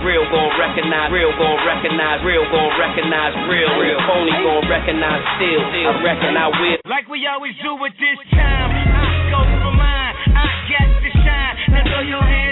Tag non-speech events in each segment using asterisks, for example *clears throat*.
Real gon' recognize, real gon' recognize, real gon' recognize, real, real. Phony gon' recognize still, I reckon I will. Like we always do at this time, I go for mine, I get to shine. Now throw your hands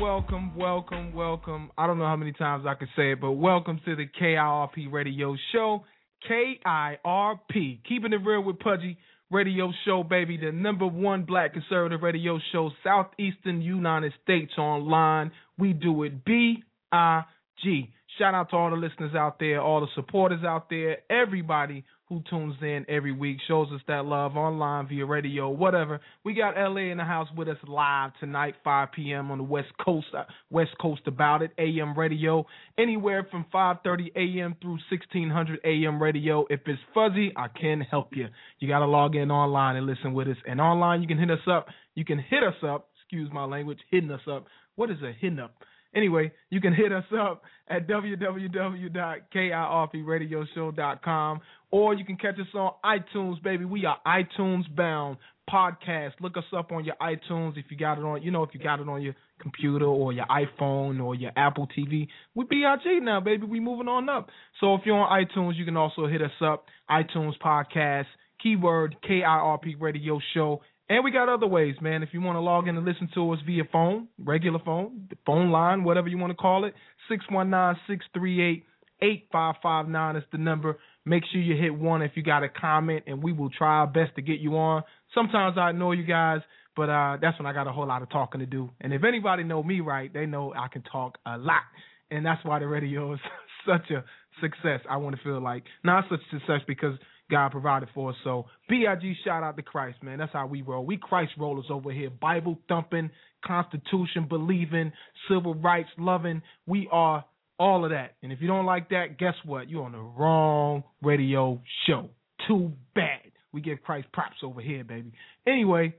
Welcome, welcome, welcome. I don't know how many times I can say it, but welcome to the KIRP Radio Show. KIRP, keeping it real with Pudgy Radio Show, baby, the number one black conservative radio show, Southeastern United States online. We do it B I G. Shout out to all the listeners out there, all the supporters out there, everybody who tunes in every week, shows us that love online via radio, whatever. We got LA in the house with us live tonight, 5 p.m. on the West Coast, uh, West Coast about it, AM radio, anywhere from 5:30 a.m. through 1600 a.m. radio. If it's fuzzy, I can help you. You got to log in online and listen with us. And online, you can hit us up. You can hit us up. Excuse my language, hitting us up. What is a hitting up? Anyway, you can hit us up at www.kirpradioshow.com or you can catch us on iTunes, baby. We are iTunes bound podcast. Look us up on your iTunes if you got it on, you know, if you got it on your computer or your iPhone or your Apple TV. We BRG now, baby. We moving on up. So if you're on iTunes, you can also hit us up, iTunes podcast, keyword KIRP Radio Show. And we got other ways, man. If you want to log in and listen to us via phone, regular phone, phone line, whatever you want to call it, 619-638-8559 is the number. Make sure you hit one if you got a comment, and we will try our best to get you on. Sometimes I ignore you guys, but uh, that's when I got a whole lot of talking to do. And if anybody know me right, they know I can talk a lot, and that's why the radio is *laughs* such a success. I want to feel like not such a success because God provided for us. So BIG shout out to Christ, man. That's how we roll. We Christ rollers over here. Bible thumping, Constitution believing, civil rights loving. We are all of that. And if you don't like that, guess what? You're on the wrong radio show. Too bad. We give Christ props over here, baby. Anyway,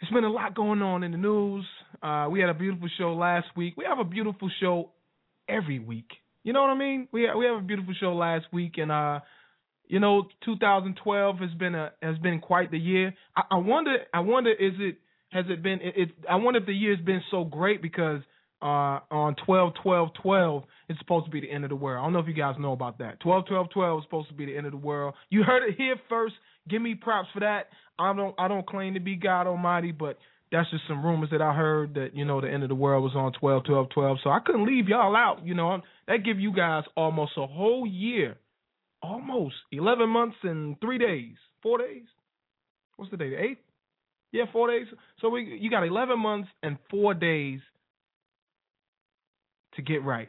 it's been a lot going on in the news. Uh, we had a beautiful show last week. We have a beautiful show every week. You know what I mean? We we have a beautiful show last week, and uh, you know, 2012 has been a has been quite the year. I, I wonder, I wonder, is it has it been? It, it, I wonder if the year's been so great because uh, on 12 12 12 it's supposed to be the end of the world. I don't know if you guys know about that. 12 12 12 is supposed to be the end of the world. You heard it here first. Give me props for that. I don't I don't claim to be God Almighty, but that's just some rumors that I heard that you know the end of the world was on 12 12 12. So I couldn't leave y'all out. You know that give you guys almost a whole year, almost 11 months and three days, four days. What's the day? The eighth? Yeah, four days. So we you got 11 months and four days to get right.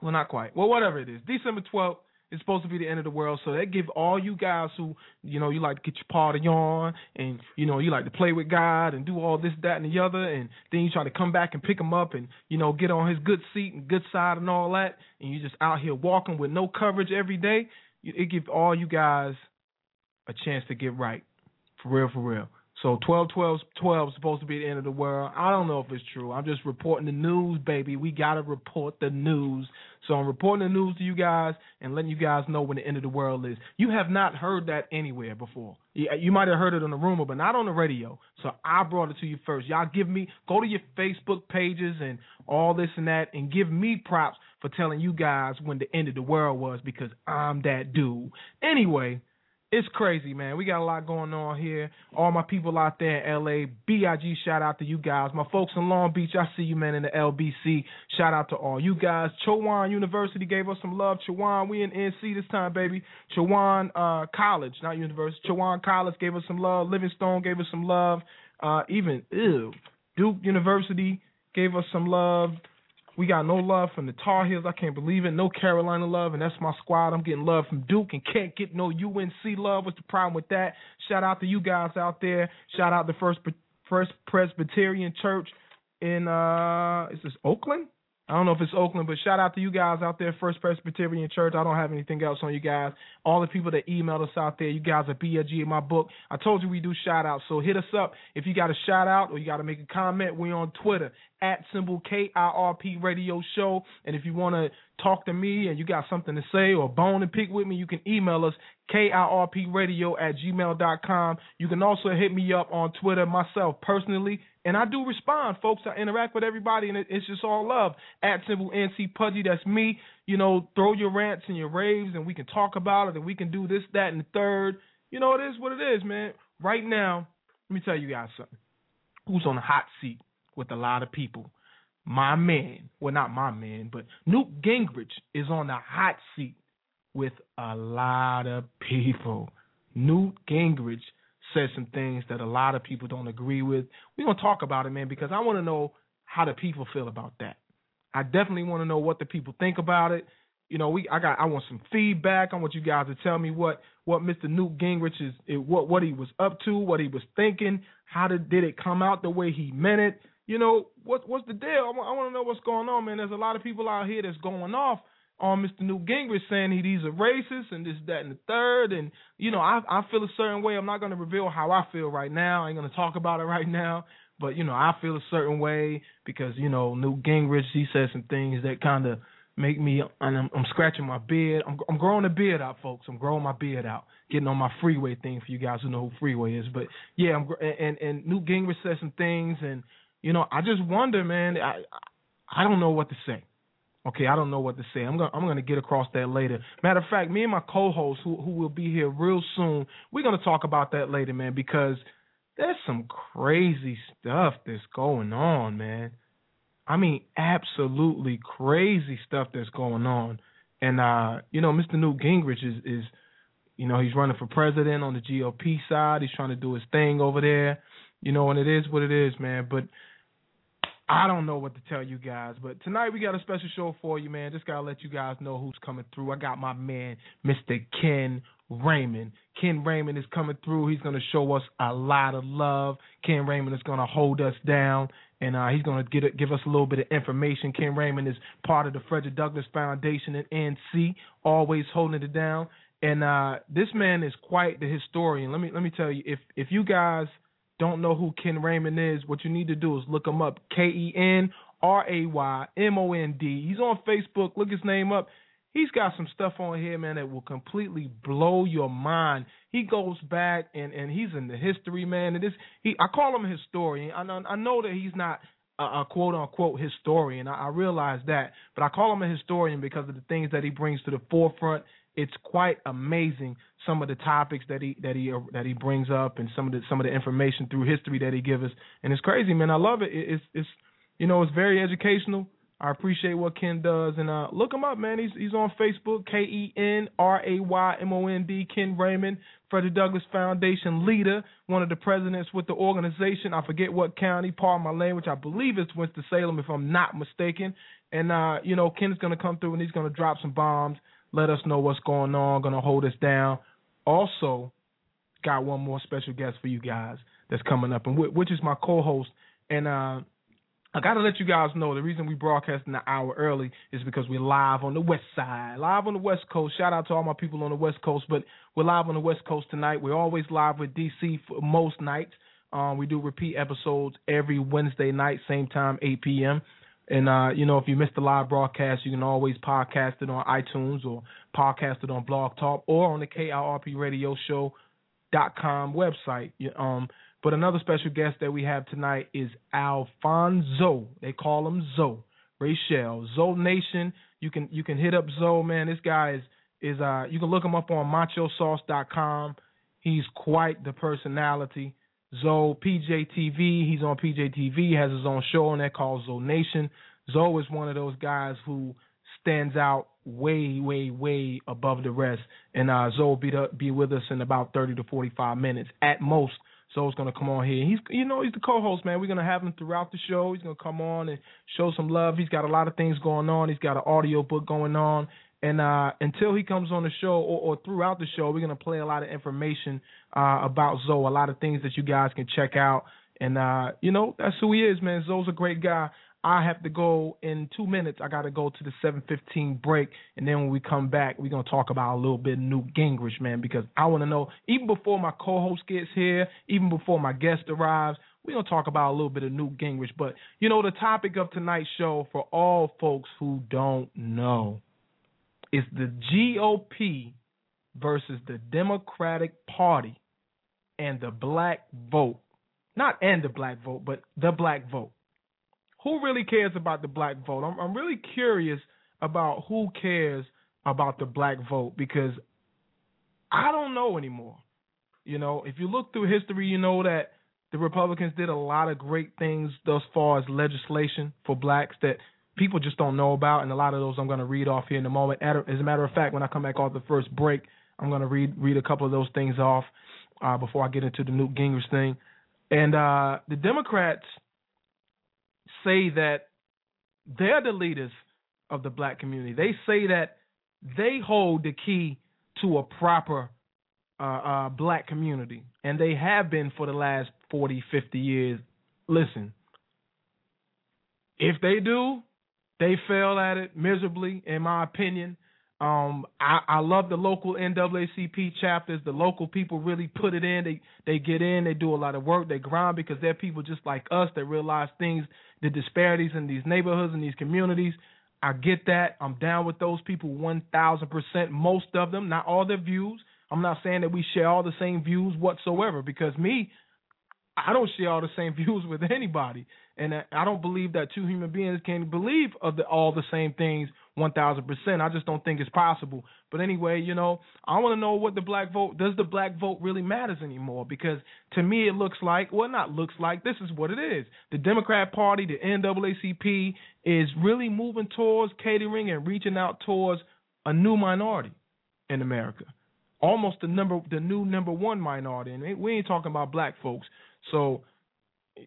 Well, not quite. Well, whatever it is. December 12th is supposed to be the end of the world. So that give all you guys who, you know, you like to get your party on and, you know, you like to play with God and do all this, that, and the other. And then you try to come back and pick him up and, you know, get on his good seat and good side and all that. And you just out here walking with no coverage every day. It give all you guys a chance to get right. For real, for real. So 12 12 12 is supposed to be the end of the world. I don't know if it's true. I'm just reporting the news, baby. We got to report the news. So I'm reporting the news to you guys and letting you guys know when the end of the world is. You have not heard that anywhere before. You might have heard it on the rumor, but not on the radio. So I brought it to you first. Y'all give me, go to your Facebook pages and all this and that and give me props for telling you guys when the end of the world was because I'm that dude. Anyway it's crazy, man. We got a lot going on here. All my people out there in LA, BIG, shout out to you guys. My folks in Long Beach, I see you, man, in the LBC. Shout out to all you guys. Chowan University gave us some love. Chowan, we in NC this time, baby. Chowan uh, College, not University. Chowan College gave us some love. Livingstone gave us some love. Uh, even, ew, Duke University gave us some love. We got no love from the Tar Heels. I can't believe it. No Carolina love, and that's my squad. I'm getting love from Duke and can't get no UNC love. What's the problem with that? Shout out to you guys out there. Shout out to First First Presbyterian Church in uh is this Oakland? I don't know if it's Oakland, but shout out to you guys out there, First Presbyterian Church. I don't have anything else on you guys. All the people that emailed us out there, you guys are BLG in my book. I told you we do shout outs, so hit us up if you got a shout out or you got to make a comment. We're on Twitter at symbol KIRP Radio Show. And if you want to talk to me and you got something to say or bone to pick with me, you can email us KIRPradio at gmail.com. You can also hit me up on Twitter myself personally. And I do respond, folks. I interact with everybody, and it's just all love. At symbol NC Pudgy, that's me. You know, throw your rants and your raves, and we can talk about it, and we can do this, that, and the third. You know, it is what it is, man. Right now, let me tell you guys something. Who's on the hot seat with a lot of people? My man, well, not my man, but Newt Gingrich is on the hot seat with a lot of people. Newt Gingrich said some things that a lot of people don't agree with. We're gonna talk about it, man, because I want to know how the people feel about that. I definitely want to know what the people think about it. You know, we I got I want some feedback. I want you guys to tell me what what Mr. Newt Gingrich is what what he was up to, what he was thinking. How did did it come out the way he meant it? You know, what what's the deal? I want, I want to know what's going on, man. There's a lot of people out here that's going off on Mr. Newt Gingrich saying he, he's a racist and this, that, and the third. And, you know, I, I feel a certain way. I'm not going to reveal how I feel right now. I ain't going to talk about it *laughs* right now. But, you know, I feel a certain way because, you know, Newt Gingrich, he said some things that kind of make me, and I'm, I'm scratching my beard. I'm, I'm growing a beard out, folks. I'm growing my beard out. Getting on my freeway thing for you guys who know who freeway is. But, yeah, I'm, and, and Newt Gingrich said some things. And, you know, I just wonder, man, I, I don't know what to say. Okay, I don't know what to say. I'm gonna I'm gonna get across that later. Matter of fact, me and my co-host who who will be here real soon, we're gonna talk about that later, man, because there's some crazy stuff that's going on, man. I mean, absolutely crazy stuff that's going on. And uh, you know, Mr. Newt Gingrich is is you know, he's running for president on the GOP side. He's trying to do his thing over there. You know, and it is what it is, man. But I don't know what to tell you guys, but tonight we got a special show for you, man. Just gotta let you guys know who's coming through. I got my man, Mr. Ken Raymond. Ken Raymond is coming through. He's gonna show us a lot of love. Ken Raymond is gonna hold us down, and uh, he's gonna get give us a little bit of information. Ken Raymond is part of the Frederick Douglass Foundation at NC, always holding it down. And uh, this man is quite the historian. Let me let me tell you, if if you guys don't know who Ken Raymond is, what you need to do is look him up. K E N R A Y M O N D. He's on Facebook. Look his name up. He's got some stuff on here, man, that will completely blow your mind. He goes back and and he's in the history, man. And this he I call him a historian. I know I know that he's not a, a quote unquote historian. I, I realize that, but I call him a historian because of the things that he brings to the forefront. It's quite amazing some of the topics that he that he that he brings up and some of the some of the information through history that he gives us. And it's crazy, man. I love it. it it's it's you know it's very educational. I appreciate what Ken does, and uh, look him up, man. He's he's on Facebook, K E N R A Y M O N D, Ken Raymond, Frederick Douglass Foundation leader, one of the presidents with the organization. I forget what county, part of my language. I believe it's Winston Salem, if I'm not mistaken. And uh, you know, Ken's gonna come through and he's gonna drop some bombs, let us know what's going on, gonna hold us down. Also, got one more special guest for you guys that's coming up, and which is my co-host. And uh, I got to let you guys know the reason we broadcasting an hour early is because we're live on the West Side, live on the West Coast. Shout out to all my people on the West Coast, but we're live on the West Coast tonight. We're always live with DC for most nights. Um, we do repeat episodes every Wednesday night, same time, 8 p.m. And uh, you know, if you missed the live broadcast, you can always podcast it on iTunes or podcast it on Blog Talk or on the KIRP Radio Show dot com website. Um, but another special guest that we have tonight is Alfonzo. They call him Zo. Rachel. Zo-Nation. You can you can hit up Zo, man. This guy is is uh you can look him up on machosauce.com. He's quite the personality. Zo PJTV, he's on PJTV, has his own show on there called Zoe Nation. Zo is one of those guys who stands out way, way, way above the rest. And uh, Zo will be, to, be with us in about 30 to 45 minutes at most. Zo's gonna come on here. He's, you know, he's the co-host, man. We're gonna have him throughout the show. He's gonna come on and show some love. He's got a lot of things going on. He's got an audio book going on, and uh, until he comes on the show or, or throughout the show, we're gonna play a lot of information uh, about Zo, a lot of things that you guys can check out. And uh, you know, that's who he is, man. Zo's a great guy. I have to go in two minutes. I got to go to the 7:15 break, and then when we come back, we're gonna talk about a little bit of Newt Gingrich, man, because I want to know even before my co-host gets here, even before my guest arrives, we're gonna talk about a little bit of Newt Gingrich. But you know, the topic of tonight's show, for all folks who don't know, is the GOP versus the Democratic Party and the black vote. Not and the black vote, but the black vote who really cares about the black vote? I'm, I'm really curious about who cares about the black vote because I don't know anymore. You know, if you look through history, you know that the Republicans did a lot of great things thus far as legislation for blacks that people just don't know about, and a lot of those I'm going to read off here in a moment. As a matter of fact, when I come back off the first break, I'm going to read read a couple of those things off uh, before I get into the Newt Gingrich thing. And uh, the Democrats say that they're the leaders of the black community. They say that they hold the key to a proper uh, uh, black community, and they have been for the last 40, 50 years. Listen, if they do, they fail at it miserably, in my opinion. Um, I, I love the local NAACP chapters. The local people really put it in. They they get in. They do a lot of work. They grind because they're people just like us that realize things, the disparities in these neighborhoods and these communities. I get that. I'm down with those people one thousand percent. Most of them, not all their views. I'm not saying that we share all the same views whatsoever because me, I don't share all the same *laughs* views with anybody, and I don't believe that two human beings can believe of the, all the same things one thousand percent. I just don't think it's possible. But anyway, you know, I want to know what the black vote does. The black vote really matters anymore? Because to me, it looks like well, not looks like. This is what it is. The Democrat Party, the NAACP, is really moving towards catering and reaching out towards a new minority in America, almost the number, the new number one minority. And we ain't talking about black folks. So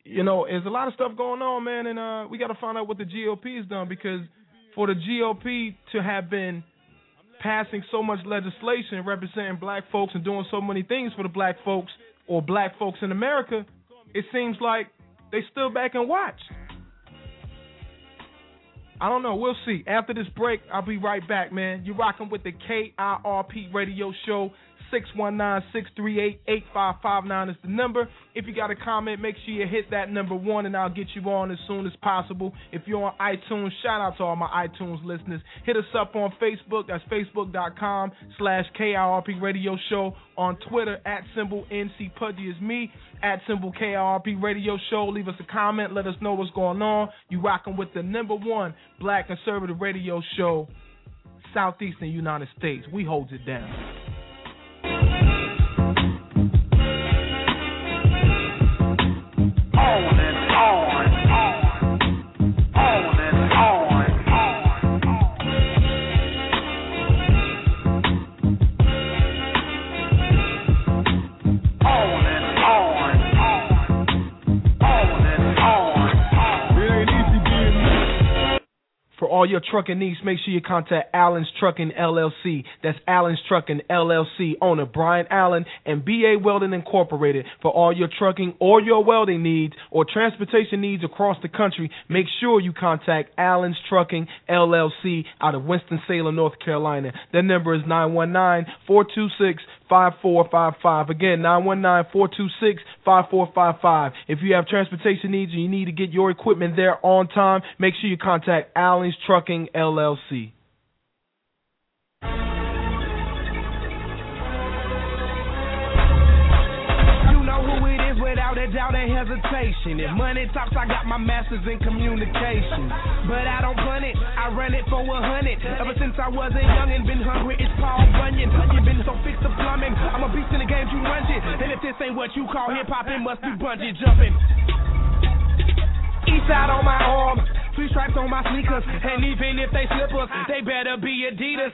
you know, there's a lot of stuff going on, man, and uh, we got to find out what the GOP has done because for the GOP to have been passing so much legislation representing black folks and doing so many things for the black folks or black folks in America, it seems like they stood back and watched. I don't know. We'll see. After this break, I'll be right back, man. You're rocking with the KIRP radio show. 619-638-8559 is the number. If you got a comment, make sure you hit that number one, and I'll get you on as soon as possible. If you're on iTunes, shout out to all my iTunes listeners. Hit us up on Facebook. That's facebook.com slash KIRP Radio Show. On Twitter, at symbol NC Pudgy is me. At symbol KIRP Radio Show. Leave us a comment. Let us know what's going on. You rocking with the number one black conservative radio show, Southeastern United States. We hold it down. On all your trucking needs, make sure you contact Allen's Trucking LLC. That's Allen's Trucking LLC, owner Brian Allen and BA Welding Incorporated. For all your trucking or your welding needs or transportation needs across the country, make sure you contact Allen's Trucking LLC out of Winston-Salem, North Carolina. Their number is 919-426-5455. Again, 919-426-5455. If you have transportation needs and you need to get your equipment there on time, make sure you contact Allen's Trucking LLC. Doubt and hesitation. If money talks, I got my masters in communication. But I don't run it, I run it for a hundred. Ever since I was a young and been hungry, it's Paul Bunyan. You been so fixed to plumbing. I'm a beast in the game, you run it. And if this ain't what you call hip hop, it must be bungee jumping. East side on my arm, three stripes on my sneakers. And even if they slippers, they better be Adidas.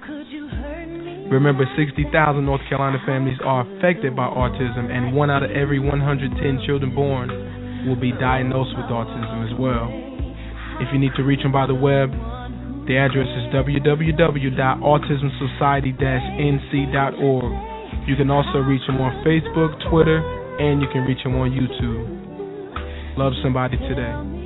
Remember, 60,000 North Carolina families are affected by autism, and one out of every 110 children born will be diagnosed with autism as well. If you need to reach them by the web, the address is www.autismsociety-nc.org. You can also reach them on Facebook, Twitter, and you can reach them on YouTube. Love somebody today.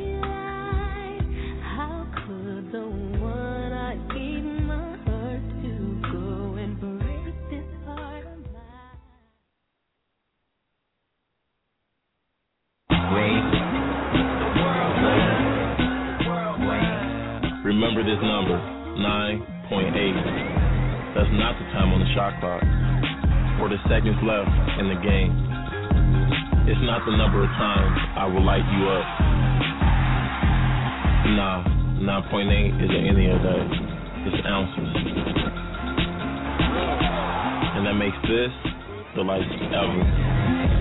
Will light you up. Nah, 9.8 isn't any of that. It's ounces. And that makes this the lightest ever.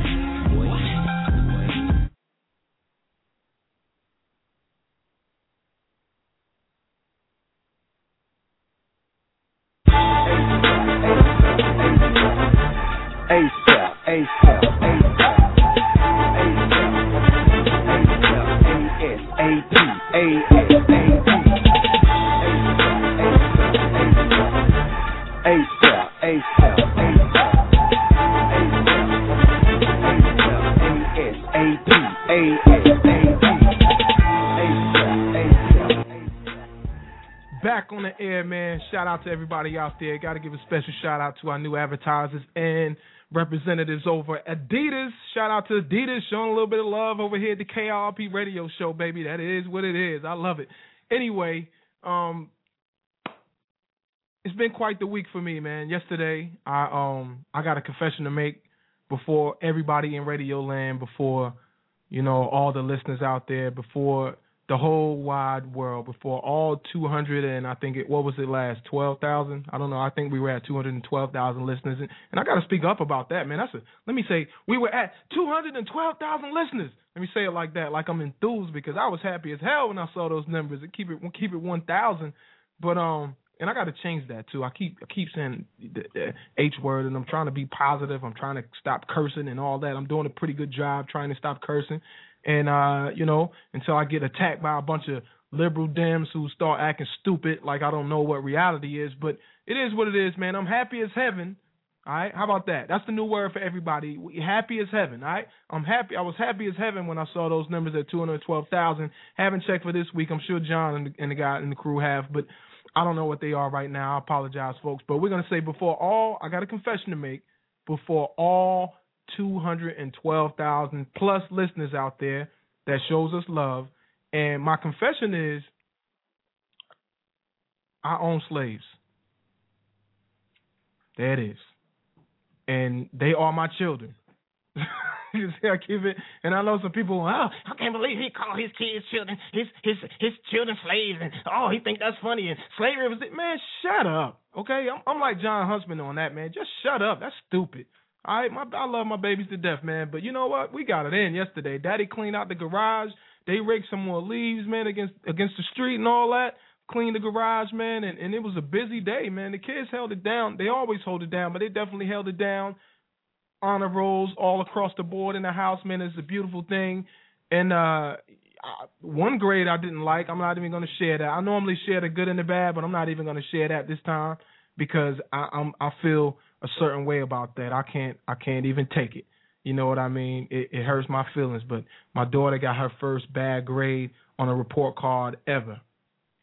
Shout out to everybody out there. Got to give a special shout out to our new advertisers and representatives over Adidas. Shout out to Adidas showing a little bit of love over here at the KIRP radio show, baby. That is what it is. I love it. Anyway, um, it's been quite the week for me, man. Yesterday, I um I got a confession to make before everybody in Radio Land, before you know, all the listeners out there, before the whole wide world, before all 200 and I think it what was it last 12,000? I don't know. I think we were at 212,000 listeners, and, and I got to speak up about that, man. That's a let me say we were at 212,000 listeners. Let me say it like that, like I'm enthused because I was happy as hell when I saw those numbers and keep it keep it 1,000. But um, and I got to change that too. I keep I keep saying the, the H word, and I'm trying to be positive. I'm trying to stop cursing and all that. I'm doing a pretty good job trying to stop cursing, and uh, you know, until I get attacked by a bunch of liberal Dems who start acting stupid, like I don't know what reality is. But it is what it is, man. I'm happy as heaven. All right, how about that? That's the new word for everybody. Happy as heaven. All right, I'm happy. I was happy as heaven when I saw those numbers at 212,000. Haven't checked for this week. I'm sure John and the, and the guy and the crew have, but I don't know what they are right now. I apologize, folks. But we're gonna say before all, I got a confession to make. Before all 212,000 plus listeners out there that shows us love, and my confession is, I own slaves. It is, and they are my children. *laughs* you see, I keep it, and I know some people. Oh, I can't believe he called his kids children, his his his children slaves, and oh, he think that's funny. And slavery was it, man, shut up, okay? I'm I'm like Jon Huntsman on that, man. Just shut up. That's stupid. All right, my I love my babies to death, man. But you know what? We got it in yesterday. Daddy cleaned out the garage. They raked some more leaves, man, against against the street and all that. Cleaned the garage, man, and, and it was a busy day, man. The kids held it down. They always hold it down, but they definitely held it down honor rolls all across the board in the house, man. It's a beautiful thing. And uh one grade I didn't like. I'm not even going to share that. I normally share the good and the bad, but I'm not even going to share that this time because I, I'm I feel a certain way about that. I can't I can't even take it. You know what I mean? It, it hurts my feelings. But my daughter got her first bad grade on a report card ever,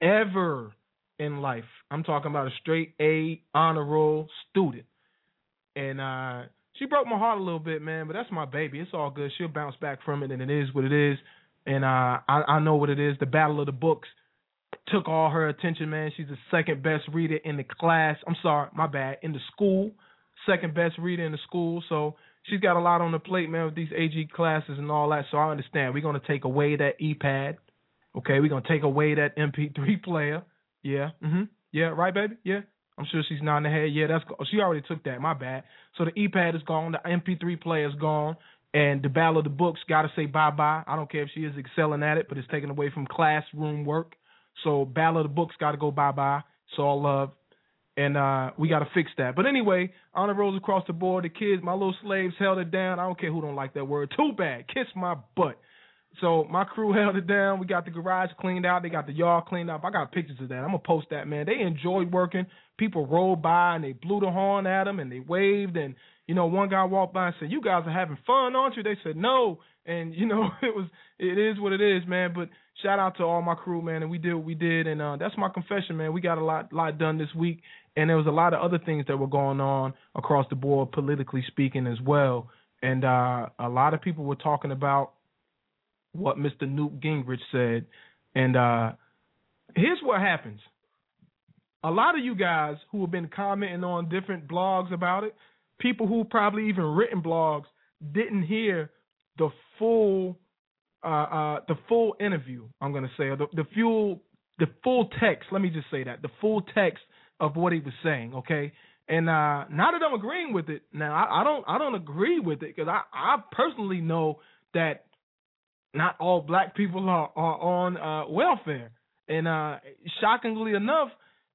ever in life. I'm talking about a straight A honor roll student, and uh she broke my heart a little bit, man. But that's my baby. It's all good. She'll bounce back from it, and it is what it is. And uh, I, I know what it is. The battle of the books took all her attention, man. She's the second best reader in the class. I'm sorry, my bad. In the school, second best reader in the school. So she's got a lot on the plate, man, with these AG classes and all that. So I understand. We're gonna take away that iPad. Okay, we're gonna take away that MP3 *laughs* player. Yeah. Mhm. Yeah. Right, baby. Yeah. I'm sure she's nodding her head. Yeah, that's she already took that. My bad. So the iPad is gone, the MP3 player is gone, and the battle of the books got to say bye bye. I don't care if she is excelling at it, but it's taken away from classroom work. So battle of the books got to go bye bye. It's all love, and uh, we got to fix that. But anyway, honor rolls across the board. The kids, my little slaves, held it down. I don't care who don't like that word. Too bad. Kiss my butt. So my crew *laughs* held it down. We got the garage cleaned out. They got the yard cleaned up. I got pictures of that. I'm gonna post that, man. They enjoyed working. People rolled by and they blew the horn at them and they waved. And you know, one guy walked by and said, "You guys are having fun, aren't you?" They said, "No." And you know, *laughs* it was it is what it is, man. But shout out to all my crew, man. And we did what we did. And uh, that's my confession, man. We got a lot lot done this week. And there was a lot of other things that were going on across the board, politically speaking, as well. And uh, a lot of people were talking about what Mr. Newt Gingrich said. And uh, here's what happens. A lot of you guys who have been commenting on different blogs about it, people who probably even written blogs, didn't hear the full uh, uh, the full interview. I'm gonna say the the full the full text. Let me just say that the full text of what he was saying. Okay, and uh, not that I'm agreeing with it. Now I, I don't I don't agree with it because I I personally know that not all black people are, are on uh, welfare. And uh, shockingly enough,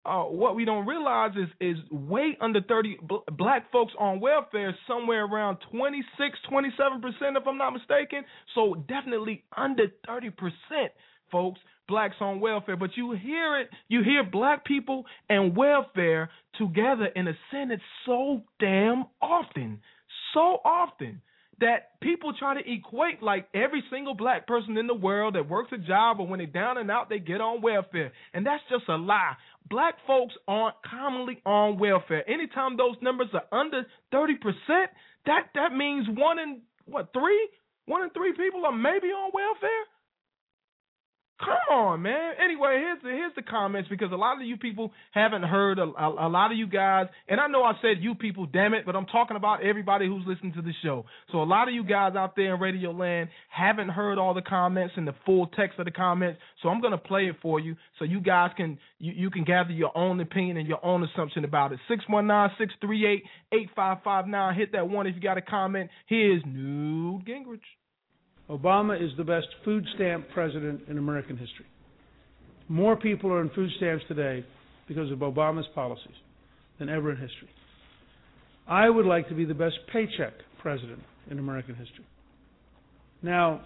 uh, what we don't realize is is way under 30 b- black folks on welfare, somewhere around 26, 27 percent, if I'm not mistaken. So definitely under 30 percent, folks, blacks on welfare. But you hear it, you hear black people and welfare together in a sentence so damn often, so often that people try to equate like every single black person in the world that works a job or when they're down and out they get on welfare. And that's just a lie. Black folks aren't commonly on welfare. Anytime those numbers are under 30% that that means one in what three? One in three people are maybe on welfare Come on, man. Anyway, here's the here's the comments because a lot of you people haven't heard a, a, a lot of you guys, and I know I said you people, damn it, but I'm talking about everybody who's listening to the show. So a lot of you guys out there in Radio Land haven't heard all the comments and the full text of the comments. So I'm gonna play it for you so you guys can you, you can gather your own opinion and your own assumption about it. Six one nine six three eight eight five five nine. Hit that one if you got a comment. Here's Newt Gingrich. Obama is the best food stamp president in American history. More people are on food stamps today because of Obama's policies than ever in history. I would like to be the best paycheck president in American history. Now,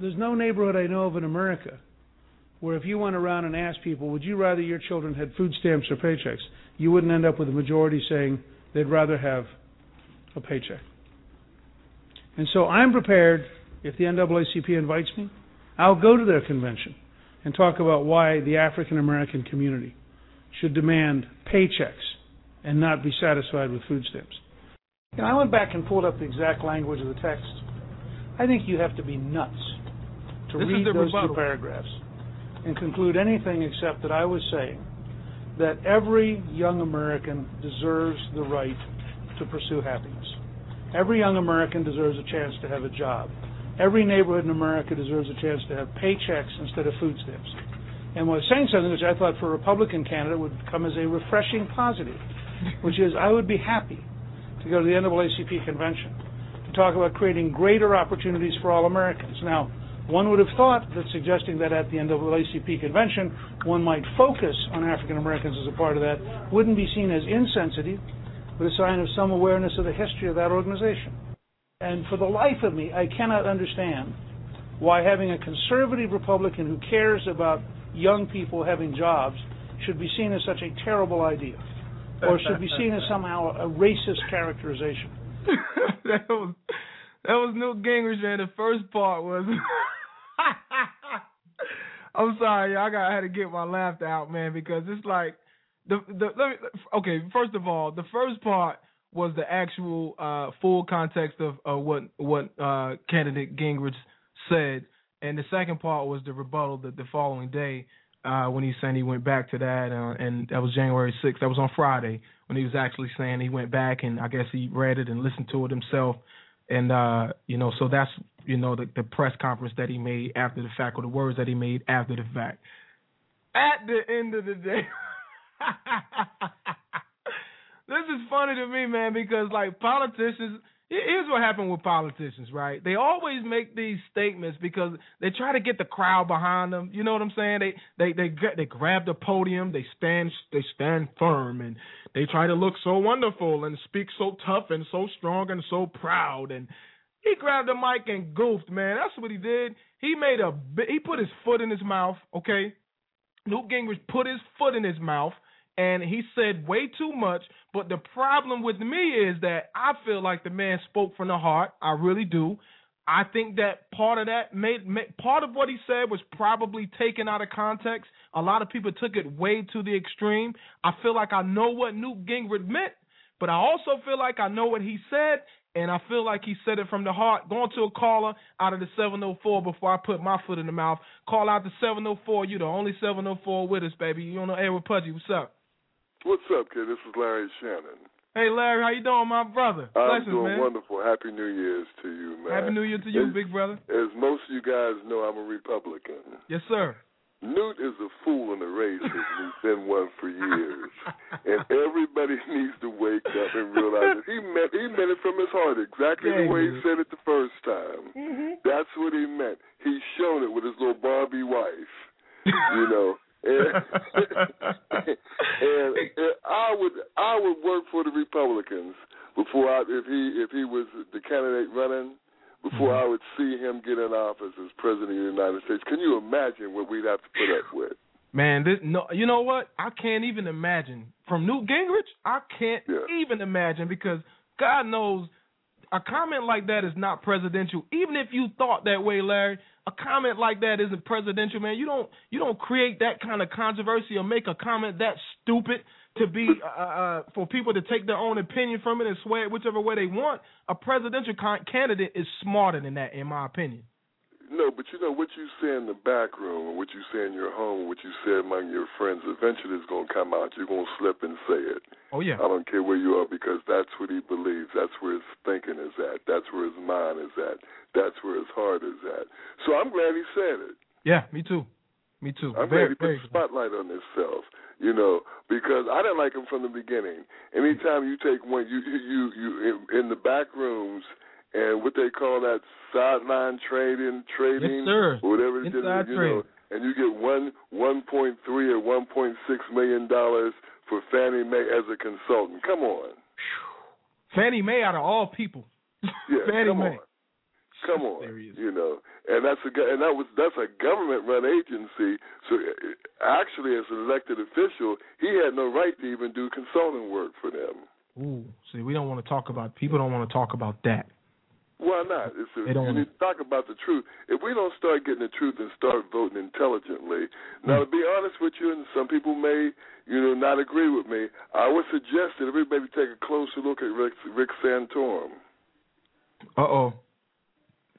there's no neighborhood I know of in America where if you went around and asked people, would you rather your children had food stamps or paychecks, you wouldn't end up with a majority saying they'd rather have a paycheck. And so I'm prepared if the NAACP invites me, I'll go to their convention and talk about why the African American community should demand paychecks and not be satisfied with food stamps. And I went back and pulled up the exact language of the text. I think you have to be nuts to This read the those rebuttal. two paragraphs and conclude anything except that I was saying that every young American deserves the right to pursue happiness. Every young American deserves a chance to have a job. Every neighborhood in America deserves a chance to have paychecks instead of food stamps. And was saying something which I thought for a Republican candidate would come as a refreshing positive, which is I would be happy to go to the NAACP convention to talk about creating greater opportunities for all Americans. Now, one would have thought that suggesting that at the NAACP convention one might focus on African Americans as a part of that wouldn't be seen as insensitive, but a sign of some awareness of the history of that organization. And for the life of me, I cannot understand why having a conservative Republican who cares about young people having jobs should be seen as such a terrible idea, or should be seen as somehow a racist characterization. *laughs* that was that was Newt Gingrich, man. The first part was. *laughs* I'm sorry, I got I had to get my laughter out, man, because it's like the the let me, okay. First of all, the first part was the actual uh, full context of uh, what what uh, candidate Gingrich said, and the second part was the rebuttal that the following day uh, when he said he went back to that, uh, and that was January 6th. That was on Friday when he was actually saying he went back and I guess he read it and listened to it himself, and uh, you know, so that's you know the, the press conference that he made after the fact or the words that he made after the fact. At the end of the day. *laughs* this is funny to me, man, because like politicians, here's what happened with politicians, right? They always make these statements because they try to get the crowd behind them. You know what I'm saying? They they they they grab the podium, they stand they stand firm, and they try to look so wonderful and speak so tough and so strong and so proud. And he grabbed the mic and goofed, man. That's what he did. He made a he put his foot in his mouth. Okay, Newt Gingrich put his foot in his mouth and he said way too much. But the problem with me is that I feel like the man spoke from the heart. I really do. I think that part of that made, made part of what he said was probably taken out of context. A lot of people took it way to the extreme. I feel like I know what Newt Gingrich meant, but I also feel like I know what he said, and I feel like he said it from the heart. Going to a caller out of the 704 before I put my foot in the mouth. Call out the 704. You the only 704 with us, baby. You on the air with Pudgy. What's up? What's up, kid? This is Larry Shannon. Hey Larry, how you doing, my brother? I'm Blessings, doing man. wonderful. Happy New Year's to you, man. Happy New Year to you, as, big brother. As most of you guys know, I'm a Republican. Yes, sir. Newt is a fool in the race, and he's been one for years. *laughs* and everybody *laughs* needs to wake up and realize that he meant he meant it from his heart, exactly the way he he said it the first time. Mm-hmm. That's what he meant. He's shown it with his little Barbie wife, you know. *laughs* Uh, *laughs* and, and, and I would I would work for the Republicans before I if he if he was the candidate running before mm-hmm. I would see him get in office as president of the United States. Can you imagine what we'd have to put up with? Man, this no, you know what? I can't even imagine. From Newt Gingrich, I can't Yeah. even imagine because God knows a comment like that is not presidential. Even if you thought that way, Larry, a comment like that isn't presidential, man. You don't you don't create that kind of controversy or make a comment that stupid to be uh, uh, for people to take their own opinion from it and sway it whichever way they want. A presidential con- candidate is smarter than that, in my opinion. No, but you know what you say in the back room, and what you say in your home, and what you say among your friends. Eventually, it's gonna come out. You're gonna slip and say it. Oh yeah. I don't care where you are because that's what he believes. That's where his thinking is at. That's where his mind is at. That's where his heart is at. So I'm glad he said it. Yeah, me too. Me too. I'm very, glad he put the spotlight on himself. You know, because I didn't like him from the beginning. Anytime you take one, you you you in, in the back rooms and what they call that sideline trading, trading, Yes, sir. whatever it is, you trade. know, and you get one one point three or one point six million dollars for Fannie Mae as a consultant. Come on, Fannie Mae out of all people. *laughs* yeah, Fannie come Mae. on, come on, Serious. you know, and that's a and that was that's a government run agency. So uh, actually, as an elected official, he had no right to even do consulting work for them. Ooh, see, we don't want to talk about. People don't want to talk about that. Why not? It's a, you need to talk about the truth. If we don't start getting the truth and start voting intelligently, now to be honest with you, and some people may, you know, not agree with me, I would suggest that everybody take a closer look at Rick, Rick Santorum. Uh oh.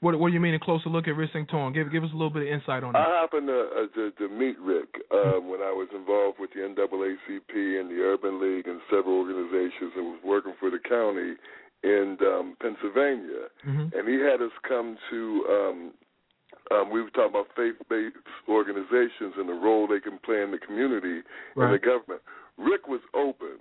What What do you mean a closer look at Rick Santorum? Give Give us a little bit of insight on that. I happened to, uh, to to meet Rick um, when I was involved with the NAACP and the Urban League and several organizations and was working for the county in um, Pennsylvania. Mhm. and he had us come to um um we were talking about faith based organizations and the role they can play in the community and the government. Rick was open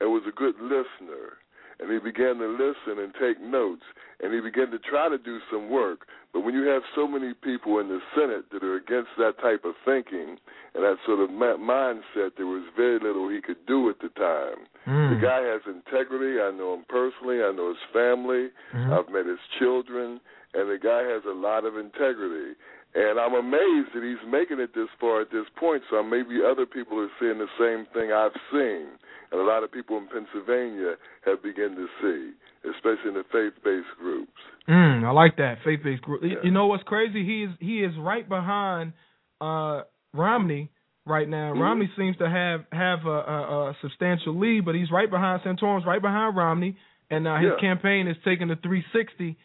and was a good listener and he began to listen and take notes and he began to try to do some work. But when you have so many people in the Senate that are against that type of thinking and that sort of mindset, there was very little he could do at the time. Mm. The guy has integrity. I know him personally. I know his family. Mhm. I've met his children, and the guy has a lot of integrity. And I'm amazed that he's making it this far at this point. So maybe other people are seeing the same thing I've seen, and a lot of people in Pennsylvania have begun to see, especially in the faith-based groups. Mm, I like that faith based group. You- Yeah. You know what's crazy? He is he is right behind uh Romney right now. Mhm. Romney seems to have have a, a, a substantial lead, but he's right behind Santorum's right behind Romney, and uh, his Yeah. campaign is taking the 360.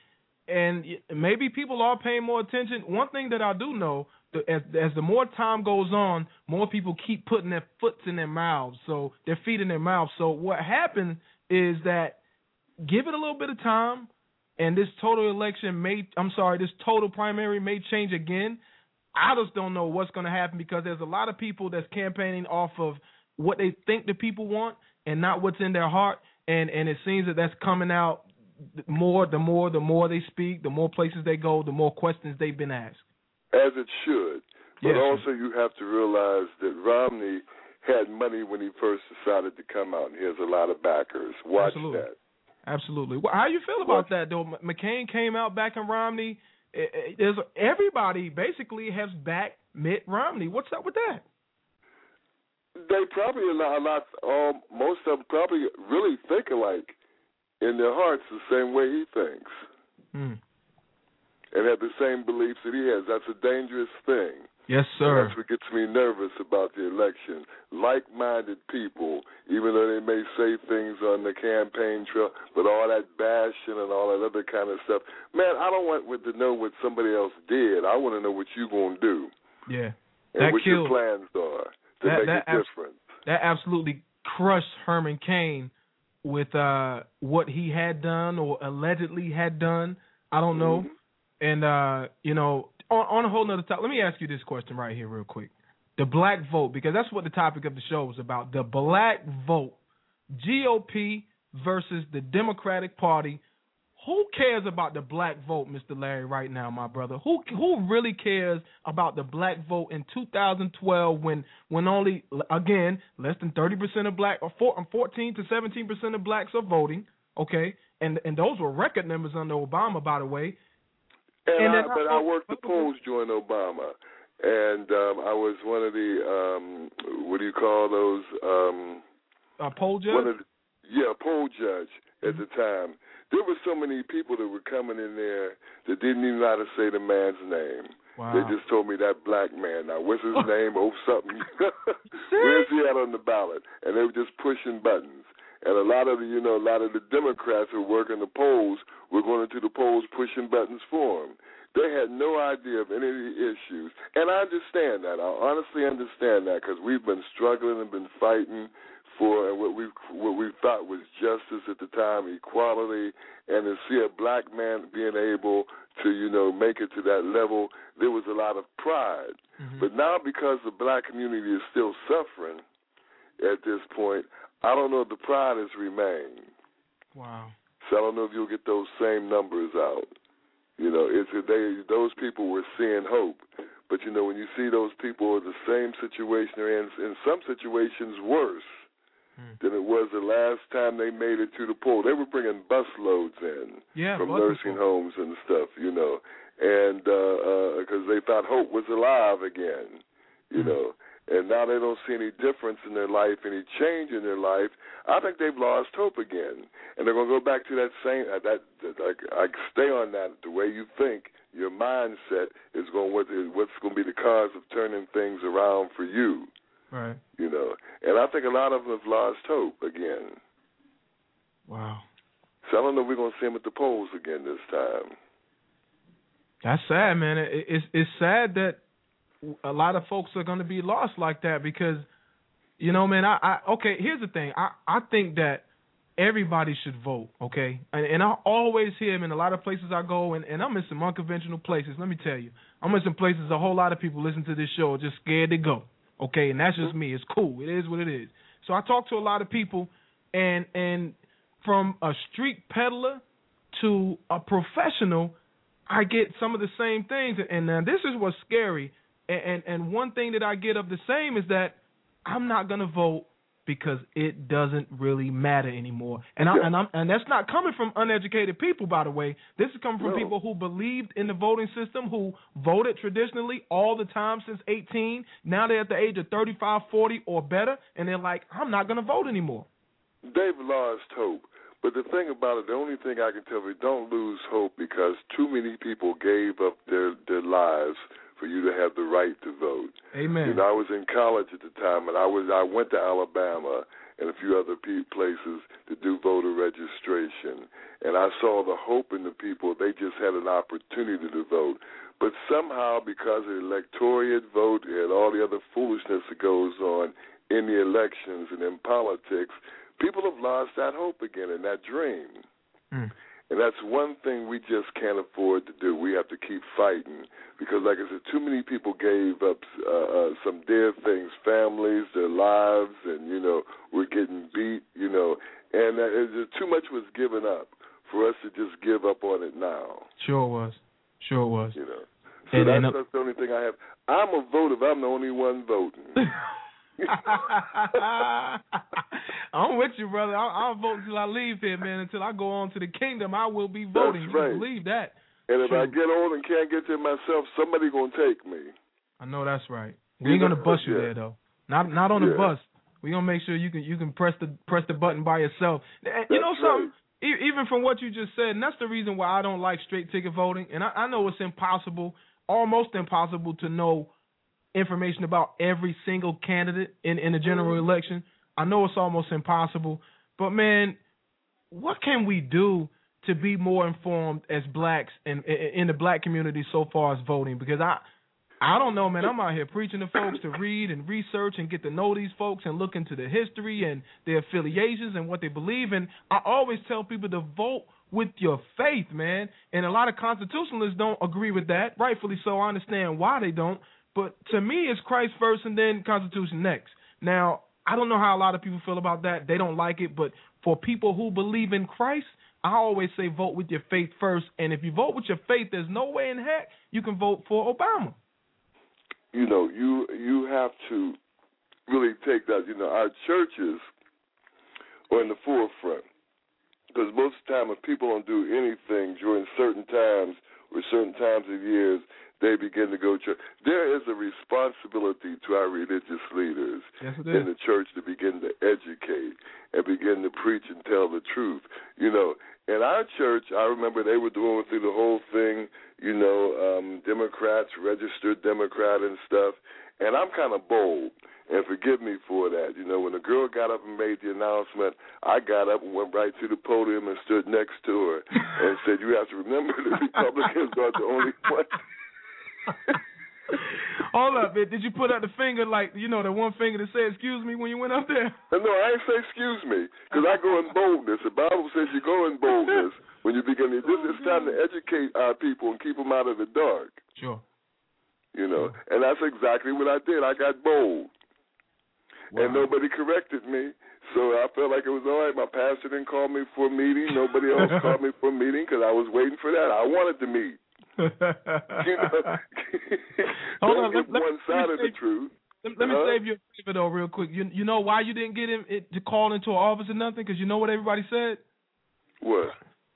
And maybe people are paying more attention. One thing that I do know, as as the more time goes on, more people keep putting their foots in their mouths, so their feet in their mouths. So what happens is that give it a little bit of time, and this total election may I'm sorry, this total primary may change again. I just don't know what's going to happen because there's a lot of people that's campaigning off of what they think the people want and not what's in their heart, and and it seems that that's coming out more the more the more they speak, the more places they go, the more questions they've been asked. As it should. But Yes. also, you have to realize that Romney had money when he first decided to come out, and he has a lot of backers. Watch Absolutely. that. Absolutely. Well, how you feel about that though? McCain came out backing Romney. Eh, eh, There's everybody basically has backed Mitt Romney. What's up with that? They probably a lot, a lot um, most of them probably really think alike in their hearts the same way he thinks, Hmm. And have the same beliefs that he has. That's a dangerous thing. Yes, And sir. That's what gets me nervous about the election. Like-minded people, even though they may say things on the campaign trail, but all that bashing and all that other kind of stuff. Man, I don't want to know what somebody else did. I want to know what you're gonna do Yeah. and That what killed- your plans are to that- make that a abs- difference. That absolutely crushed Herman Cain with uh what he had done or allegedly had done. I don't know. Mhm. And uh, you know, on, on a whole nother topic, let me ask you this question right here, real quick: the black vote, because that's what the topic of the show is about. The black vote, GOP versus the Democratic Party. Who cares about the black vote, Mr. Larry, right now, my brother? Who who really cares about the black vote in 2012 when when only again less than 30% of black or 14 to 17% of blacks are voting, okay? And and those were record numbers under Obama, by the way. And, And I, but I- worked the polls during Obama, and um, I was one of the um, what do you call those? Um, Uh, poll judge. one of the, yeah, poll judge at the time. There were so many people that were coming in there that didn't even know how to say the man's name. wow. They just told me that black man. Now, what's his *laughs* name? Oh, something. *laughs* Where's he at on the ballot? And they were just pushing buttons. And a lot of the, you know, a lot of the Democrats who work in the polls were going into the polls pushing buttons for them. They had no idea of any of the issues, and I understand that. I honestly understand that because we've been struggling and been fighting for and what we what we thought was justice at the time, equality, and to see a black man being able to you know make it to that level, there was a lot of pride. Mhm. But now because the black community is still suffering at this point, I don't know if the pride has remained. Wow. So I don't know if you'll get those same numbers out. You know, it's they those people were seeing hope. But you know, when you see those people in the same situation or in in some situations worse Hmm. than it was the last time they made it to the poll. They were bringing bus loads in Yeah, from nursing homes and stuff, you know, and because they thought hope was alive again, you Mhm. know, and now they don't see any difference in their life, any change in their life. I think they've lost hope again, and they're going to go back to that same uh, that, that like I stay on that. The way you think, your mindset is going what is what's going to be the cause of turning things around for you, Right. you know. And I think a lot of them have lost hope again. Wow. So I don't know if we're going to see them at the polls again this time. That's sad, man. It, it's it's sad that a lot of folks are going to be lost like that because, you know, man. I, I okay. Here's the thing. I I think that everybody should vote. Okay, and, and I always hear in a lot of places I go, and, and I'm in some unconventional places. Let me tell you, I'm in some places a whole lot of people listen to this show just scared to go. Okay, and that's just me. It's cool. It is what it is. So I talk to a lot of people, and and from a street peddler to a professional, I get some of the same things. And now this is what's scary. And, and and one thing that I get of the same is that I'm not gonna vote because it doesn't really matter anymore. And I, and I'm and that's not coming from uneducated people, by the way. This is coming from No. people who believed in the voting system, who voted traditionally all the time since 18. Now they're at the age of 35, 40 or better, and they're like, I'm not gonna vote anymore. They've lost hope. But the thing about it, the only thing I can tell you, don't lose hope because too many people gave up their their lives for you to have the right to vote. Amen. You know, I was in college at the time, and I was I went to Alabama and a few other places to do voter registration, and I saw the hope in the people. They just had an opportunity to vote, but somehow because of the electorate vote and all the other foolishness that goes on in the elections and in politics, people have lost that hope again and that dream. Mm. And that's one thing we just can't afford to do. We have to keep fighting because, like I said, too many people gave up uh, uh, some dear things, families, their lives, and you know, we're getting beat. You know, and uh, too much was given up for us to just give up on it now. Sure was. Sure was. You know, so And- that's, and, uh, that's the only thing I have. I'm a voter. I'm the only one voting. *laughs* *laughs* I'm with you, brother. I, I'll vote until I leave here, man. Until I go on to the kingdom, I will be voting. That's You right. believe that. and if I get old and can't get to it myself, somebody gonna take me. I know that's right. We ain't gonna bust you yeah. there though. Not not on the bus. We gonna make sure you can you can press the press the button by yourself. And you know That's something? E- even from what you just said, and that's the reason why I don't like straight ticket voting. And I, I know it's impossible, almost impossible, to know information about every single candidate in in a general Mm-hmm. election. I know it's almost impossible, but man, what can we do to be more informed as blacks and in, in the black community so far as voting? Because I I don't know, man. I'm out here preaching to folks to read and research and get to know these folks and look into the history and their affiliations and what they believe in. I always tell people to vote with your faith, man. And a lot of constitutionalists don't agree with that, rightfully so. I understand why they don't. But to me, it's Christ first and then Constitution next. Now, I don't know how a lot of people feel about that. They don't like it. But for people who believe in Christ, I always say vote with your faith first. And if you vote with your faith, there's no way in heck you can vote for Obama. you know, you you have to really take that. You know, our churches are in the forefront because most of the time, if people don't do anything during certain times or certain times of years, they begin to go to church. There is a responsibility to our religious leaders Yes, in the church to begin to educate and begin to preach and tell the truth. You know, in our church, I remember they were doing through the whole thing, you know, um, Democrats, registered Democrat and stuff. And I'm kind of bold. and forgive me for that. You know, when the girl got up and made the announcement, I got up and went right to the podium and stood next to her *laughs* and said, "You have to remember the Republicans are the only ones." *laughs* Hold up, man. Did you put up the finger like you know the one finger that said "excuse me" when you went up there? No, I ain't say excuse me because I go in boldness. The Bible says you go in boldness *laughs* when you begin. This is time to educate our people and keep them out of the dark. Sure. You know, and that's exactly what I did. I got bold, and nobody corrected me. So I felt like it was all right. My pastor didn't call me for a meeting. Nobody else *laughs* called me for a meeting because I was waiting for that. I wanted to meet. You *laughs* know, Hold on, let- let- one me side of the truth. Let, let me Huh? save you a favor though, real quick. You you know why you didn't get him it, to call into an office or nothing? Because you know what everybody said. What?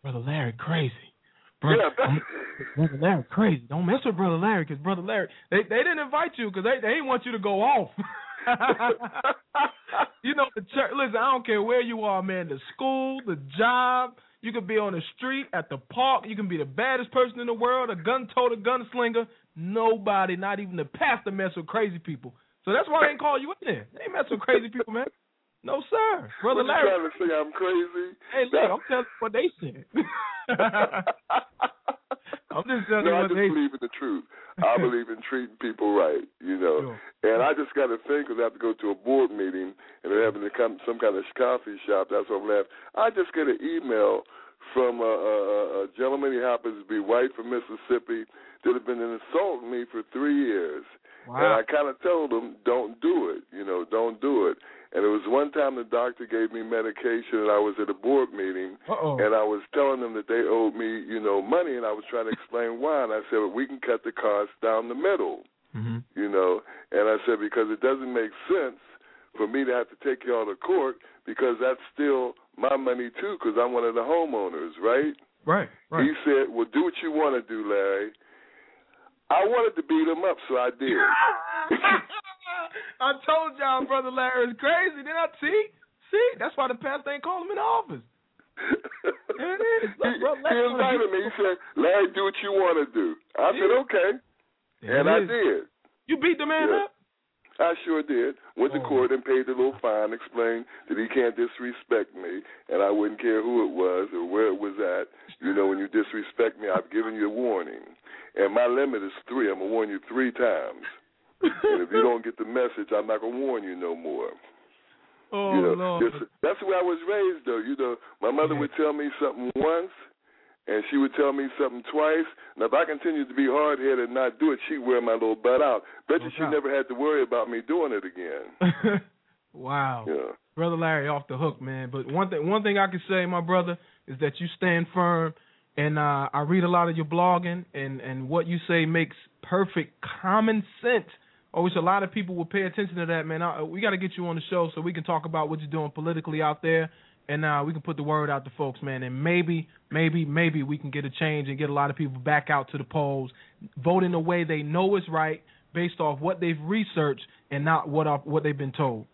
Brother Larry crazy. Brother, Yeah, that- um, Brother Larry crazy. Don't mess with Brother Larry because Brother Larry they they didn't invite you because they they didn't want you to go off. *laughs* you know the church. Listen, I don't care where you are, man. The school, the job. You could be on the street, at the park. You can be the baddest person in the world, a gun toter, gunslinger. Nobody, not even the pastor, mess with crazy people. So that's why they didn't call you in there. They ain't mess with crazy people, man. No sir, Brother what Larry. trying to say? I'm crazy? Hey, look, I'm telling you what they said. *laughs* *laughs* I'm just telling no, you I just they believe in the truth. I believe in treating people right, you know. Sure. And I just got to think because I have to go to a board meeting and they're having to come some kind of coffee shop. That's what I'm left. I just get an email from a, a, a gentleman. He happens to be white from Mississippi that had been insulting me for three years. Wow. And I kind of told him, don't do it. You know, don't do it. And it was one time the doctor gave me medication, and I was at a board meeting, Uh-oh. and I was telling them that they owed me, you know, money, and I was trying to explain *laughs* why. And I said, well, we can cut the cost down the middle, hmm you know. And I said because it doesn't make sense for me to have to take y'all to court because that's still my money too, because I'm one of the homeowners, right? Right, right. He said, well, do what you want to do, Larry. I wanted to beat him up, so I did. *laughs* I told y'all, brother Larry is crazy. Did I see? See, that's why the pastor ain't call him in the office. There it is. *laughs* Look, he, bro, he invited me. He said, Larry, do what you want to do. I said, okay. There and I is. did. You beat the man Yeah. up. I sure did. Went to Oh. court and paid the little fine, explained that he can't disrespect me, and I wouldn't care who it was or where it was at. You know, when you disrespect me, I've given you a warning. And my limit is three. I'm going to warn you three times. And if you don't get the message, I'm not going to warn you no more. oh you know, Lord. that's the way I was raised, though. You know, my mother would tell me something once, and she would tell me something twice. Now, if I continued to be hard headed and not do it, she'd wear my little butt out. Bet you No she never had to worry about me doing it again. *laughs* wow. Yeah. Brother Larry off the hook, man. But one thing one thing I can say, my brother, is that you stand firm and uh I read a lot of your blogging and and what you say makes perfect common sense. I wish a lot of people would pay attention to that, man. I, we got to get you on the show so we can talk about what you're doing politically out there, and uh, we can put the word out to folks, man. And maybe, maybe, maybe we can get a change and get a lot of people back out to the polls, voting the way they know is right, based off what they've researched and not what uh, what they've been told.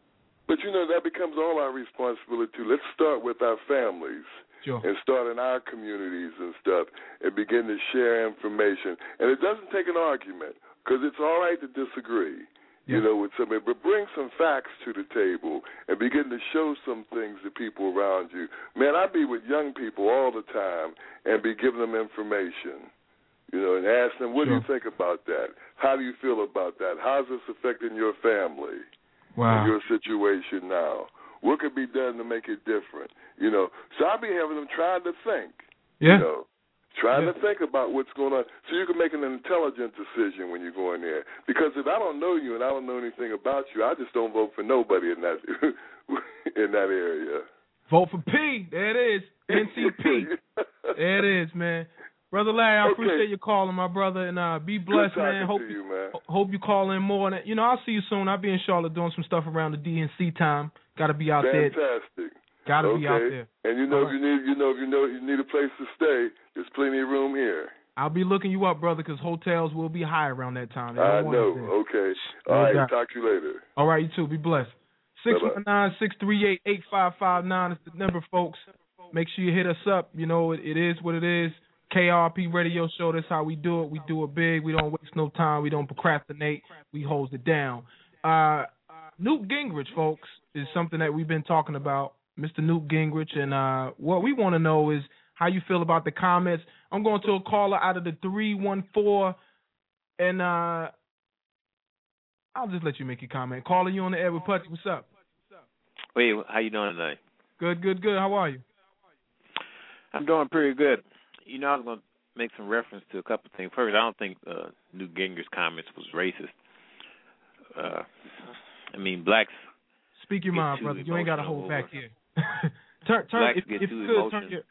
But you know that becomes all our responsibility. too. Let's start with our families Sure. and start in our communities and stuff, and begin to share information. And it doesn't take an argument because it's all right to disagree. Yeah. You know, with somebody, but bring some facts to the table and begin to show some things to people around you. Man, I be with young people all the time and be giving them information. You know, and ask them, what do you think about that? How do you feel about that? How's this affecting your family? Wow. your situation now. What could be done to make it different? You know, so I be having them trying to think. Yeah. You know, trying to think about what's going on, so you can make an intelligent decision when you go in there. Because if I don't know you and I don't know anything about you, I just don't vote for nobody in that *laughs* in that area. Vote for P. There it is. NCP. *laughs* there it is, man. Brother Larry, I Okay. appreciate you calling, my brother, and uh, be blessed, man. Hope you, man. hope you call in more. And you know, I'll see you soon. I'll be in Charlotte doing some stuff around the DNC time. Got to be out there. Fantastic. Got to okay. be out there. And you know, All if you need, you know, if you know, you need a place to stay. There's plenty of room here. I'll be looking you up, brother, because hotels will be high around that time. I don't want us know. Okay. All right. doubt. Talk to you later. All right, you too. Be blessed. Six one nine six three eight eight five five nine is the number, folks. Make sure you hit us up. You know, it, it is what it is. KIRP Radio Show. That's how we do it. We do it big. We don't waste no time. We don't procrastinate. We hold it down. Uh, Newt Gingrich, folks, is something that we've been talking about. Mr. Newt Gingrich, and uh, what we want to know is how you feel about the comments. I'm going to a caller out of the three one four, and uh, I'll just let you make your comment. Caller, you on the air with Pudgy. What's up? Wait, how you doing today? Good, good, good. How are you? I'm doing pretty good. You know, I was going to make some reference to a couple of things. First, I don't think uh, Newt Gingrich's comments was racist. Uh, I mean, blacks. Speak your mind, brother. You ain't got to emotional hold back here. *laughs* turn, turn. If, if you could, turn your.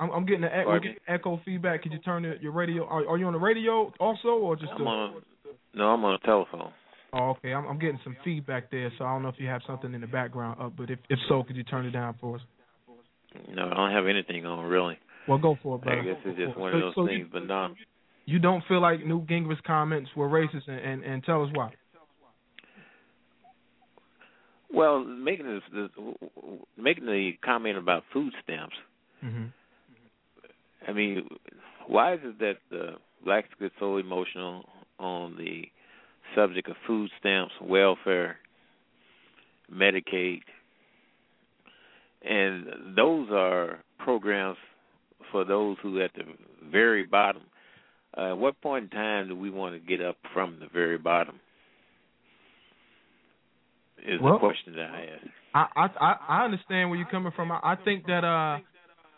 I'm, I'm getting the echo, me? echo feedback. Could you turn the, your radio? Are, are you on the radio also, or just? I'm the- on. No, I'm on a telephone. Oh, okay. I'm, I'm getting some feedback there, so I don't know if you have something in the background up, but if if so, could you turn it down for us? No, I don't have anything on really. Well, go for it, brother. I guess it's just one of those so things. But no, You don't feel like Newt Gingrich's comments were racist, and, and, and tell us why. Well, making this, this making the comment about food stamps. Mm-hmm. I mean, why is it that uh, blacks get so emotional on the subject of food stamps, welfare, Medicaid, and those are programs for those who at the very bottom. Uh, at what point in time do we want to get up from the very bottom? Is Well- the question that I ask. I, I I understand where you're coming from. I, I think that uh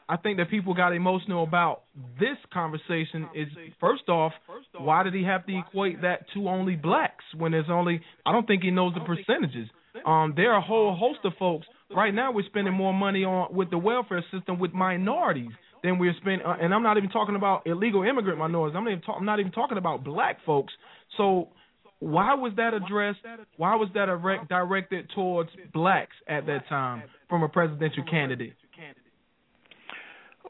I think that people got emotional about this conversation is first off, why did he have to equate that to only blacks when there's only I don't think he knows the percentages. Um there are a whole host of folks right now we're spending more money on with the welfare system with minorities than we're spending uh, and I'm not even talking about illegal immigrant minorities. I'm not even talk, I'm not even talking about black folks. So why was that addressed? Why was that direct, directed towards blacks at that time from a presidential candidate?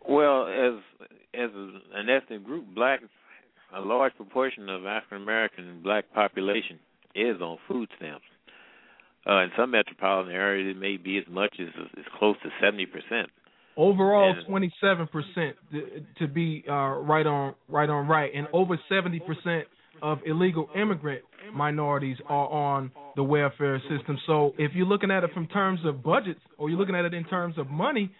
Well, as as an ethnic group, black, a large proportion of African American black population is on food stamps. Uh, in some metropolitan areas, it may be as much as as close to seventy percent. Overall, twenty seven percent to be uh, right on right on right, and over seventy percent of illegal immigrant minorities are on the welfare system. So if you're looking at it from terms of budgets, or you're looking at it in terms of money,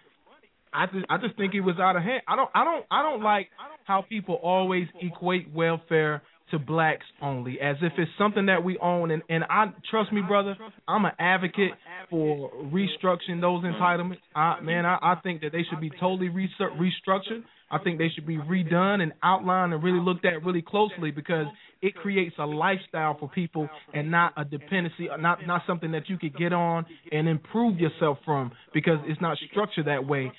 I just I just think it was out of hand. I don't I don't I don't like how people always equate welfare to blacks only, as if it's something that we own. And and I trust me, brother, I'm an advocate for restructuring those entitlements. I man, I, I think that they should be totally restructured. I think they should be redone and outlined and really looked at really closely because it creates a lifestyle for people and not a dependency, not not something that you could get on and improve yourself from because it's not structured that way.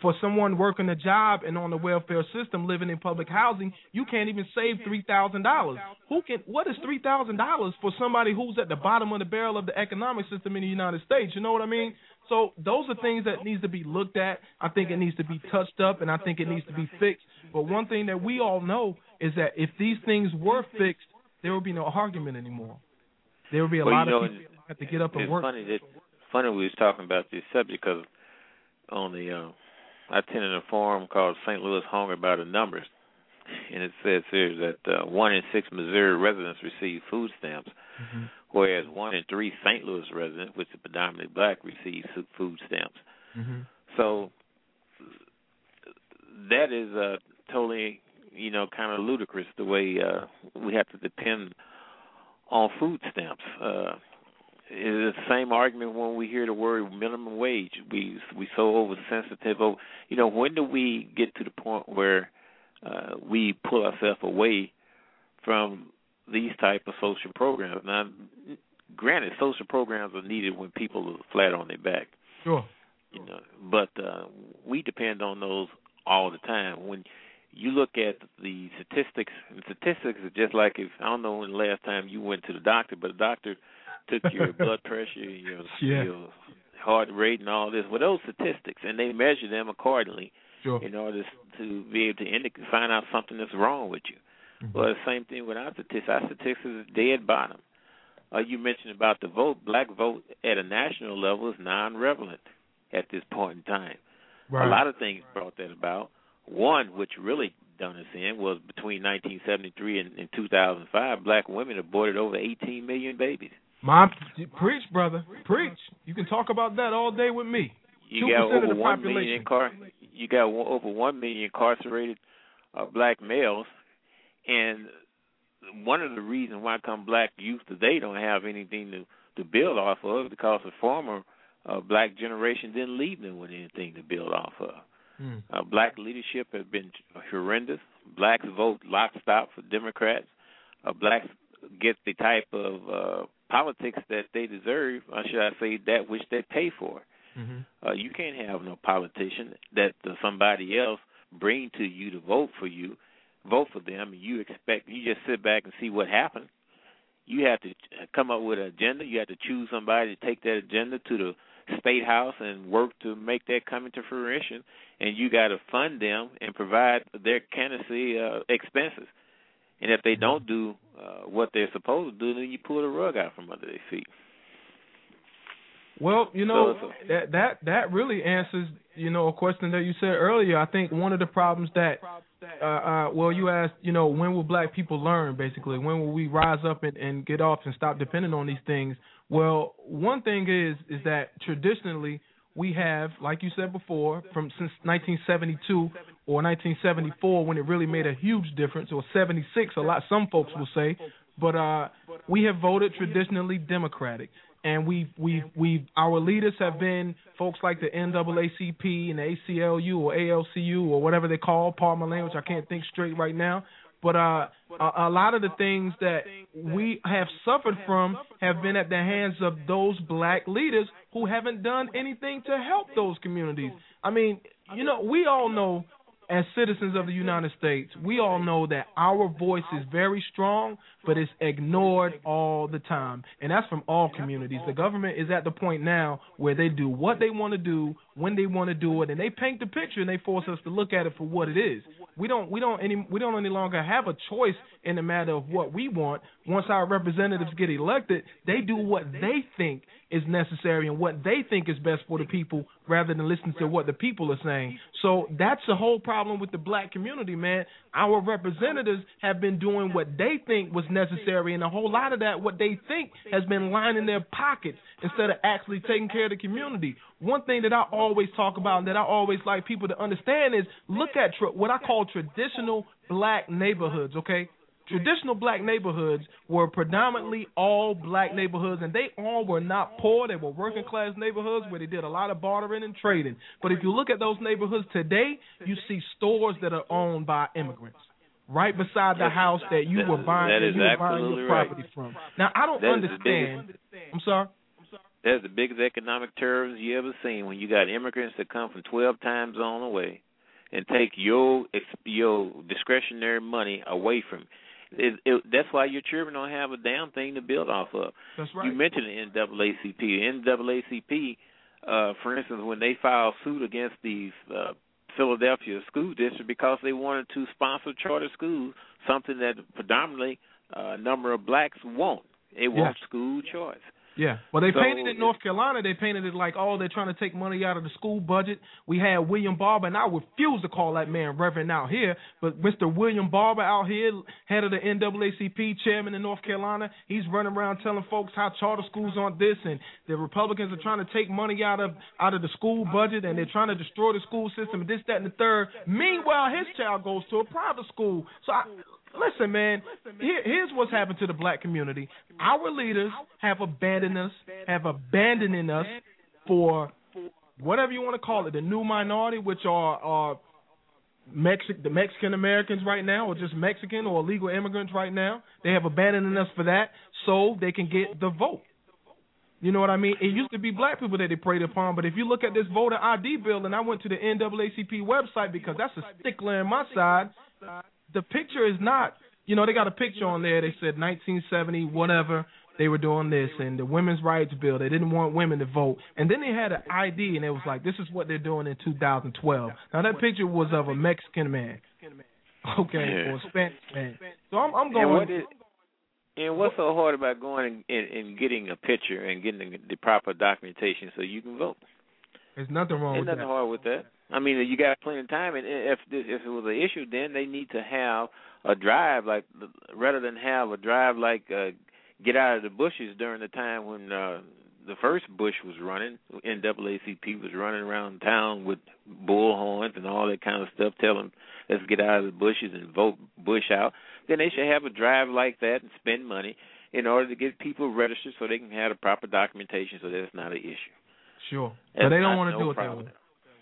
For someone working a job and on the welfare system, living in public housing, you can't even save three thousand dollars. Who can? What is three thousand dollars for somebody who's at the bottom of the barrel of the economic system in the United States? You know what I mean? So those are things that needs to be looked at. I think it needs to be touched up, and I think it needs to be fixed. But one thing that we all know is that if these things were fixed, there would be no argument anymore. There would be a Well, you lot know, of people that have to get up and it's work. funny that funny we was talking about this subject because on the uh, I attended a forum called St. Louis Hungry by the Numbers, and it says here that uh, one in six Missouri residents receive food stamps, Mm-hmm. Whereas one in three St. Louis residents, which is predominantly black, receive food stamps. Mm-hmm. So that is uh, totally, you know, kind of ludicrous the way uh, we have to depend on food stamps. Uh, it's the same argument when we hear the word minimum wage. We we so oversensitive. Over, you know, when do we get to the point where uh, we pull ourselves away from these type of social programs? Now, granted, social programs are needed when people are flat on their back Sure. you know but uh we depend on those all the time when you look at the statistics and statistics are just like if i don't know when the last time you went to the doctor but the doctor took your *laughs* blood pressure your Yeah. your heart rate and all this well those statistics and they measure them accordingly Sure. in order to be able to indicate find out something that's wrong with you Mm-hmm. well the same thing with our statistics our statistics is dead bottom uh, you mentioned about the vote. Black vote at a national level is non-relevant at this point in time. Right. A lot of things brought that about. One, which really done us in, was between 1973 and, and 2005, black women aborted over 18 million babies. My preach, brother, preach. You can talk about that all day with me. You got over one million incar- You got over one million incarcerated uh, black males, and one of the reasons why come black youth today don't have anything to to build off of because the former uh, black generation didn't leave them with anything to build off of. Mm. Uh, black leadership has been horrendous. Blacks vote lockstep for Democrats. Uh, blacks get the type of uh, politics that they deserve, or should I say, that which they pay for. Mm-hmm. Uh, you can't have no politician that uh, somebody else bring to you to vote for you, vote for them, and you expect you just sit back and see what happens. You have to come up with an agenda. You have to choose somebody to take that agenda to the state house and work to make that come into fruition. And you got to fund them and provide their candidacy uh, expenses. And if they don't do uh, what they're supposed to do, then you pull the rug out from under their feet. Well, you know So- that that that really answers you know a question that you said earlier. I think one of the problems that uh, uh well you asked you know when will black people learn basically when will we rise up and, and get off and stop depending on these things. Well, one thing is is that traditionally we have like you said before from since 1972 or 1974 when it really made a huge difference or 76 a lot some folks will say but uh we have voted traditionally democratic and we we we our leaders have been folks like the NAACP and the ACLU or ALCU or whatever they call my language I can't think straight right now. But uh a, a lot of the things that we have suffered from have been at the hands of those black leaders who haven't done anything to help those communities. I mean you know we all know as citizens of the United States, we all know that our voice is very strong, but it's ignored all the time. And that's from all communities. The government is at the point now where they do what they want to do, when they want to do it, and they paint the picture and they force us to look at it for what it is. We don't we don't any we don't any longer have a choice in the matter of what we want. Once our representatives get elected, they do what they think is necessary and what they think is best for the people rather than listen to what the people are saying. So that's the whole problem with the black community, man. Our representatives have been doing what they think was necessary, and a whole lot of that, what they think, has been lining their pockets instead of actually taking care of the community. One thing that I always talk about and that I always like people to understand is look at tr- what I call traditional black neighborhoods, okay? traditional black neighborhoods were predominantly all black neighborhoods, and they all were not poor. They were working class neighborhoods where they did a lot of bartering and trading. But if you look at those neighborhoods today, you see stores that are owned by immigrants. Right beside the house that you were buying, That is you were buying absolutely your right. property from. Now I don't understand. I'm sorry. That's the biggest economic terrorism you ever seen when you got immigrants that come from 12 time zones away and take your your discretionary money away from. It, it, that's why your children don't have a damn thing to build off of. That's right. You mentioned the NAACP. The NAACP, uh, for instance, when they filed suit against these uh, Philadelphia school district because they wanted to sponsor charter schools, something that predominantly uh, a number of blacks want. They want school choice. Yeah. Well, they So- painted it in North Carolina. They painted it like, oh, they're trying to take money out of the school budget. We had William Barber, and I refuse to call that man Reverend out here, but Mr. William Barber out here, head of the NAACP, chairman in North Carolina, he's running around telling folks how charter schools aren't this, and the Republicans are trying to take money out of out of the school budget, and they're trying to destroy the school system, and this, that, and the third. Meanwhile, his child goes to a private school. So I, Listen, man. Here, here's what's happened to the black community. Our leaders have abandoned us, have abandoning us for whatever you want to call it, the new minority, which are are Mexic the Mexican Americans right now, or just Mexican or illegal immigrants right now. They have abandoned us for that, so they can get the vote. You know what I mean? It used to be black people that they preyed upon, but if you look at this voter ID bill, and I went to the NAACP website because that's a stickler on my side, the picture is not, you know, they got a picture on there. They said 1970, whatever. They were doing this and the women's rights bill. They didn't want women to vote. And then they had an ID and it was like, this is what they're doing in 2012. Now that picture was of a Mexican man. Okay, Yeah. or a Spanish man. So I'm, I'm And going. what is and what's so hard about going and, and, and getting a picture and getting the, the proper documentation so you can vote? There's nothing wrong There's with nothing that. hard with that. I mean, you got plenty of time, and if this, if it was an issue, then they need to have a drive like rather than have a drive like uh, get out of the bushes during the time when uh, the first Bush was running. NAACP was running around town with bullhorns and all that kind of stuff, telling let's get out of the bushes and vote Bush out. Then they should have a drive like that and spend money in order to get people registered so they can have the proper documentation so that's not an issue. Sure, That's but they don't want to no do it that way.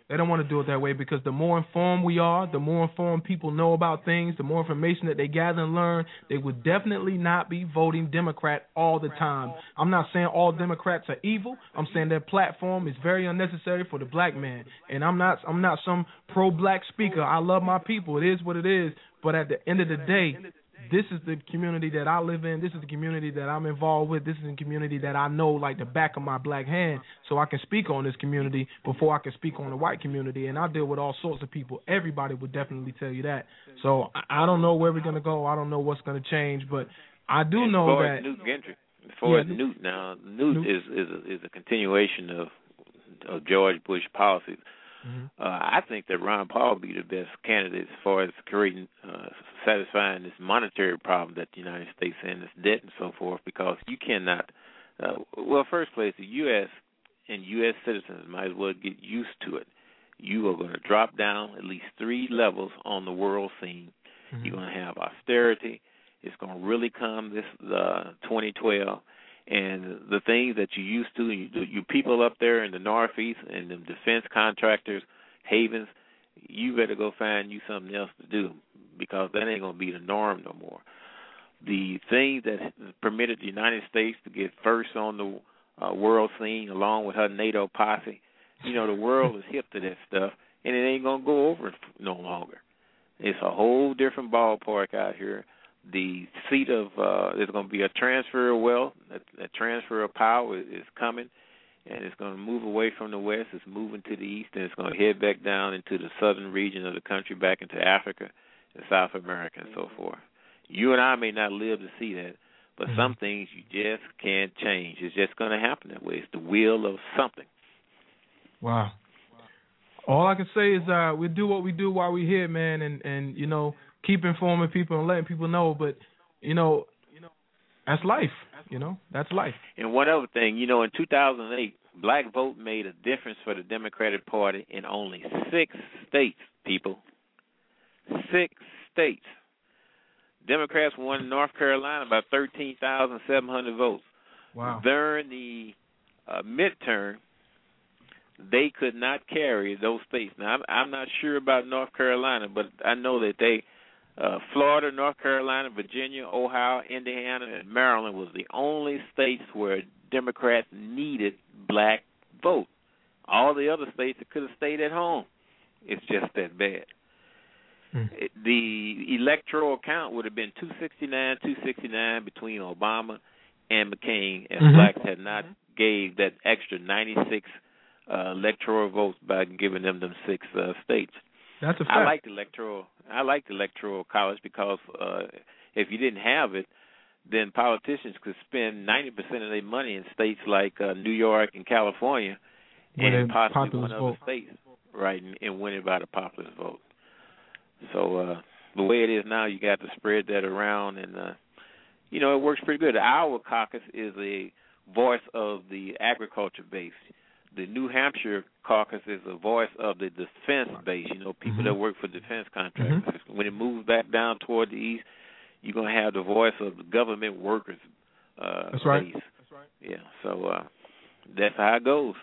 They don't want to do it that way because the more informed we are, the more informed people know about things, the more information that they gather and learn, they would definitely not be voting Democrat all the time. I'm not saying all Democrats are evil. I'm saying their platform is very unnecessary for the black man. And I'm not I'm not some pro black speaker. I love my people. It is what it is. But at the end of the day, this is the community that I live in. This is the community that I'm involved with. This is the community that I know like the back of my black hand. So I can speak on this community before I can speak on the white community. And I deal with all sorts of people. Everybody would definitely tell you that. So I, don't know where we're gonna go. I don't know what's gonna change, but I do as know that Newt Gingrich, as far Yeah, as Newt- Newt now, Newt, Newt- is is a, is a continuation of of George Bush policies. Mhm. Uh, I think that Ron Paul would be the best candidate as far as creating, uh, satisfying this monetary problem that the United States and this debt and so forth, because you cannot. Uh, well, first place, the U.S. and U.S. citizens might as well get used to it. You are going to drop down at least three levels on the world scene. Mhm. You're going to have austerity. It's going to really come this uh, 2012, and the things that you used to, you, you people up there in the Northeast and the defense contractors, havens, you better go find you something else to do because that ain't going to be the norm no more. The thing that permitted the United States to get first on the uh, world scene, along with her NATO posse, you know, the world is hip to that stuff, and it ain't going to go over no longer. It's a whole different ballpark out here. The seat of uh, there's going to be a transfer of wealth, a, a transfer of power is, is coming, and it's going to move away from the west. It's moving to the east, and it's going to head back down into the southern region of the country, back into Africa and South America and so forth. You and I may not live to see that, but some things you just can't change. It's just going to happen that way. It's the will of something. Wow. All I can say is uh we do what we do while we're here, man, and and you know keep informing people and letting people know. But you know, that's life. You know, that's life. And one other thing, you know, in 2008, black vote made a difference for the Democratic Party in only six states, people. Six states. Democrats won North Carolina by 13,700 votes. Wow. During the uh, midterm, they could not carry those states. Now, I'm, I'm not sure about North Carolina, but I know that they, uh, Florida, North Carolina, Virginia, Ohio, Indiana, and Maryland was the only states where Democrats needed black vote. All the other states could have stayed at home. It's just that bad. It- The electoral count would have been 269, 269 between Obama and McCain if Mhm. blacks had not gave that extra 96 uh, electoral votes by giving them them six uh, states. That's a fact. I like the electoral. I like the electoral college because uh, if you didn't have it, then politicians could spend ninety percent of their money in states like uh, New York and California, Where and possibly one other state, right, and, and win it by the populist vote. So uh, the way it is now, you got to spread that around, and uh, you know it works pretty good. Our caucus is a voice of the agriculture base. The New Hampshire caucus is a voice of the defense base. You know, people Mhm. that work for defense contractors. When it moves back down toward the east, you're gonna have the voice of the government workers. Uh, That's right. base. Yeah. So uh, that's how it goes.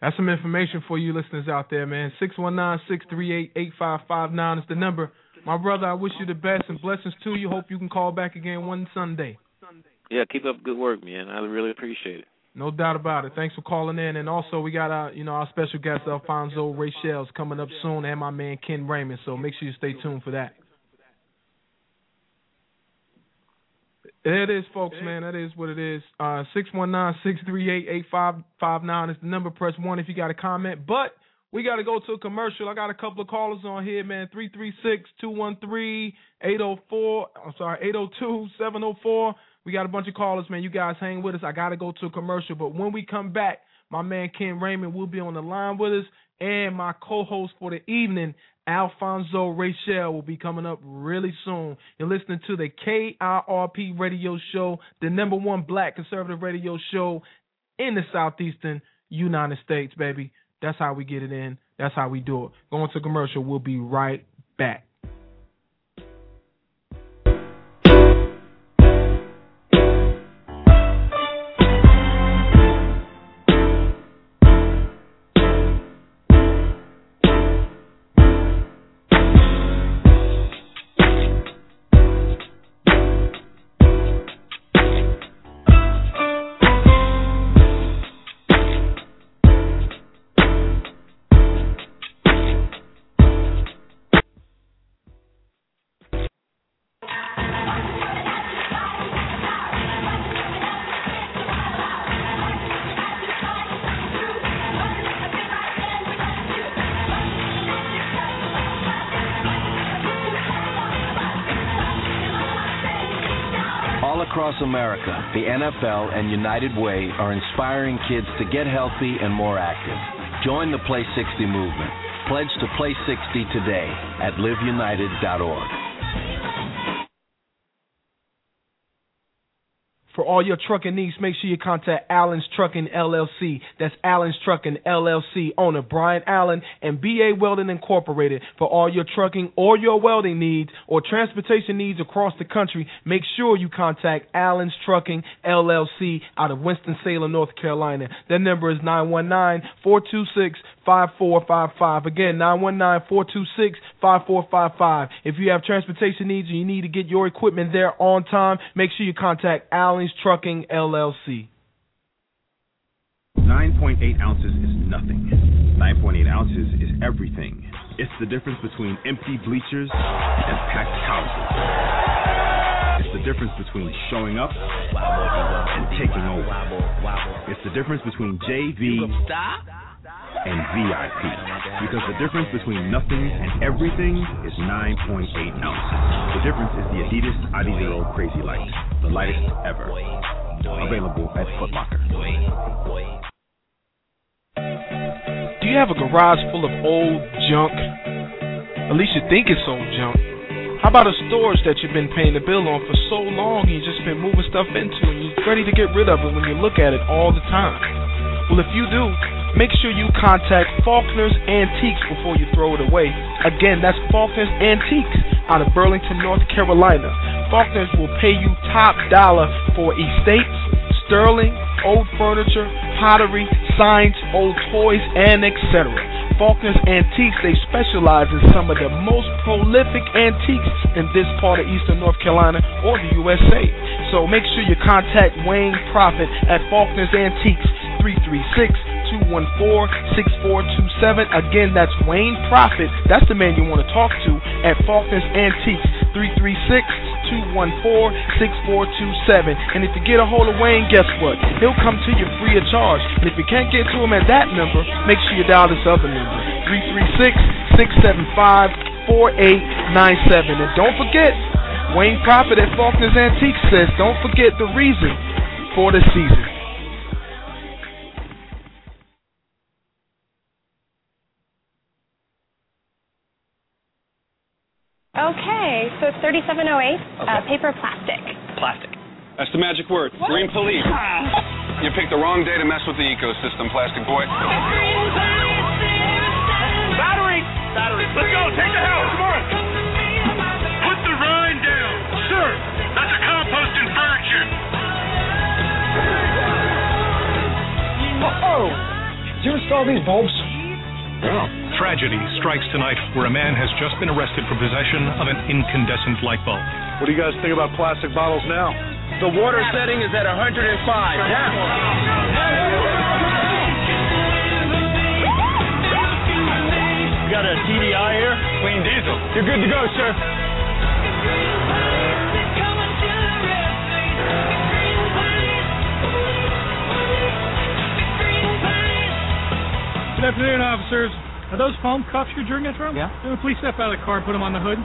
That's some information for you listeners out there, man. Six one nine six three eight eight five five nine is the number. My brother, I wish you the best and blessings to you. Hope you can call back again one Sunday. Yeah, keep up good work, man. I really appreciate it. No doubt about it. Thanks for calling in. And also, we got our, you know, our special guest Alfonzo Rachel's coming up soon, and my man Ken Raymond. So make sure you stay tuned for that. It is, folks, man. That is what it is. Uh, six one nine six three eight eight five five nine is the number. Press one if you got a comment. But we got to go to a commercial. I got a couple of callers on here, man. Three three six two one three eight zero four. I'm sorry, eight zero two seven zero four. We got a bunch of callers, man. You guys hang with us. I got to go to a commercial. But when we come back, my man Ken Raymond will be on the line with us, And my co-host for the evening, Alfonzo Rachel, will be coming up really soon. You're listening to the KIRP radio show, the number one black conservative radio show in the southeastern United States, baby. That's how we get it in. That's how we do it. Going to commercial. We'll be right back. America, the NFL and United Way are inspiring kids to get healthy and more active. Join the Play 60 movement. Pledge to Play 60 today at liveunited.org. all your trucking needs, make sure you contact Allen's Trucking LLC. That's Allen's Trucking LLC, owner Brian Allen and BA Welding Incorporated. For all your trucking or your welding needs or transportation needs across the country, make sure you contact Allen's Trucking LLC out of Winston-Salem, North Carolina. Their number is 919-426-5455. Again, 919-426-5455. If you have transportation needs and you need to get your equipment there on time, make sure you contact Allen's Trucking LLC. 9.8 ounces is nothing. 9.8 ounces is everything. It's the difference between empty bleachers and packed houses. It's the difference between showing up and taking over. It's the difference between JV and VIP. Because the difference between nothing and everything is 9.8 ounces. The difference is the Adidas Adizero Crazy Light, the lightest ever. Available at Foot Locker. Do you have a garage full of old junk? At least you think it's old junk. How about a storage that you've been paying the bill on for so long and you've just been moving stuff into and you're ready to get rid of it when you look at it all the time? Well, if you do, make sure you contact Faulkner's Antiques before you throw it away. Again, that's Faulkner's Antiques out of Burlington, North Carolina. Faulkner's will pay you top dollar for estates, sterling, old furniture, pottery, signs, old toys, and etc. Faulkner's Antiques, they specialize in some of the most prolific antiques in this part of Eastern North Carolina or the USA. So make sure you contact Wayne Prophet at Faulkner's Antiques, 336 214-6427. Again, that's Wayne Prophet. That's the man you want to talk to at Faulkner's Antiques, 336-214-6427. And if you get a hold of Wayne, guess what? He'll come to you free of charge. And if you can't get to him at that number, make sure you dial this other number, 336-675-4897. And don't forget, Wayne Prophet at Faulkner's Antiques says, don't forget the reason for the season. So it's 3708, uh, paper plastic. Plastic. That's the magic word. Green police. You picked the wrong day to mess with the ecosystem, plastic boy. Battery! Battery. Let's go! Take the house! Come on! Put the rind down! Sir! That's a composting furniture! Oh! Did you install these bulbs? Tragedy strikes tonight where a man has just been arrested for possession of an incandescent light bulb. What do you guys think about plastic bottles now? The water setting is at 105. You got a TDI here? Clean diesel. You're good to go, sir. Good afternoon, officers. Are those foam cuffs you're drinking from? Yeah. Please step out of the car and put them on the hood.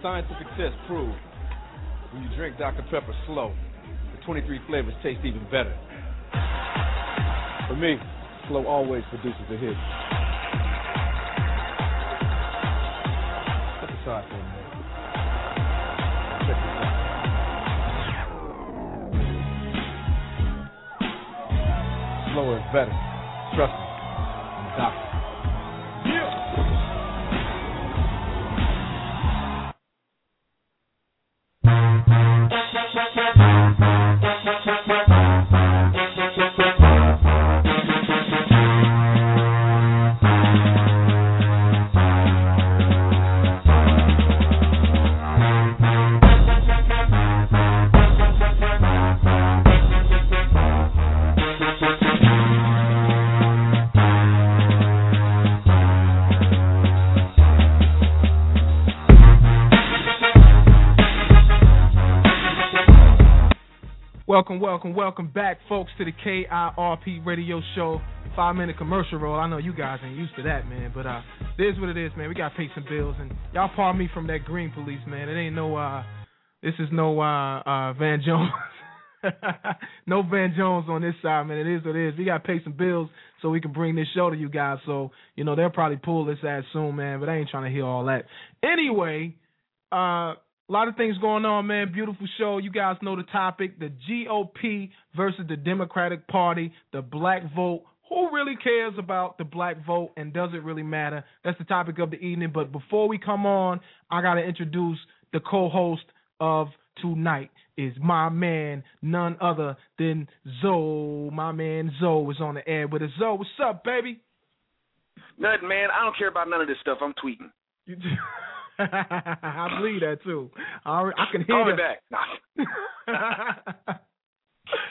Scientific test proved When you drink Dr. Pepper slow, the 23 flavors taste even better. For me, slow always produces a hit. Step aside for a Slower is better. Trust me. Welcome, welcome, welcome back, folks, to the KIRP radio show. Five minute commercial roll. I know you guys ain't used to that, man, but uh, it is what it is, man. We gotta pay some bills, and y'all pardon me from that green police, man. It ain't no, uh, this is no uh, uh, Van Jones. *laughs* no Van Jones on this side, man. It is what it is. We gotta pay some bills so we can bring this show to you guys. So you know they'll probably pull this ass soon, man. But I ain't trying to hear all that. Anyway, uh, a lot of things going on, man. Beautiful show. You guys know the topic: the GOP versus the Democratic Party, the black vote. Who really cares about the black vote, and does it really matter? That's the topic of the evening. But before we come on, I gotta introduce the co-host of tonight. Is my man, none other than Zo. My man Zo is on the air with us. Zo, what's up, baby? Nothing, man. I don't care about none of this stuff. I'm tweeting. *laughs* *laughs* I believe that too. I, I can hear Call me that. back.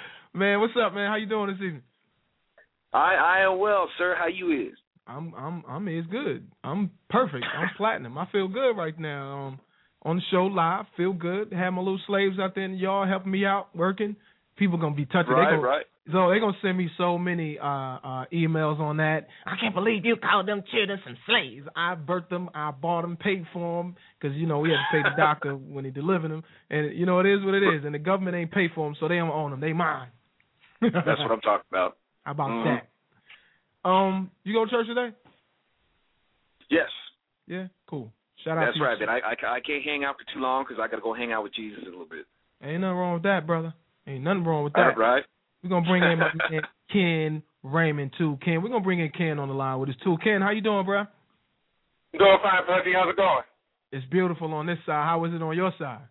*laughs* man, what's up, man? How you doing this evening? I I am well, sir. How you is? I'm I'm I'm is good. I'm perfect. I'm *laughs* platinum. I feel good right now. Um, on the show live, feel good. Have my little slaves out there in the yard helping me out, working. People gonna be touching. Right, they gonna, right. So they're gonna send me so many uh uh emails on that. I can't believe you called them children some slaves. I birthed them, I bought them, paid for them, because you know we had to pay the *laughs* doctor when he delivered them, and you know it is what it is. And the government ain't pay for them, so they don't own them. They mine. That's what I'm talking about. *laughs* How about Mhm. that? Um, you go to church today? Yes, Yeah, cool. Shout out that's to right. But I, I I can't hang out for too long because I got to go hang out with Jesus a little bit. Ain't nothing wrong with that, brother. Ain't nothing wrong with that. right. We're gonna bring in *laughs* man Ken Raymond too. Ken, we're gonna bring in Ken on the line with us too. Ken, how you doing, bro? Doing fine, buddy. How's it going? It's beautiful on this side. How is it on your side?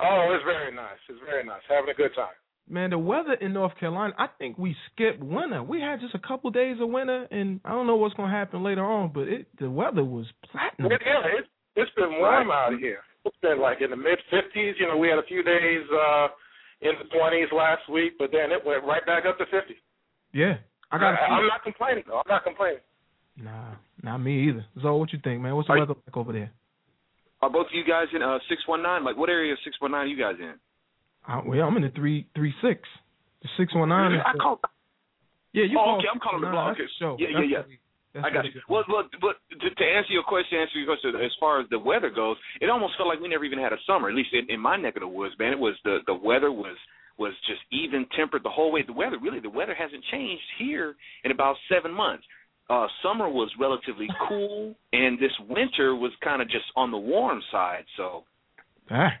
Oh, it's very nice. It's very nice. Having a good time. Man, the weather in North Carolina, I think we skipped winter. We had just a couple days of winter, and I don't know what's gonna happen later on, but it the weather was platinum. It, yeah, it's it's been warm out here. It's been like in the mid 50s. You know, we had a few days uh in the 20s last week, but then it went right back up to 50. Yeah, I got. I, I'm not complaining though. I'm not complaining. Nah, not me either. So what you think, man? What's the Are- weather like over there? Are both of you guys in uh six one nine? Like what area of six one nine are you guys in? I, well, I'm in the three three six. The six one nine. I call. Yeah, you oh, call okay, I'm calling the block. Okay. the show. Yeah, That's yeah, yeah. What we- that's I got you. Well, look, but to, to answer your question, answer your question, as far as the weather goes, it almost felt like we never even had a summer. At least in, in my neck of the woods, man. It was the the weather was was just even tempered the whole way. The weather, really, the weather hasn't changed here in about seven months. Uh, summer was relatively cool, and this winter was kind of just on the warm side. So, Ah,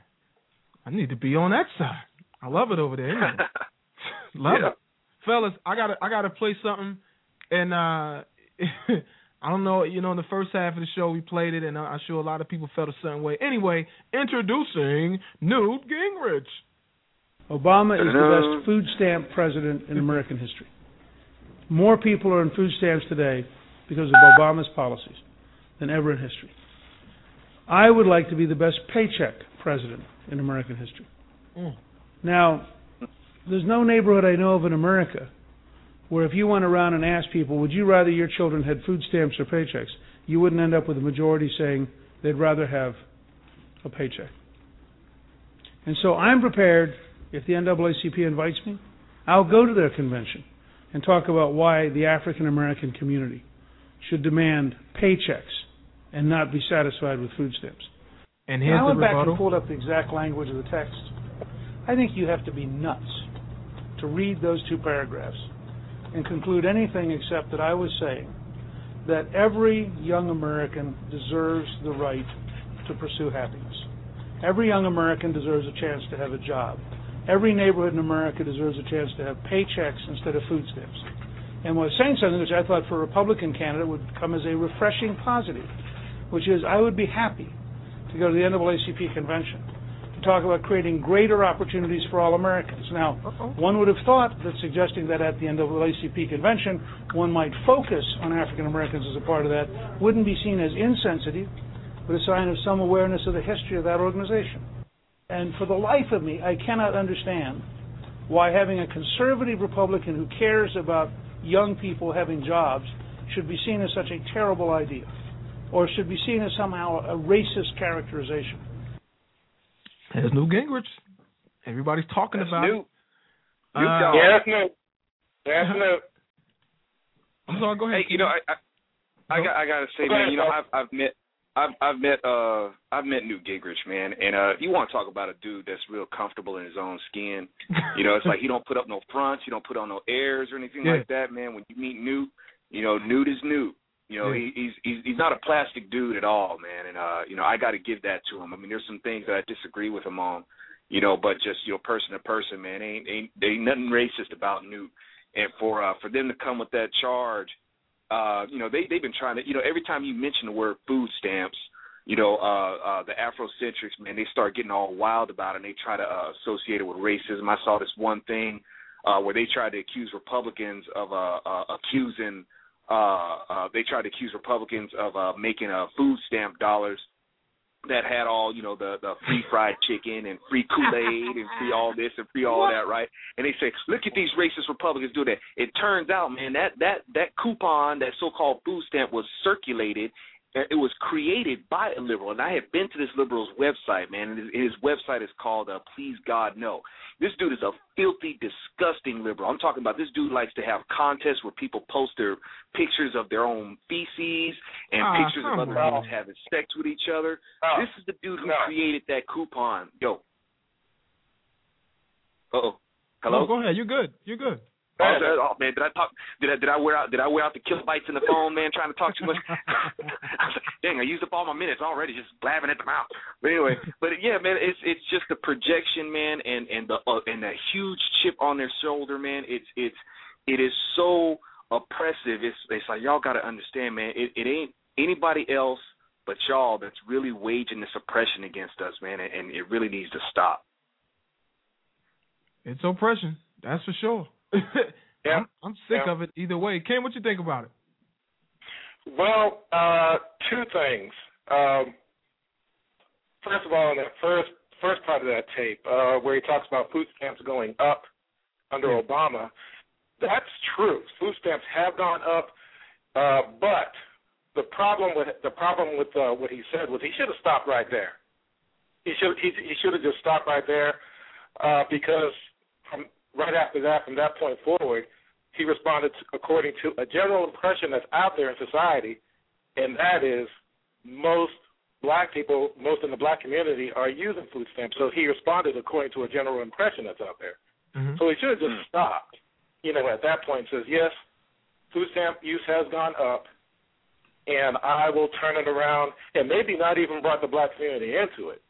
I need to be on that side. I love it over there. *laughs* Love Yeah. it, fellas. I gotta I gotta play something, and uh *laughs* I don't know. You know, in the first half of the show we played it, and I- I'm sure a lot of people felt a certain way. Anyway, introducing Newt Gingrich. Obama is the best food stamp president in American history. More people are on food stamps today because of Obama's policies than ever in history. I would like to be the best paycheck president in American history. Mm. Now, there's no neighborhood I know of in America where if you went around and asked people, would you rather your children had food stamps or paychecks, you wouldn't end up with a majority saying they'd rather have a paycheck. And so I'm prepared, if the NAACP invites me, I'll go to their convention and talk about why the African American community should demand paychecks and not be satisfied with food stamps. And And here's I the went back rebuttal. and pulled up the exact language of the text. I think you have to be nuts to read those two paragraphs and conclude anything except that I was saying that every young American deserves the right to pursue happiness. Every young American deserves a chance to have a job. Every neighborhood in America deserves a chance to have paychecks instead of food stamps. And was saying something which I thought for a Republican candidate would come as a refreshing positive, which is I would be happy to go to the NAACP convention talk about creating greater opportunities for all Americans. Now, one would have thought that suggesting that at the NAACP convention one might focus on African Americans as a part of that wouldn't be seen as insensitive, but a sign of some awareness of the history of that organization. And for the life of me, I cannot understand why having a conservative Republican who cares about young people having jobs should be seen as such a terrible idea, or should be seen as somehow a racist characterization. There's Newt Gingrich. Everybody's talking That's about Newt. it. Uh, yeah, that's Newt. That's *laughs* Newt. I'm sorry. Go ahead. Hey, you know, I I, I got I gotta say, Go man, ahead, you know, I've I've met I've I've met uh I've met Newt Gingrich, man, and uh you want to talk about a dude that's real comfortable in his own skin. *laughs* You know, it's like he don't put up no fronts, he don't put on no airs or anything Yeah. like that, man. When you meet Newt, you know, Newt is Newt. You know, Yeah. he, he's he's he's not a plastic dude at all, man. And uh, you know, I got to give that to him. I mean, there's some things that I disagree with him on, you know, but just you know, person to person, man, ain't ain't ain't nothing racist about Newt. And for uh for them to come with that charge, uh, you know, they they've been trying to, you know, every time you mention the word food stamps, you know, uh, uh, the Afrocentrics, man, they start getting all wild about it and they try to uh, associate it with racism. I saw this one thing uh, where they tried to accuse Republicans of uh, uh, accusing, uh, uh, they tried to accuse Republicans of uh, making uh, food stamp dollars that had all, you know, the the free fried chicken and free Kool Aid and free all this and free all that, right? And they say, look at these racist Republicans do that. It turns out, man, that that that coupon, that so-called food stamp, was circulated. It was created by a liberal, and I have been to this liberal's website, man. And his, his website is called uh, Please God No. This dude is a filthy, disgusting liberal. I'm talking about this dude likes to have contests where people post their pictures of their own feces and pictures of other on. dudes having sex with each other. Oh, This is the dude who no. created that coupon. Yo. Uh oh. Hello. No, go ahead. You're good. You're good. Oh, that- oh, man, did I talk? Did I did I wear out? Did I wear out the kilobytes in the phone, man? Trying to talk too much. *laughs* Dang, I used up all my minutes already, just blabbing at the mouth. But anyway, but yeah, man, it's it's just the projection, man, and and the uh, and that huge chip on their shoulder, man. It's it's it is so oppressive. It's it's like y'all got to understand, man. It it ain't anybody else but y'all that's really waging this oppression against us, man, and, and it really needs to stop. It's oppression. That's for sure. Yeah. I'm, I'm sick Yeah. of it either way. Ken, what you think about it? Well, uh, two things. Um, first of all, in that first first part of that tape, uh, where he talks about food stamps going up under Obama, that's true. Food stamps have gone up, uh, but the problem with the problem with uh, what he said was he should have stopped right there. He should he, he should have just stopped right there uh, because right after that, from that point forward, he responded to, according to a general impression that's out there in society, and that is most black people, most in the black community, are using food stamps. So he responded according to a general impression that's out there. Mm-hmm. So he should have just stopped, you know, at that point and says, yes, food stamp use has gone up, and I will turn it around, and maybe not even brought the black community into it.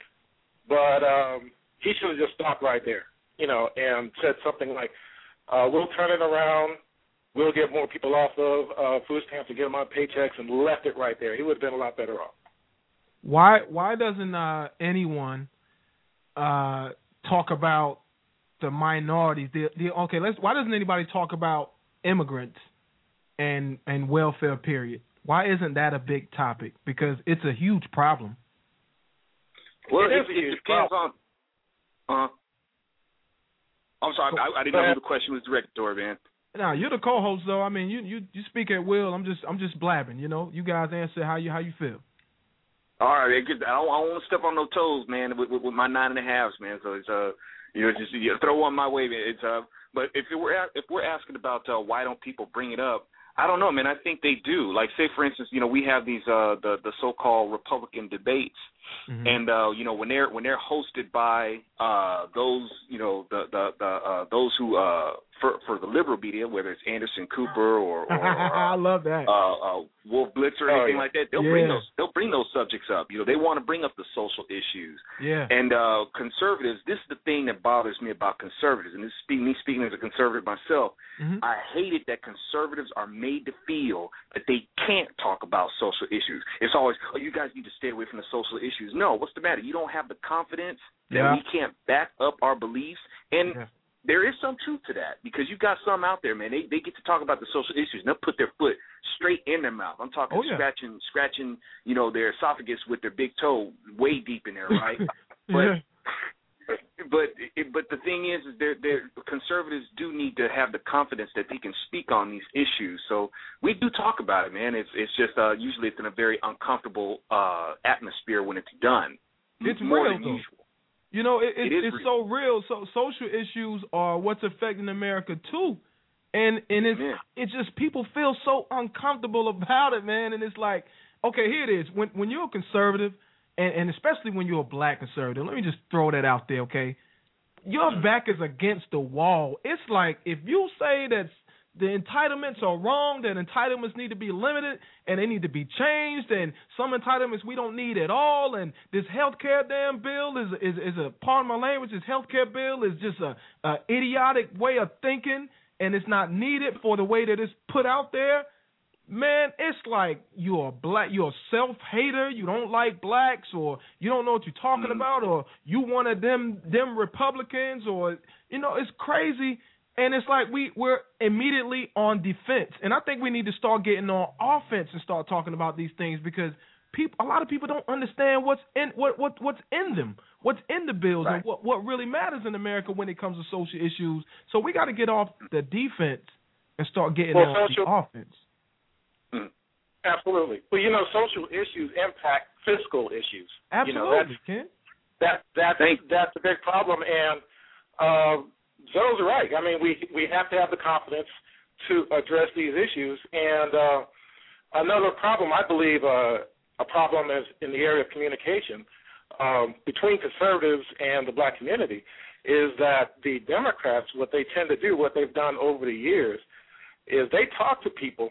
But um, he should have just stopped right there, you know, and said something like, uh, we'll turn it around, we'll get more people off of uh, food stamps and get them on paychecks, and left it right there. He would have been a lot better off. Why why doesn't uh, anyone uh, talk about the minorities? The, the okay, let's. Why doesn't anybody talk about immigrants and and welfare? Period. Why isn't that a big topic? Because it's a huge problem. Well, It it, is a it huge depends on. Uh, I'm sorry, I, I didn't know who the question was directed toward, man. Now you're the co-host, though. I mean, you you you speak at will. I'm just I'm just blabbing. You know, you guys answer how you how you feel. All right, good. I don't, I don't want to step on no toes, man, with, with, with my nine and a halves, man. So it's uh, you know, just you know, throw one my way, man. It's uh, but if we're a- if we're asking about uh, why don't people bring it up, I don't know, man. I think they do. Like, say for instance, you know, we have these uh the the so-called Republican debates, Mhm. and uh, you know, when they're when they're hosted by uh those, you know, the the the uh those who uh for for the liberal media, whether it's Anderson Cooper or, or *laughs* I uh, love that. uh, uh, Wolf Blitzer or Oh, anything yeah. like that, they'll bring those they'll bring those subjects up. You know, they want to bring up the social issues. yeah. And uh, conservatives, this is the thing that bothers me about conservatives, and this is speaking, me speaking as a conservative myself. Mhm. I hate it that conservatives are made to feel that they can't talk about social issues. It's always, oh, you guys need to stay away from the social issues. No, what's the matter? You don't have the confidence that Yeah. we can't back up our beliefs, and Yeah. There is some truth to that because you've got some out there, man. They they get to talk about the social issues and they'll put their foot straight in their mouth. I'm talking Oh, yeah. scratching scratching, you know, their esophagus with their big toe way deep in there, right? *laughs* yeah. but it, but the thing is, is they're, they're conservatives do need to have the confidence that they can speak on these issues. So we do talk about it, man. It's it's just uh, usually it's in a very uncomfortable uh, atmosphere when it's done. It's more real, than though. usual. You know, it, it, It it's so real. So social issues are what's affecting America too, and and it's it's just people feel so uncomfortable about it, man. And it's like, okay, here it is. When when you're a conservative, and and especially when you're a black conservative, let me just throw that out there, okay? Your back is against the wall. It's like if you say that the entitlements are wrong, that entitlements need to be limited and they need to be changed, and some entitlements we don't need at all, and this healthcare damn bill is is is a pardon my language, this healthcare bill is just a, a idiotic way of thinking, and it's not needed for the way that it's put out there. Man, it's like you're a black, you're a self hater. You don't like blacks, or you don't know what you're talking mm-hmm. about, or you one of them them Republicans, or you know, it's crazy. And it's like we we're immediately on defense, and I think we need to start getting on offense and start talking about these things because people, a lot of people don't understand what's in what what what's in them, what's in the bills, and what what really matters in America when it comes to social issues. So we got to get off the defense and start getting Well, on social- the offense. Absolutely. Well, you know, social issues impact fiscal issues. You know, Absolutely, that's Ken. that that's that's a big problem and uh Zo's right. I mean we we have to have the confidence to address these issues and uh another problem I believe uh a problem is in the area of communication um between conservatives and the black community is that the Democrats what they tend to do, what they've done over the years is they talk to people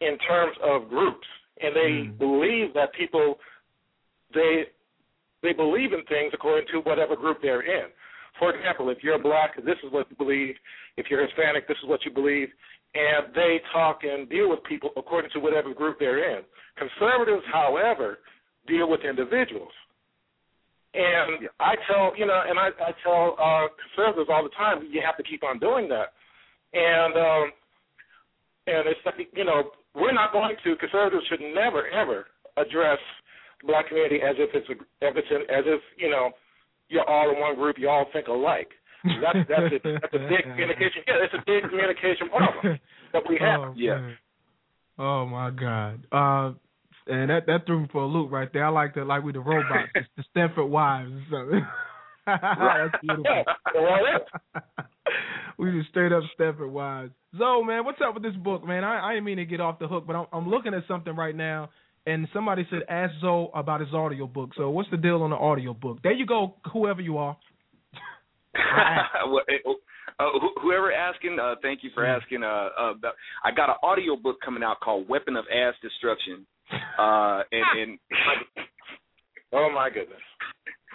in terms of groups and they believe that people they they believe in things according to whatever group they're in. For example, if you're black, this is what you believe. If you're Hispanic, this is what you believe. And they talk and deal with people according to whatever group they're in. Conservatives, however, deal with individuals. And I tell you know, and I, I tell uh, conservatives all the time, you have to keep on doing that. And um, and it's like you know, we're not going to conservatives should never ever address the black community as if it's a, as if it's as if you know you're all in one group, you all think alike. That's that's a, that's a *laughs* big communication. Yeah, it's a big communication problem *laughs* that we have. Oh, man. Oh my God. Uh, and that that threw me for a loop right there. I like the like with the robots, the, Stepford wives or something. *laughs* That's beautiful. we just straight up Stepford wives. Zo, man, what's up with this book, man? I, I didn't mean to get off the hook, but I'm, I'm looking at something right now, and somebody said ask Zo about his audio book. So what's the deal on the audio book? There you go, whoever you are. *laughs* Uh, whoever asking, uh, thank you for asking. Uh, uh, I got an audio book coming out called "Weapon of Ass Destruction," uh, and, *laughs* and *laughs* oh my goodness,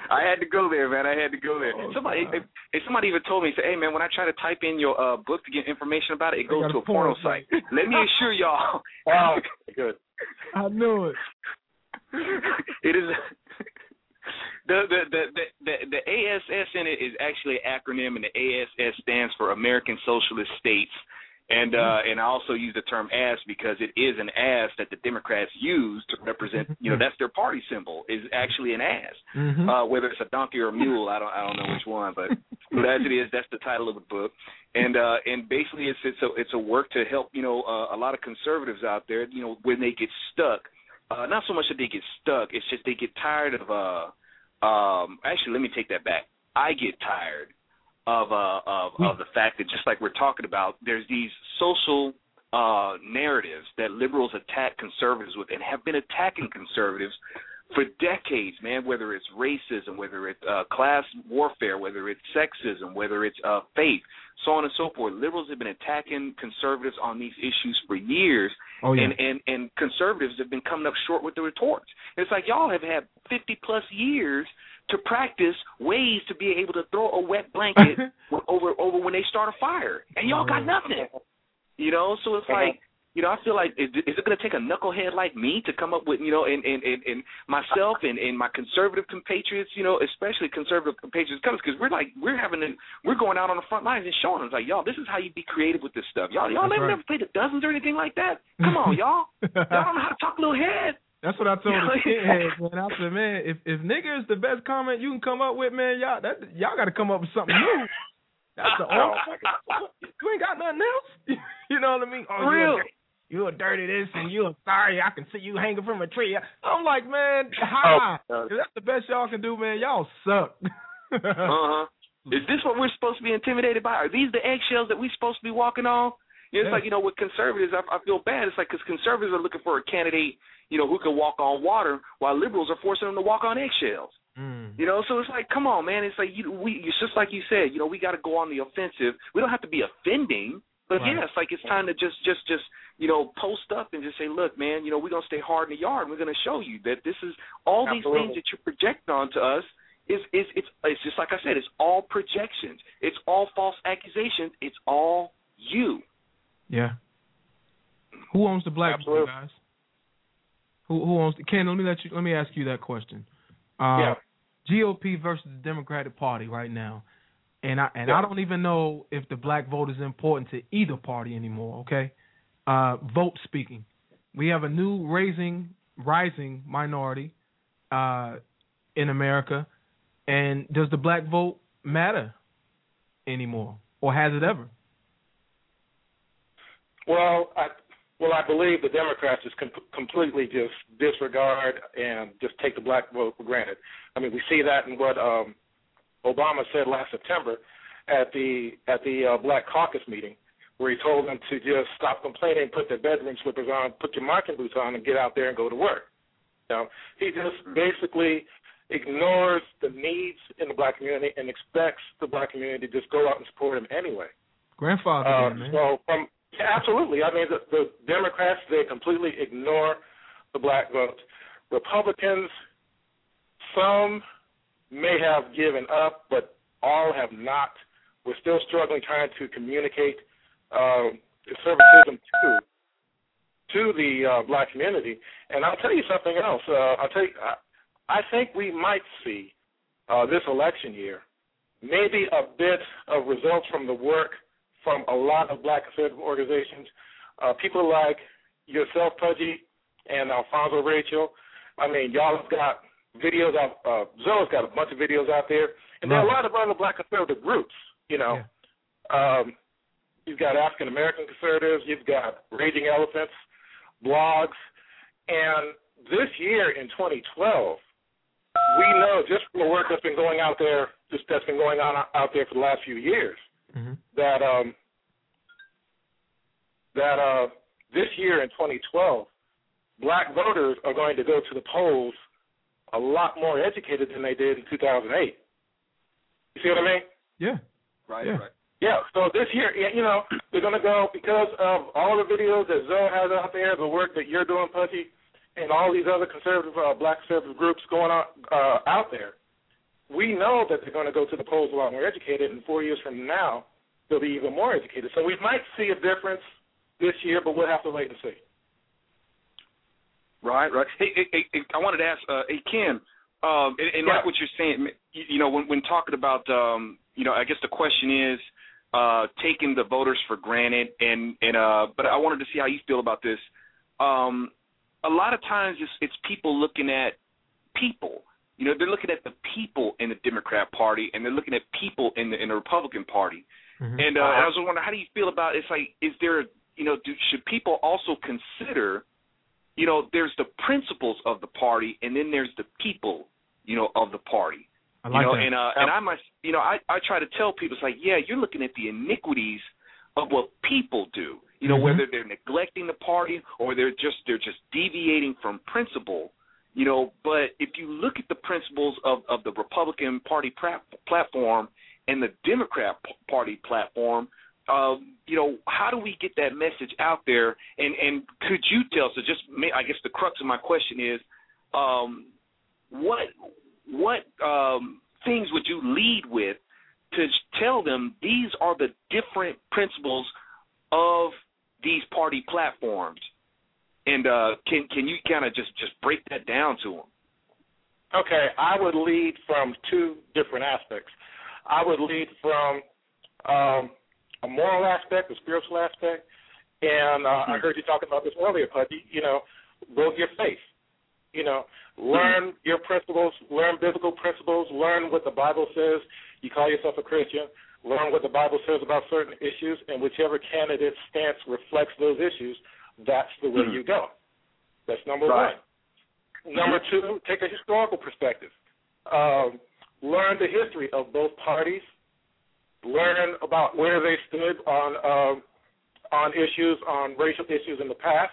I had to go there, man. I had to go there. Oh, somebody, if, if somebody even told me, say, "Hey, man, when I try to type in your uh, book to get information about it, it goes to a a porno porno site." Let me assure y'all. Wow, good. I knew it. it is the the, the the the ASS in it is actually an acronym, and the ASS stands for American Socialist States. And uh and I also use the term ass because it is an ass that the Democrats use to represent you know, that's their party symbol, is actually an ass. Mhm. Uh whether it's a donkey or a mule, I don't I don't know which one, but but as it is, that's the title of the book. And uh and basically it's it's a it's a work to help, you know, uh, a lot of conservatives out there, you know, when they get stuck. Uh not so much that they get stuck, it's just they get tired of uh um actually let me take that back. I get tired of uh of of the fact that just like we're talking about, there's these social uh, narratives that liberals attack conservatives with and have been attacking conservatives for decades, man, whether it's racism, whether it's uh, class warfare, whether it's sexism, whether it's uh, faith, so on and so forth. Liberals have been attacking conservatives on these issues for years, Oh, yeah. and, and and conservatives have been coming up short with the retorts. It's like y'all have had 50 plus years to practice ways to be able to throw a wet blanket *laughs* over over when they start a fire, and y'all got mm-hmm. nothing. You know, so it's uh-huh. like you know, I feel like is, is it going to take a knucklehead like me to come up with you know, and and and, and myself and and my conservative compatriots, you know, especially conservative compatriots, because we're like we're having to, we're going out on the front lines and showing them like y'all, this is how you be creative with this stuff. Y'all y'all That's never, right. never played the dozens or anything like that. Come on, *laughs* y'all. *laughs* y'all don't know how to talk a little head. That's what I told the *laughs* kids, man. I said, man, if if nigga is the best comment you can come up with, man, y'all that y'all got to come up with something new. That's the only fucking. You ain't got nothing else. *laughs* you know what I mean? Oh, you a Real. You a dirty this and you a sorry. I can see you hanging from a tree. I'm like, man, ha. Oh, If that's the best y'all can do, man. Y'all suck. *laughs* Uh huh. Is this what we're supposed to be intimidated by? Are these the eggshells that we're supposed to be walking on? You it's Yeah. like you know, with conservatives, I, I feel bad. It's like because conservatives are looking for a candidate, you know, who can walk on water, while liberals are forcing them to walk on eggshells. Mm. You know, so it's like, come on, man. It's like you, we, it's just like you said. You know, we got to go on the offensive. We don't have to be offending, but Right. yeah, it's like it's time to just, just, just, you know, post up and just say, look, man, you know, we're gonna stay hard in the yard. and We're gonna show you that this is all these things that you project onto us. Is is it's it's just like I said. It's all projections. It's all false accusations. It's all you. Yeah. Who owns the black vote, Absolutely. guys? Who who owns? Ken, let me let you. Let me ask you that question. Uh, Yeah. GOP versus the Democratic Party right now, and I and Yeah. I don't even know if the black vote is important to either party anymore. Okay, uh, vote speaking, we have a new raising rising minority uh, in America, and does the black vote matter anymore, or has it ever? Well, I well I believe the Democrats just com- completely just disregard and just take the black vote for granted. I mean, we see that in what um, Obama said last September at the at the uh, Black Caucus meeting, where he told them to just stop complaining, put their bedroom slippers on, put your marching boots on, and get out there and go to work. You know, he just basically ignores the needs in the black community and expects the black community to just go out and support him anyway. Grandfather, Uh, man. so from yeah, absolutely, I mean the, the Democrats they completely ignore the black vote. Republicans, some may have given up, but all have not. We're still struggling trying to communicate um, conservatism to to the uh, black community. And I'll tell you something else. Uh, I'll tell you, I, I think we might see uh, this election year maybe a bit of results from the work from a lot of black conservative organizations. Uh, people like yourself, Pudgy, and Alfonzo Rachel. I mean, y'all have got videos out. Uh, Zo's got a bunch of videos out there, and there are a lot of other black conservative groups. You know, um, you've got African American conservatives, you've got Raging Elephants, blogs, and this year in 2012, we know just from the work that's been going out there, just that's been going on out there for the last few years, that um, that uh, this year in 2012, black voters are going to go to the polls a lot more educated than they did in 2008. You see what I mean? Yeah. Right, Yeah. right. Yeah, so this year, you know, *clears throat* they're going to go because of all the videos that Zo has out there, the work that you're doing, Pudgy, and all these other conservative, uh, black conservative groups going on uh, out there. We know that they're going to go to the polls a lot more educated, and four years from now, they'll be even more educated. So we might see a difference this year, but we'll have to wait and see. Right, right. Hey, hey, hey, I wanted to ask, uh, hey Ken, um, and, and like what you're saying, you, you know, when when talking about, um, you know, I guess the question is uh, taking the voters for granted, and and uh, but I wanted to see how you feel about this. Um, a lot of times, it's it's people looking at people. You know, they're looking at the people in the Democrat Party, and they're looking at people in the in the Republican Party. And uh, I was wondering, how do you feel about? It's like, is there, you know, do, should people also consider, you know, there's the principles of the party, and then there's the people, you know, of the party. I you like know, that. and uh, and I must, you know, I I try to tell people, it's like, yeah, you're looking at the iniquities of what people do. You know, Mhm. whether they're neglecting the party or they're just they're just deviating from principle. You know, but if you look at the principles of of the Republican Party pra- platform and the Democrat Party platform, um, you know, how do we get that message out there? And and could you tell? So, just I guess the crux of my question is, um, what what um, things would you lead with to tell them these are the different principles of these party platforms? And uh, can can you kind of just just break that down to them? Okay, I would lead from two different aspects. I would lead from um, a moral aspect, a spiritual aspect, and uh, I heard you talking about this earlier, Pudgy. You know, build your faith. You know, learn your principles, learn biblical principles, learn what the Bible says. You call yourself a Christian. Learn what the Bible says about certain issues, and whichever candidate's stance reflects those issues, that's the way you go. That's number Right. one. Number two, take a historical perspective. Um, learn the history of both parties. Learn about where they stood on um, on issues, on racial issues in the past,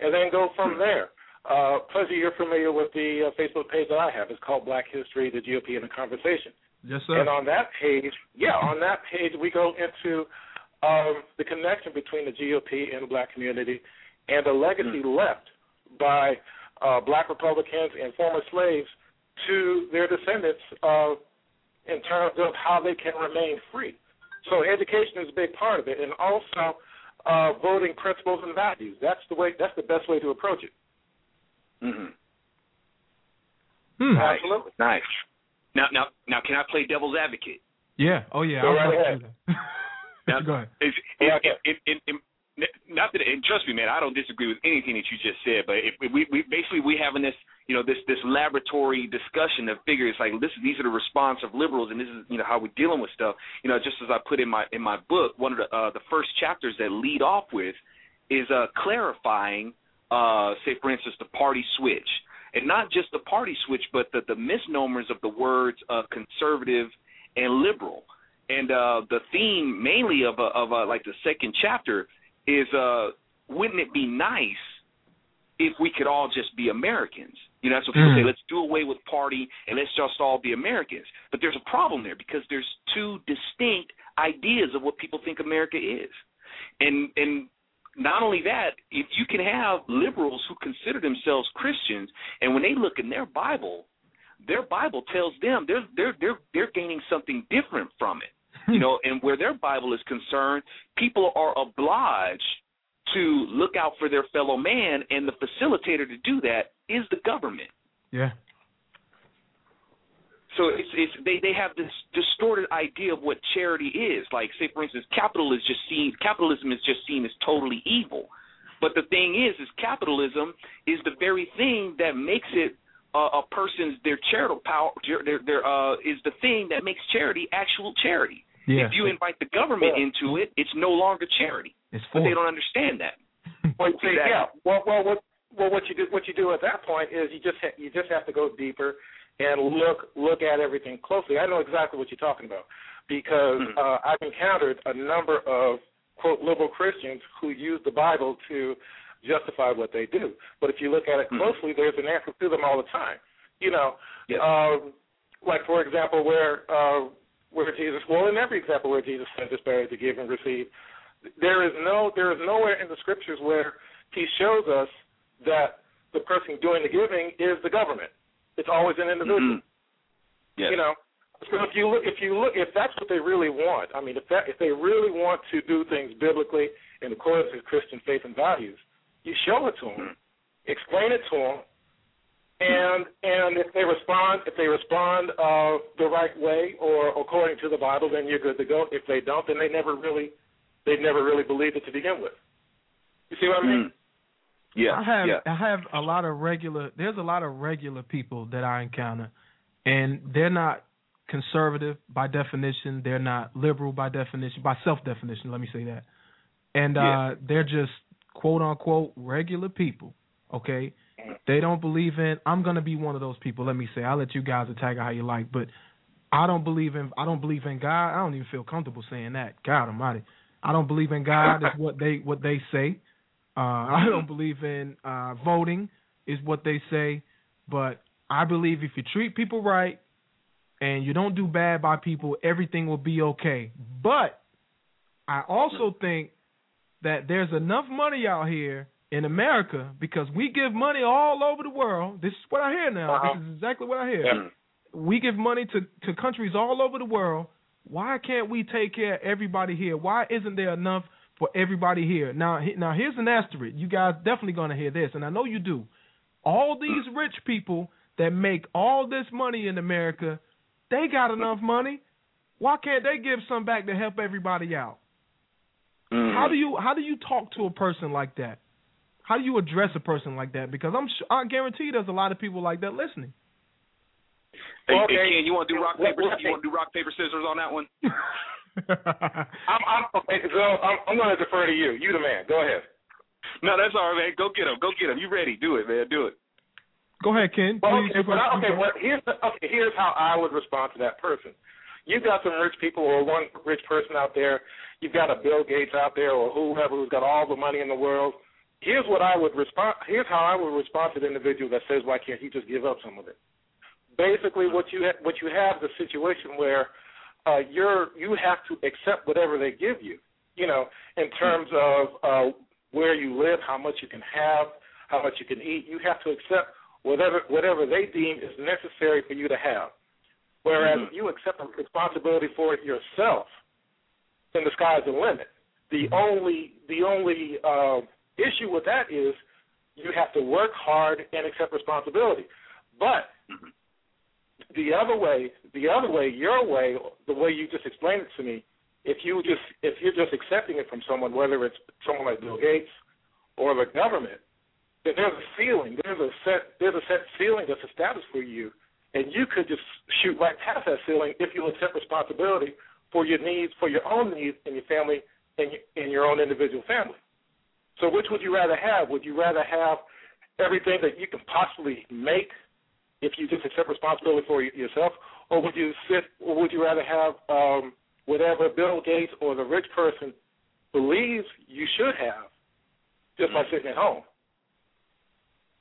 and then go from there. Uh, Pudgy, you're familiar with the uh, Facebook page that I have. It's called Black History, the GOP, and the Conversation. Yes, sir. And on that page, yeah, on that page we go into um, the connection between the GOP and the black community and the legacy left by uh, black Republicans and former slaves to their descendants uh, in terms of how they can remain free. So education is a big part of it, and also uh, voting principles and values. That's the way. That's the best way to approach it. Mm-hmm. Hmm. Nice. Absolutely. Nice. Now, now, now, can I play devil's advocate? Yeah. Oh yeah. Go right ahead. *laughs* Now, Go ahead. If, if, if, if, if, if, not that, and trust me, man, I don't disagree with anything that you just said. But if we, we basically we having this, you know, this this laboratory discussion of figures like this. These are the response of liberals, and this is you know how we're dealing with stuff. You know, just as I put in my in my book, one of the uh, the first chapters that lead off with is uh, clarifying, uh, say for instance, the party switch, and not just the party switch, but the the misnomers of the words uh, conservative and liberal. And uh, the theme mainly of uh, of uh, like the second chapter is uh, wouldn't it be nice if we could all just be Americans? You know, that's what people Mm. say. Let's do away with party and let's just all be Americans. But there's a problem there because there's two distinct ideas of what people think America is, and and not only that, if you can have liberals who consider themselves Christians, and when they look in their Bible, their Bible tells them they're they're they're they're gaining something different from it. You know, *laughs* and where their Bible is concerned, people are obliged to look out for their fellow man, and the facilitator to do that is the government. Yeah. So it's it's they they have this distorted idea of what charity is. Like say for instance, capital is just seen capitalism is just seen as totally evil. But the thing is, is capitalism is the very thing that makes it uh, a person's their charitable power. Their their uh, is the thing that makes charity actual charity. Yeah. If you invite the government into it, it's no longer charity. It's But they don't understand that. *laughs* Well, see, Exactly. yeah. Well, well, what well what you do what you do at that point is you just ha- you just have to go deeper and look look at everything closely. I know exactly what you're talking about because Mm-hmm. uh, I've encountered a number of quote liberal Christians who use the Bible to justify what they do. But if you look at it Mm-hmm. closely, there's an answer to them all the time. You know, um, like for example, where uh, where Jesus, well, in every example where Jesus said, "It's better to give and receive," there is no there is nowhere in the scriptures where he shows us that the person doing the giving is the government. It's always an individual. Yes. You know, so if you look, if you look, if that's what they really want, I mean, if that if they really want to do things biblically in accordance with Christian faith and values, you show it to them, explain it to them, and and if they respond, if they respond uh, the right way or according to the Bible, then you're good to go. If they don't, then they never really they never really believed it to begin with. You see what I mean? Yeah. I have yeah. I have a lot of regular there's a lot of regular people that I encounter and they're not conservative by definition, they're not liberal by definition, by self definition, let me say that. And Yeah. uh they're just quote unquote regular people. Okay? They don't believe in I'm gonna be one of those people, let me say. I'll let you guys attack it how you like, but I don't believe in I don't believe in God. I don't even feel comfortable saying that. God almighty. I don't believe in God. Is what they what they say. Uh, *laughs* I don't believe in uh, voting. Is what they say. But I believe if you treat people right and you don't do bad by people, everything will be okay. But I also think that there's enough money out here in America because we give money all over the world. This is what I hear now. Uh-huh. This is exactly what I hear. Yeah. We give money to to countries all over the world. Why can't we take care of everybody here? Why isn't there enough for everybody here? Now, now here's an asterisk. You guys definitely gonna hear this, and I know you do. All these rich people that make all this money in America, they got enough money. Why can't they give some back to help everybody out? Mm-hmm. How do you how do you talk to a person like that? How do you address a person like that? Because I'm su I guarantee there's a lot of people like that listening. Hey, Okay. hey, Ken, you want to do rock paper? what- You want to do rock paper scissors on that one? *laughs* I'm, I'm okay. So I'm, I'm going to defer to you. You the man. Go ahead. No, that's all right, man. Go get him. Go get him. You ready? Do it, man. Do it. Go ahead, Ken. Well, okay, but I, okay, well, here's the, okay, here's how I would respond to that person. You've got some rich people or one rich person out there. You've got a Bill Gates out there or whoever who's got all the money in the world. Here's what I would respond. Here's how I would respond to the individual that says, "Why can't he just give up some of it?" Basically, what you ha- what you have is a situation where uh, you're you have to accept whatever they give you. You know, in terms of uh, where you live, how much you can have, how much you can eat. You have to accept whatever whatever they deem is necessary for you to have. Whereas Mhm. if you accept the responsibility for it yourself, then the sky's the limit. The only the only uh, issue with that is you have to work hard and accept responsibility. But the other way, the other way, your way, the way you just explained it to me, if you just if you're just accepting it from someone, whether it's someone like Bill Gates or the government, then there's a ceiling. There's a set there's a set ceiling that's established for you, and you could just shoot right past that ceiling if you accept responsibility for your needs, for your own needs, and your family, and your, your own individual family. So, which would you rather have? Would you rather have everything that you can possibly make if you just accept responsibility for yourself, or would you sit, or would you rather have um, whatever Bill Gates or the rich person believes you should have just by sitting at home?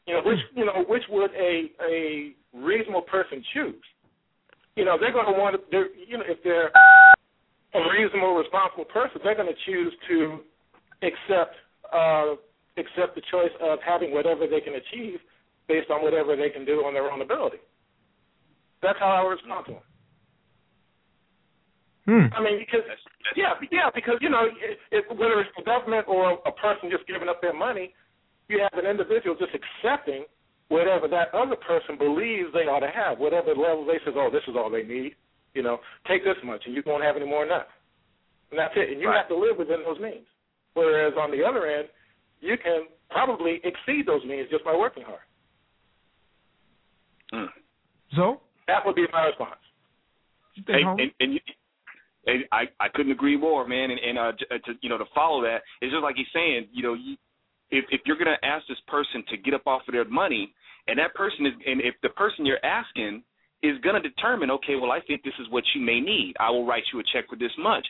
You know, which you know, which would a a reasonable person choose? You know, they're going to want to. You know, if they're a reasonable, responsible person, they're going to choose to accept uh, accept the choice of having whatever they can achieve based on whatever they can do on their own ability. That's how I would respond to them. Hmm. I mean, because yeah, yeah, because you know, it, it, whether it's the government or a person just giving up their money, you have an individual just accepting whatever that other person believes they ought to have, whatever level they says, oh, this is all they need. You know, take this much, and you won't have any more than that, and that's it. And you have to live within those means. Whereas on the other end, you can probably exceed those means just by working hard. So, That would be my response. Hey, and, and you, and I I couldn't agree more, man. And, and uh, to, to you know to follow that, it's just like he's saying, you know, you, if if you're gonna ask this person to get up off of their money, and that person is, and if the person you're asking is gonna determine, okay, well, I think this is what you may need. I will write you a check for this much.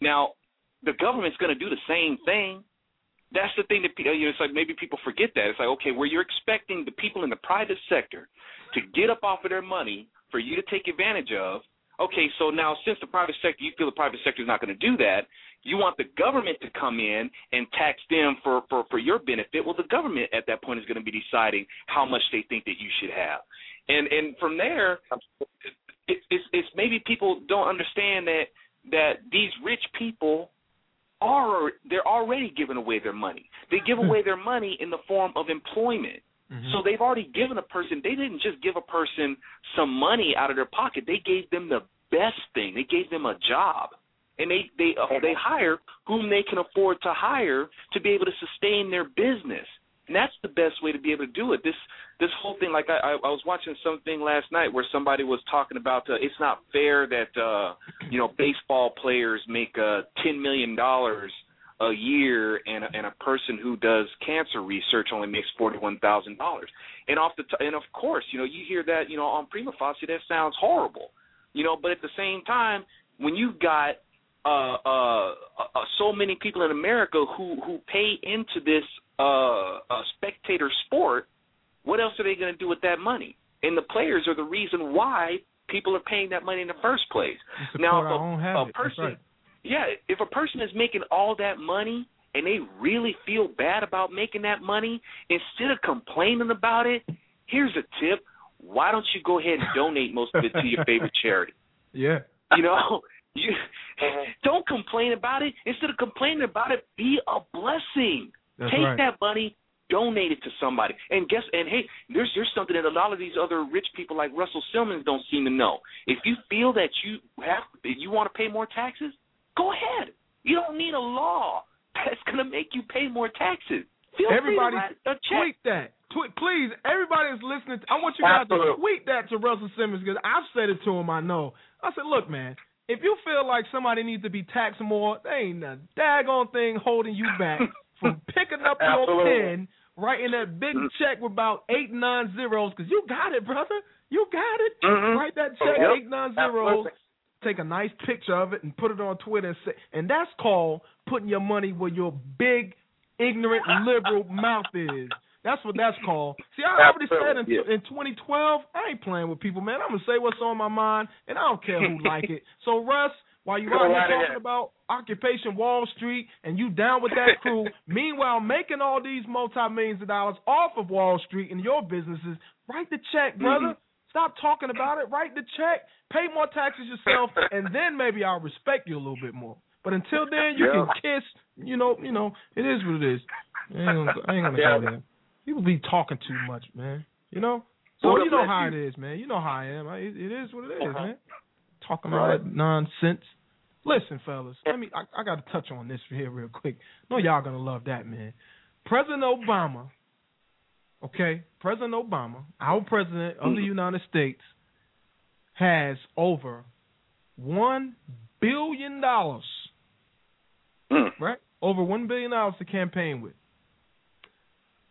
Now, the government's gonna do the same thing. That's the thing that pe- uh, you know, it's like maybe people forget that. It's like okay, where you're expecting the people in the private sector to get up off of their money for you to take advantage of. Okay, so now since the private sector, you feel the private sector is not going to do that, you want the government to come in and tax them for for for your benefit. Well, the government at that point is going to be deciding how much they think that you should have, and and from there, it, it's it's maybe people don't understand that that these rich people are they're already giving away their money. They give away their money in the form of employment. So they've already given a person. They didn't just give a person some money out of their pocket. They gave them the best thing. They gave them a job, and they they uh, they hire whom they can afford to hire to be able to sustain their business. And that's the best way to be able to do it. This this whole thing, like I, I was watching something last night where somebody was talking about uh, it's not fair that uh you know baseball players make uh ten million dollars a year and and a person who does cancer research only makes forty one thousand dollars. And off the t- and of course, you know, you hear that, you know, on prima facie that sounds horrible. You know, but at the same time, when you've got uh, uh, a so many people in America who who pay into this uh, uh spectator sport. What else are they going to do with that money? And the players are the reason why people are paying that money in the first place. Now, if a, a person, right. yeah, if a person is making all that money and they really feel bad about making that money, instead of complaining about it, here's a tip: why don't you go ahead and donate most of it to your favorite *laughs* charity? Yeah. You know, you *laughs* don't complain about it. Instead of complaining about it, be a blessing. That's Take right. that money, donate it to somebody. And guess and hey, there's there's something that a lot of these other rich people like Russell Simmons don't seem to know. If you feel that you have that you want to pay more taxes, go ahead. You don't need a law that's going to make you pay more taxes. Feel Everybody free to write a check. tweet that. Tweet, please, everybody that's listening, To, I want you guys to tweet that to Russell Simmons because I've said it to him. I know. I said, look, man, if you feel like somebody needs to be taxed more, there ain't a daggone thing holding you back *laughs* from picking up your pen, writing that big check with about eight nine zeros because you got it, brother. You got it. Mhm. Write that check Yep. eight nine zeros. Absolutely. Take a nice picture of it and put it on Twitter and say, and that's called putting your money where your big, ignorant, liberal *laughs* mouth is. That's what that's called. See, I already said in, Absolutely, in 2012, I ain't playing with people, man. I'm gonna say what's on my mind, and I don't care who like it. So, Russ, while you out here talking about Occupation Wall Street and you down with that crew, *laughs* meanwhile making all these multi millions of dollars off of Wall Street and your businesses, write the check, brother. Stop talking about it. Write the check. Pay more taxes yourself, *laughs* and then maybe I'll respect you a little bit more. But until then, you Yeah. can kiss. You know, you know, it is what it is. I ain't gonna, I ain't gonna Yeah. go there. People be talking too much, man. You know. So Who you know how you? it is, man. You know how I am. I, it, is what it is, Uh-huh. man. Talking all Right. that nonsense. Listen, fellas. Let me. I, I got to touch on this here real quick. Know y'all gonna love that, man. President Obama. Okay, President Obama, our president of the United States, has over one billion dollars. Right, over one billion dollars to campaign with.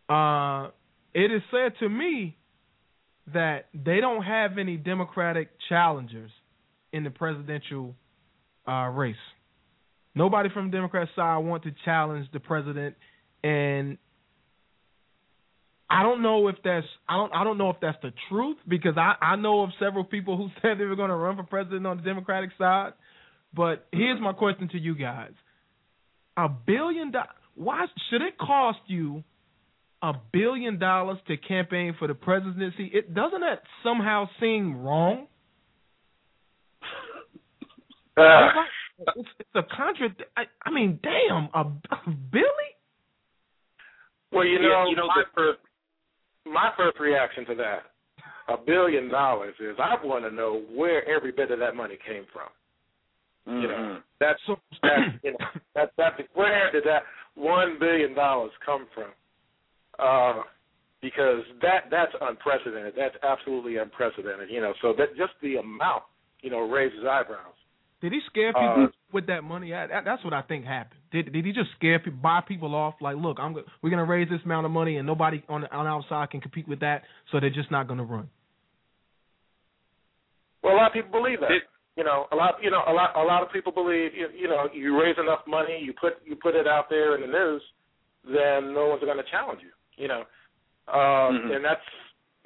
Uh, it is said to me that they don't have any Democratic challengers in the presidential uh, race. Nobody from the Democrat side want to challenge the president, and I don't know if that's I don't I don't know if that's the truth because I I know of several people who *laughs* said they were going to run for president on the Democratic side. But here's my question to you guys: A billion dollars? Why should it cost you a billion dollars to campaign for the presidency? It doesn't that somehow seem wrong? Uh, It's, it's, it's a contra. I, I mean, damn, a, a billy? Well, you Yeah, know, you know, my the- first my first reaction to that, a billion dollars, is I want to know where every bit of that money came from. You Mm-hmm. know, that's that. You know, that that where did that one billion dollars come from? Uh, because that that's unprecedented. That's absolutely unprecedented. You know, so that just the amount, you know, raises eyebrows. Did he scare people Uh, with that money? I, that, that's what I think happened. Did did he just scare people, buy people off? Like, look, I'm we're gonna raise this amount of money, and nobody on the, on the outside can compete with that, so they're just not gonna run. Well, a lot of people believe that. you know, a lot. You know, a lot. A lot of people believe. You, you know, you raise enough money, you put you put it out there in the news, then no one's going to challenge you. You know, um, Mhm. and that's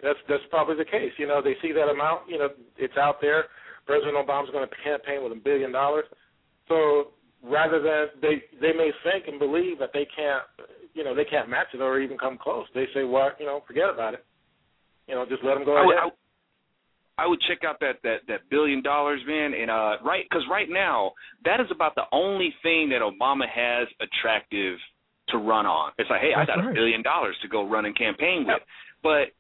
that's that's probably the case. You know, they see that amount. You know, it's out there. President Obama's going to campaign with a billion dollars. So rather than they they may think and believe that they can't, you know, they can't match it or even come close. They say, well, you know, forget about it. You know, just let them go I would, ahead. I, I would check out that that that billion dollars, man, and uh, right because right now that is about the only thing that Obama has attractive to run on. It's like, hey, I That's got right. a billion dollars to go run and campaign with, but.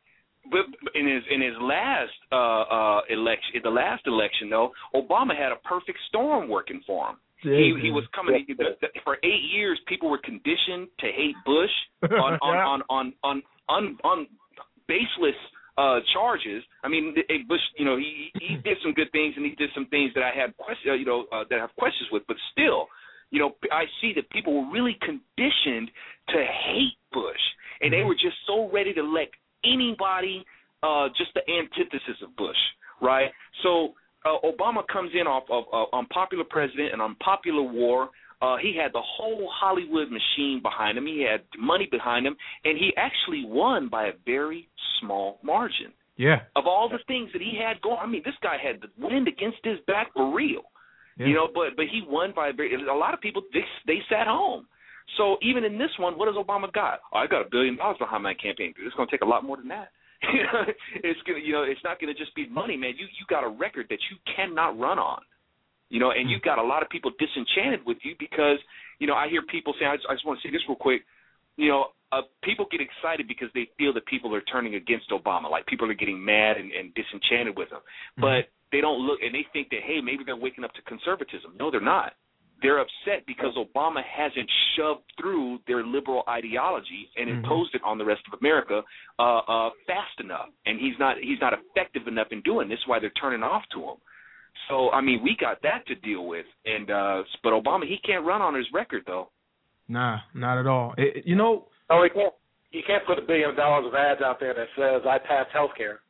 But in his in his last uh uh election, in the last election though, Obama had a perfect storm working for him. he he was coming he, for eight years. People were conditioned to hate Bush on on, *laughs* Yeah. on on on on on baseless uh charges. I mean, Bush, you know, he he did some good things and he did some things that I had question, you know, uh, that I have questions with. But still, you know, I see that people were really conditioned to hate Bush, and they were just so ready to let anybody uh just the antithesis of Bush, right? So uh, Obama comes in off of uh, unpopular president, and unpopular war, Uh, he had the whole Hollywood machine behind him. He had money behind him, and he actually won by a very small margin. Yeah. Of all the things that he had going, I mean, this guy had the wind against his back for real. Yeah. You know, but but he won by a very. A lot of people they they sat home. So even in this one, what has Obama got? Oh, I got a billion dollars behind my campaign. It's going to take a lot more than that. *laughs* It's gonna, you know, it's not going to just be money, man. You you got a record that you cannot run on. You know, and you've got a lot of people disenchanted with you because, you know, I hear people say, I just, I just want to say this real quick. You know, uh, people get excited because they feel that people are turning against Obama. Like people are getting mad and, and disenchanted with him. But they don't look and they think that hey maybe they're waking up to conservatism. No, they're not. They're upset because Obama hasn't shoved through their liberal ideology and Mhm. imposed it on the rest of America uh, uh, fast enough, and he's not he's not effective enough in doing this. Why they're turning off to him. So I mean, we got that to deal with, and uh, but Obama he can't run on his record though. Nah, not at all. It, it- you know, No, he can't. You can't put a billion dollars of ads out there that says I passed health care,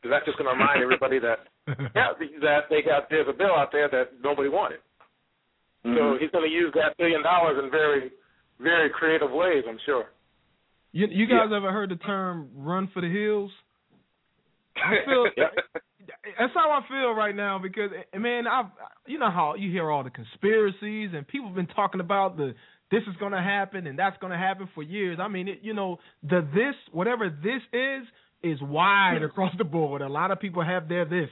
because that's just going to remind everybody that *laughs* yeah that they got there's a bill out there that nobody wanted. So Mhm. he's going to use that billion dollars in very very creative ways, I'm sure. you you guys ever heard the term "run for the hills"? I *laughs* feel that's how I feel right now because eh, man, I've you know how you hear all the conspiracies and people have been talking about the this is going to happen and that's going to happen for years. I mean, it, you know, the this whatever this is is wide across the board. A lot of people have their this,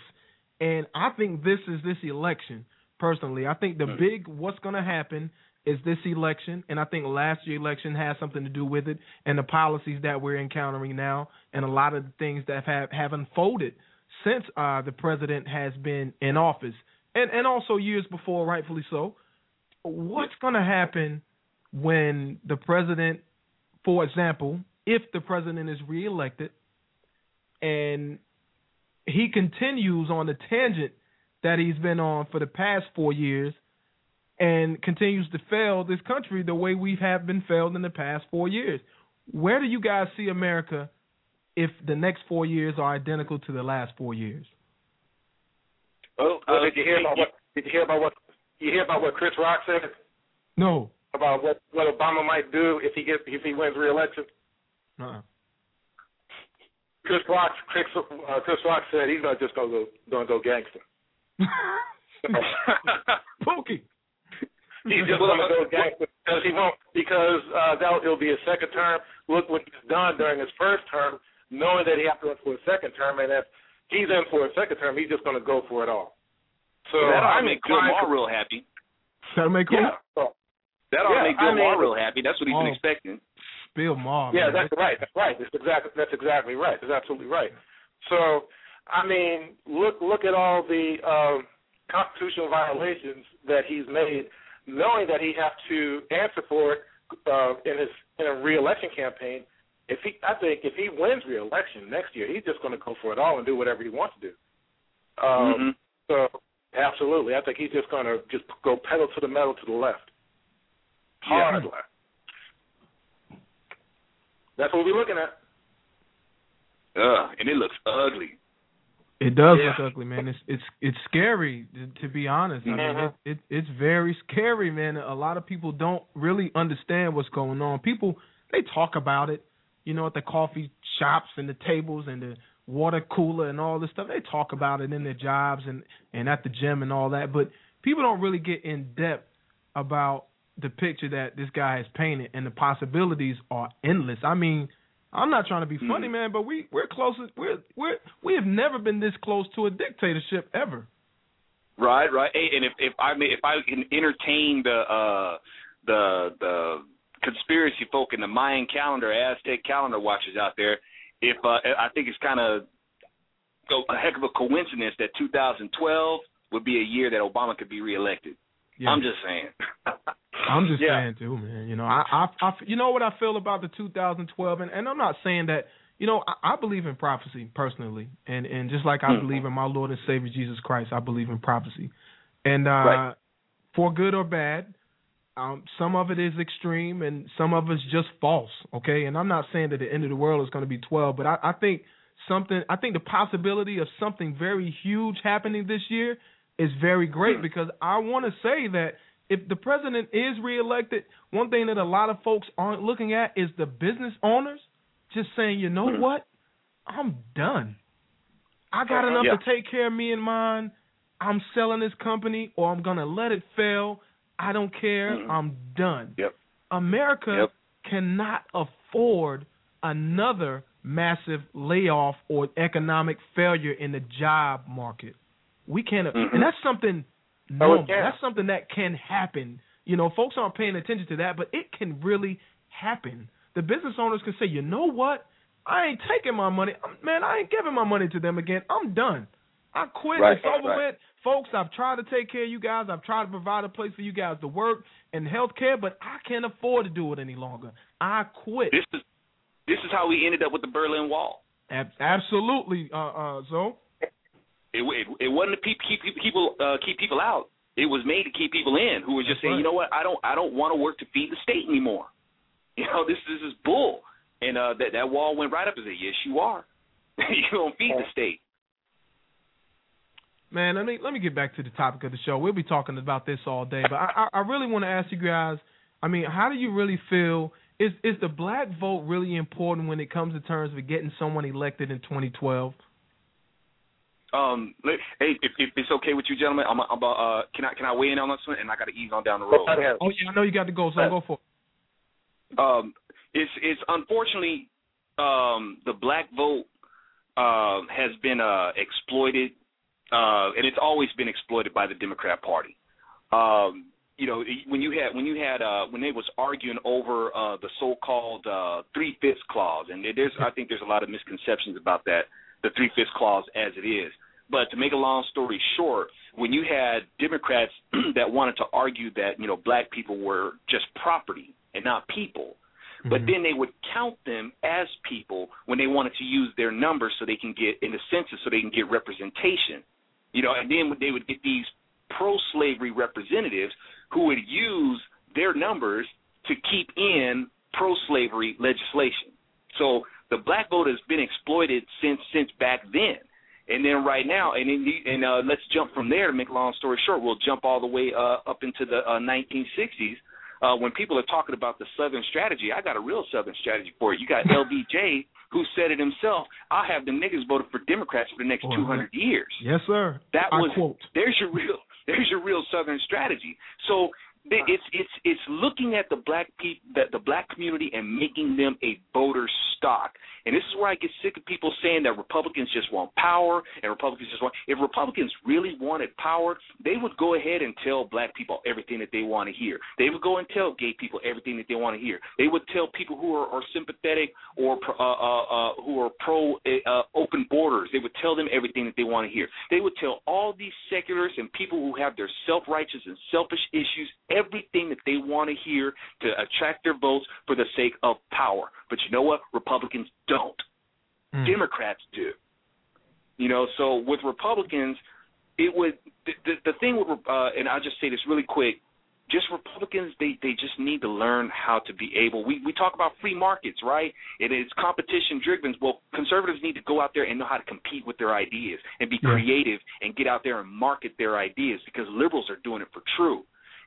and I think this is this election. Personally, I think the big what's going to happen is this election, and I think last year election has something to do with it, and the policies that we're encountering now, and a lot of the things that have have unfolded since uh, the president has been in office, and and also years before, rightfully so. What's going to happen when the president, for example, if the president is reelected, and he continues on the tangent that he's been on for the past four years and continues to fail this country the way we have been failed in the past four years. Where do you guys see America if the next four years are identical to the last four years? Well, well, did you hear about what? Did you hear about what? You hear about what Chris Rock said No. about what what Obama might do if he gets if he wins re-election? Uh-uh. Chris Rock, Chris, uh, Chris Rock said he's not just gonna go gonna go gangster. *laughs* Pookie. He's just gonna go gangster because he won't because uh, that it'll be his second term. Look what he's done during his first term, knowing that he has to run for a second term, and if he's in for a second term, he's just gonna go for it all. So that ought to I'm make Bill inclined Maher real happy. That'll make cool. Yeah. So, That ought Yeah, make Bill I mean- Maher real happy. That's what he's Oh. been expecting. Bill Maher. Yeah, man. that's right. That's right. That's exactly that's exactly right. That's absolutely right. So, I mean, look look at all the um, constitutional violations that he's made, knowing that he has to answer for it uh, in his in a reelection campaign. If he, I think, if he wins reelection next year, he's just going to go for it all and do whatever he wants to do. Um, Mhm. So, absolutely, I think he's just going to just go pedal to the metal to the left, hard left. That's what we're looking at. Ugh, and it looks ugly. It does Yeah. look ugly, man. It's it's it's scary to, to be honest. I mean, it, it it's very scary, man. A lot of people don't really understand what's going on. People they talk about it, you know, at the coffee shops and the tables and the water cooler and all this stuff. They talk about it in their jobs and and at the gym and all that, but people don't really get in depth about the picture that this guy has painted and the possibilities are endless. I mean, I'm not trying to be funny, man, but we we're close. We're we're we have never been this close to a dictatorship ever. Right, right. Hey, and if if I may, if I can entertain the uh the the conspiracy folk in the Mayan calendar, Aztec calendar watchers out there, if uh, I think it's kind of a heck of a coincidence that 2012 would be a year that Obama could be reelected. Yeah. I'm just saying. *laughs* I'm just Yeah. saying too, man. You know, I, I, I, you know what I feel about the 2012, and, and I'm not saying that. You know, I, I believe in prophecy personally, and and just like I Mhm. believe in my Lord and Savior Jesus Christ, I believe in prophecy, and uh, Right. for good or bad, um, some of it is extreme, and some of it's just false. Okay, and I'm not saying that the end of the world is going to be 12, but I, I think something. I think the possibility of something very huge happening this year is very great because I want to say that if the president is reelected, one thing that a lot of folks aren't looking at is the business owners just saying, you know Mm-hmm. what, I'm done. I got enough Yeah. to take care of me and mine. I'm selling this company, or I'm gonna let it fail. I don't care. I'm done. Mm-hmm. Yep. America Yep. cannot afford another massive layoff or economic failure in the job market. We can't, Mhm. and that's something Oh, can. That's something that can happen. You know, folks aren't paying attention to that, but it can really happen. The business owners can say, you know what? I ain't taking my money. Man, I ain't giving my money to them again. I'm done. I quit. Right, it's over right. with. Folks, I've tried to take care of you guys. I've tried to provide a place for you guys to work and health care, but I can't afford to do it any longer. I quit. This is this is how we ended up with the Berlin Wall. Ab- absolutely, uh, uh, so. It it, it wasn't to keep keep people uh, keep people out. It was made to keep people in who were just That's saying, right. you know what, I don't I don't want to work to feed the state anymore. *laughs* You know, this this is bull. And uh, that that wall went right up and said, yes, you are. *laughs* you don't feed the state. Man, let me let me get back to the topic of the show. We'll be talking about this all day, but I I, I really want to ask you guys. I mean, how do you really feel? Is is the black vote really important when it comes to terms of getting someone elected in 2012? Um, let, hey, if, if it's okay with you, gentlemen, I'm, I'm uh, can I can I weigh in on this one? And I got to ease on down the road. Oh yeah, I know you got to go, so go for it. um, it's it's unfortunately um, the black vote uh, has been uh, exploited, uh, and it's always been exploited by the Democrat Party. Um, you know, when you had when you had uh, when they was arguing over uh, the so-called uh, three fifths clause, and there's I think there's a lot of misconceptions about that, the three fifths clause as it is. But to make a long story short, when you had Democrats *clears throat* that wanted to argue that you know black people were just property and not people, but mm-hmm. then they would count them as people when they wanted to use their numbers so they can get in the census so they can get representation. You know, and then they would get these pro-slavery representatives who would use their numbers to keep in pro-slavery legislation. So the black vote has been exploited since since back then. And then right now, and in the, and uh, let's jump from there to make a long story short. We'll jump all the way uh, up into the uh, 1960s uh, when people are talking about the Southern strategy, I got a real Southern strategy for it. You got *laughs* LBJ who said it himself. I'll have the niggas voted for Democrats for the next Boy, 200 years. Yes, sir. That I was quote. there's your real *laughs* there's your real Southern strategy. So it's it's it's looking at the black people that the black community and making them a voter stock. And this is where I get sick of people saying that Republicans just want power and Republicans just want. If Republicans really wanted power, they would go ahead and tell black people everything that they want to hear. They would go and tell gay people everything that they want to hear. They would tell people who are, are sympathetic or uh, uh, uh, who are pro uh, open borders. They would tell them everything that they want to hear. They would tell all these seculars and people who have their self righteous and selfish issues everything that they want to hear to attract their votes for the sake of power. But you know what? Republicans don't. Democrats do. You know, so with Republicans, it would the the, the thing with uh, and I'll just say this really quick. Just Republicans, they they just need to learn how to be able. We we talk about free markets, right? And it's competition driven. Well, conservatives need to go out there and know how to compete with their ideas and be Yeah. creative and get out there and market their ideas because liberals are doing it for true.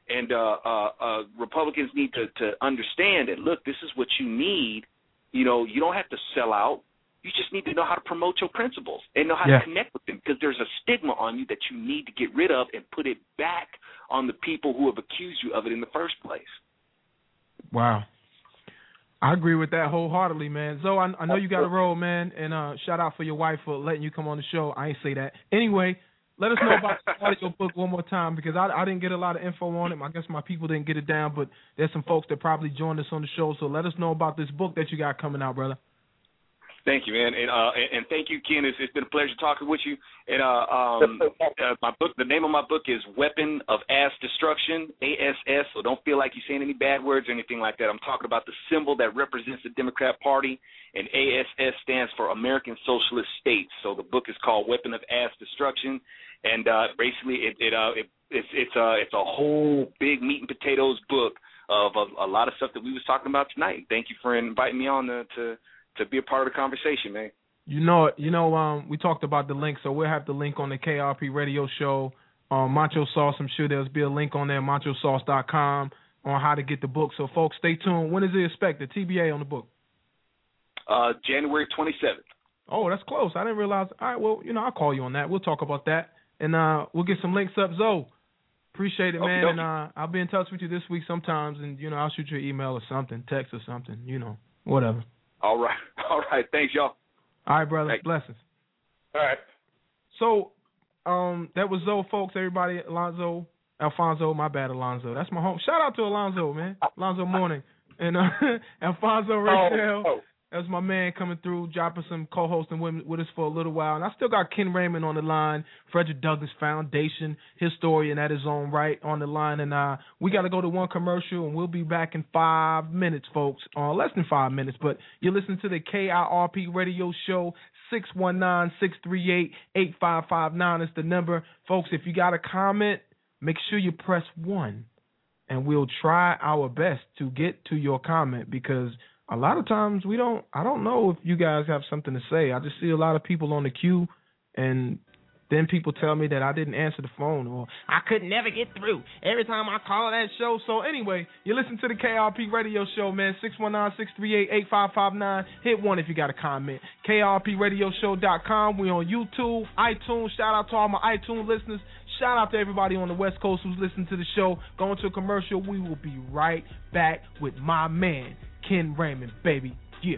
And uh, uh, uh, Republicans need to to understand that. Look, this is what you need. You know, you don't have to sell out. You just need to know how to promote your principles and know how Yeah. to connect with them because there's a stigma on you that you need to get rid of and put it back on the people who have accused you of it in the first place. Wow. I agree with that wholeheartedly, man. Zo, I, I know you got a role, man, and uh, shout out for your wife for letting you come on the show. I ain't say that. Anyway, let us know about the audio book one more time because I, I didn't get a lot of info on it. I guess my people didn't get it down, but there's some folks that probably joined us on the show. So let us know about this book that you got coming out, brother. Thank you, man, and uh, and, thank you, Ken. It's, it's been a pleasure talking with you. And uh, um, uh, my book, the name of my book is Weapon of Ass Destruction, ASS. So don't feel like you're saying any bad words or anything like that. I'm talking about the symbol that represents the Democrat Party, and ASS stands for American Socialist States. So the book is called Weapon of Ass Destruction, and uh, basically it, it uh it, it's it's a it's a whole big meat and potatoes book of a, a lot of stuff that we was talking about tonight. Thank you for inviting me on to. to to be a part of the conversation, man. You know it. You know, um, we talked about the link, so we'll have the link on the KIRP Radio Show um, Macho Sauce. I'm sure there'll be a link on there, MachoSauce.com, on how to get the book. So, folks, stay tuned. When is it expected? TBA on the book. Uh, January 27th. Oh, that's close. I didn't realize. All right, well, you know, I'll call you on that. We'll talk about that, and uh, we'll get some links up. Zo, appreciate it, man. Okey-dokey. And uh, I'll be in touch with you this week sometimes, and you know, I'll shoot you an email or something, text or something, you know, whatever. All right. *laughs* All right. Thanks, y'all. All right, brother. Blessings. All right. So, um, that was Zo, folks. Everybody, Alonzo, Alfonzo. My bad, Alonzo. That's my home. Shout out to Alonzo, man. Alonzo Mourning and uh, *laughs* Alfonzo Rachel. oh. That's my man coming through, dropping some co-hosting with, with us for a little while. And I still got Ken Raymond on the line, Frederick Douglass Foundation historian at his own right on the line. And uh, we got to go to one commercial, and we'll be back in five minutes, folks. Uh, less than five minutes, but you're listening to the KIRP Radio Show. 619-638-8559 is the number. Folks, if you got a comment, make sure you press 1 and we'll try our best to get to your comment because a lot of times we don't I don't know if you guys have something to say. I just see a lot of people on the queue and then people tell me that I didn't answer the phone or I could never get through every time I call that show. So anyway, you listen to the KIRP radio show, man. 619-638-8559. Hit one if you got a comment. KIRPradioshow.com. We on YouTube, iTunes. Shout out to all my iTunes listeners. Shout out to everybody on the West Coast who's listening to the show. Going to a commercial. We will be right back with my man, Ken Raymond, baby. Yeah.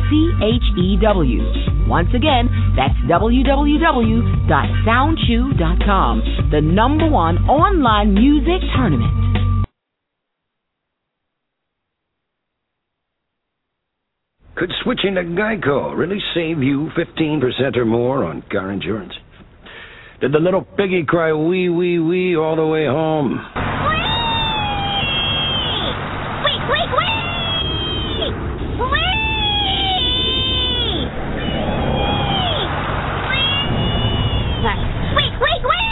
C H E W. Once again, that's www.soundchew.com, the number one online music tournament. Could switching to Geico really save you 15% or more on car insurance? Did the little piggy cry wee wee wee all the way home? Wait, wait, wait!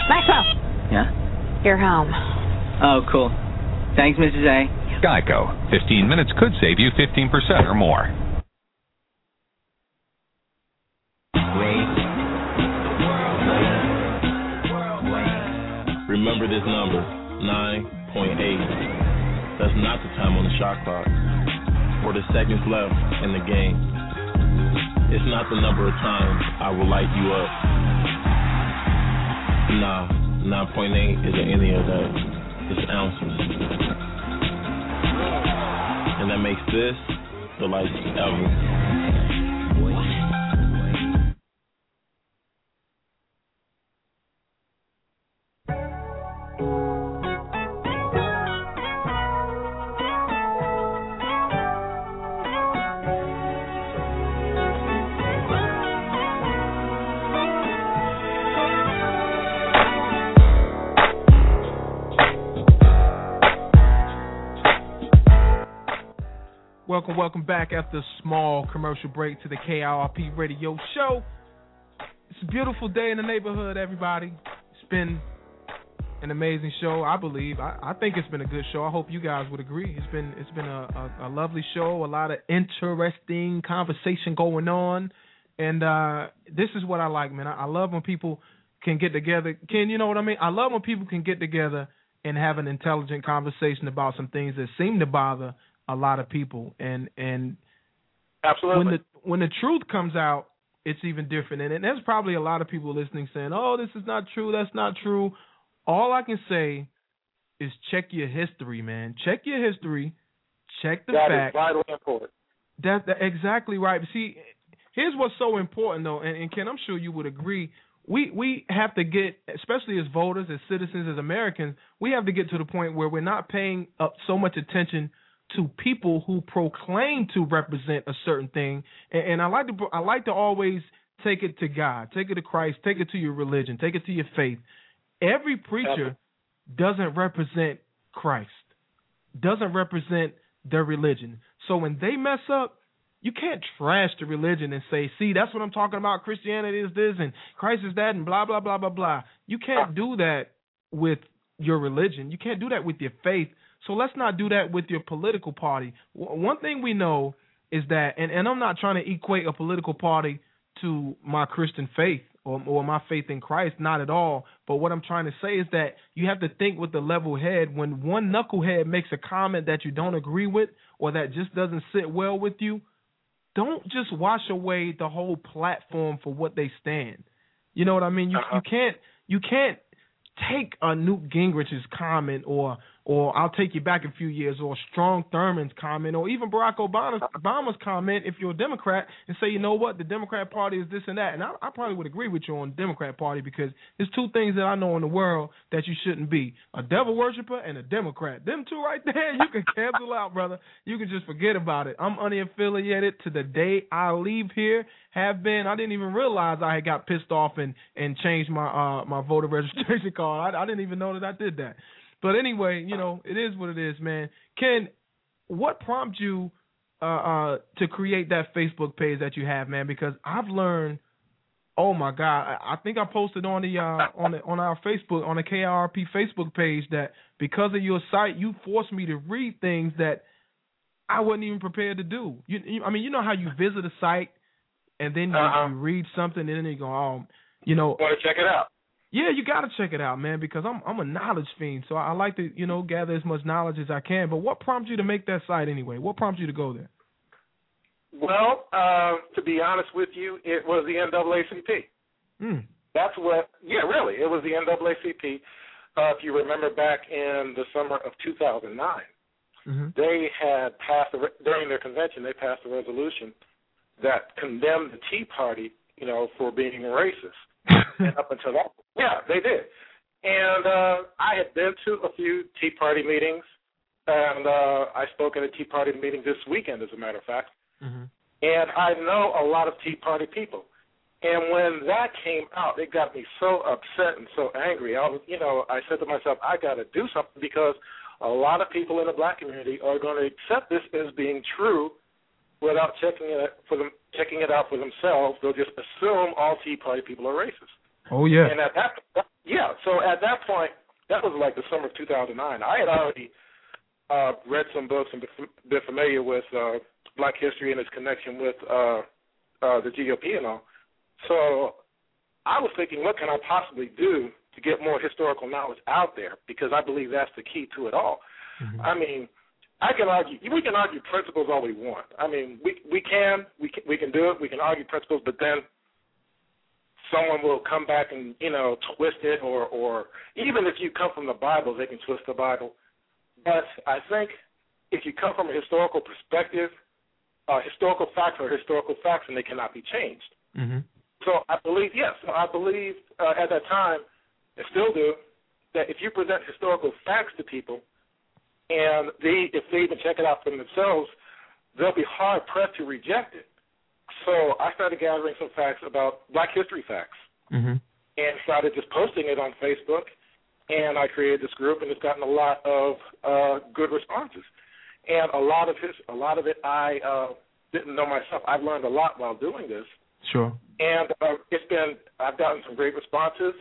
Maxwell, Yeah? You're home. Oh, cool. Thanks, Mrs. A. Geico. 15 minutes could save you 15% or more. Remember this number, 9.8. That's not the time on the shot clock, or the seconds left in the game. It's not the number of times I will light you up. Nah, 9.8 isn't any of that. It's ounces. And that makes this the lightest ever. Back after a small commercial break to the KIRP radio show. It's a beautiful day in the neighborhood, everybody. It's been an amazing show, I believe. I, I think it's been a good show. I hope you guys would agree. It's been it's been a, a, a lovely show, a lot of interesting conversation going on. And uh this is what I like, man. I, I love when people can get together. Can you know what I mean? I love when people can get together and have an intelligent conversation about some things that seem to bother a lot of people. And and Absolutely. when the when the truth comes out, it's even different. And, and there's probably a lot of people listening saying, "Oh, this is not true. That's not true." All I can say is check your history, man. Check your history. Check the that fact. is vitally important. That, that exactly right. See, here's what's so important though, and, and Ken, I'm sure you would agree. We we have to get, especially as voters, as citizens, as Americans, we have to get to the point where we're not paying up so much attention to people who proclaim to represent a certain thing. And, and I like to I like to always take it to God, take it to Christ, take it to your religion, take it to your faith. Every preacher doesn't represent Christ, doesn't represent their religion. So when they mess up, you can't trash the religion and say, "See, that's what I'm talking about. Christianity is this and Christ is that, and blah blah blah blah blah." You can't do that with your religion. You can't do that with your faith. So let's not do that with your political party. One thing we know is that, and, and I'm not trying to equate a political party to my Christian faith or, or my faith in Christ, not at all. But what I'm trying to say is that you have to think with the level head. When one knucklehead makes a comment that you don't agree with or that just doesn't sit well with you, don't just wash away the whole platform for what they stand. You know what I mean? You uh-huh. you can't you can't take a Newt Gingrich's comment or or I'll take you back a few years, or Strom Thurmond's comment, or even Barack Obama's, Obama's comment, if you're a Democrat, and say, you know what, the Democrat Party is this and that. And I, I probably would agree with you on the Democrat Party because there's two things that I know in the world that you shouldn't be a devil worshiper and a Democrat. Them two right there, you can *laughs* cancel out, brother. You can just forget about it. I'm unaffiliated to the day I leave here. Have been. I didn't even realize I had got pissed off and and changed my uh my voter *laughs* registration card. I, I didn't even know that I did that. But anyway, you know, it is what it is, man. Ken, what prompted you uh, uh, to create that Facebook page that you have, man? Because I've learned. Oh my God! I I think I posted on the uh, on the, on our Facebook on the KIRP Facebook page that because of your site, you forced me to read things that I wasn't even prepared to do. You, you I mean, you know how you visit a site and then you, uh-huh. you read something and then you go, oh, you know, want to check it out. Yeah, you got to check it out, man, because I'm I'm a knowledge fiend, so I like to you know gather as much knowledge as I can. But what prompted you to make that site anyway? What prompted you to go there? Well, uh, to be honest with you, it was the NAACP. Mm. That's what. Yeah, really, it was the NAACP. Uh, if you remember back in the summer of 2009, mm-hmm. they had passed a, during their convention. They passed a resolution that condemned the Tea Party, you know, for being racist. And up until that, yeah, they did. And uh, I had been to a few Tea Party meetings, and uh, I spoke at a Tea Party meeting this weekend, as a matter of fact. Mm-hmm. And I know a lot of Tea Party people. And when that came out, it got me so upset and so angry. I was, you know, I said to myself, I got to do something because a lot of people in the black community are going to accept this as being true without checking it for them, checking it out for themselves. They'll just assume all Tea Party people are racist. Oh yeah. And at that, yeah. So at that point, that was like the summer of 2009. I had already uh, read some books and been familiar with uh, Black history and its connection with uh, uh, the GOP and all. So I was thinking, what can I possibly do to get more historical knowledge out there? Because I believe that's the key to it all. Mm-hmm. I mean, I can argue. We can argue principles all we want. I mean, we we can we can we can do it. We can argue principles, but then someone will come back and you know twist it, or or even if you come from the Bible, they can twist the Bible. But I think if you come from a historical perspective, uh, historical facts are historical facts, and they cannot be changed. Mm-hmm. So I believe yes. I believe uh, at that time, and still do, that if you present historical facts to people, and they if they even check it out for themselves, they'll be hard pressed to reject it. So I started gathering some facts about Black History facts, mm-hmm. and started just posting it on Facebook. And I created this group, and it's gotten a lot of uh, good responses. And a lot of his, a lot of it, I uh, didn't know myself. I've learned a lot while doing this. Sure. And uh, it's been, I've gotten some great responses.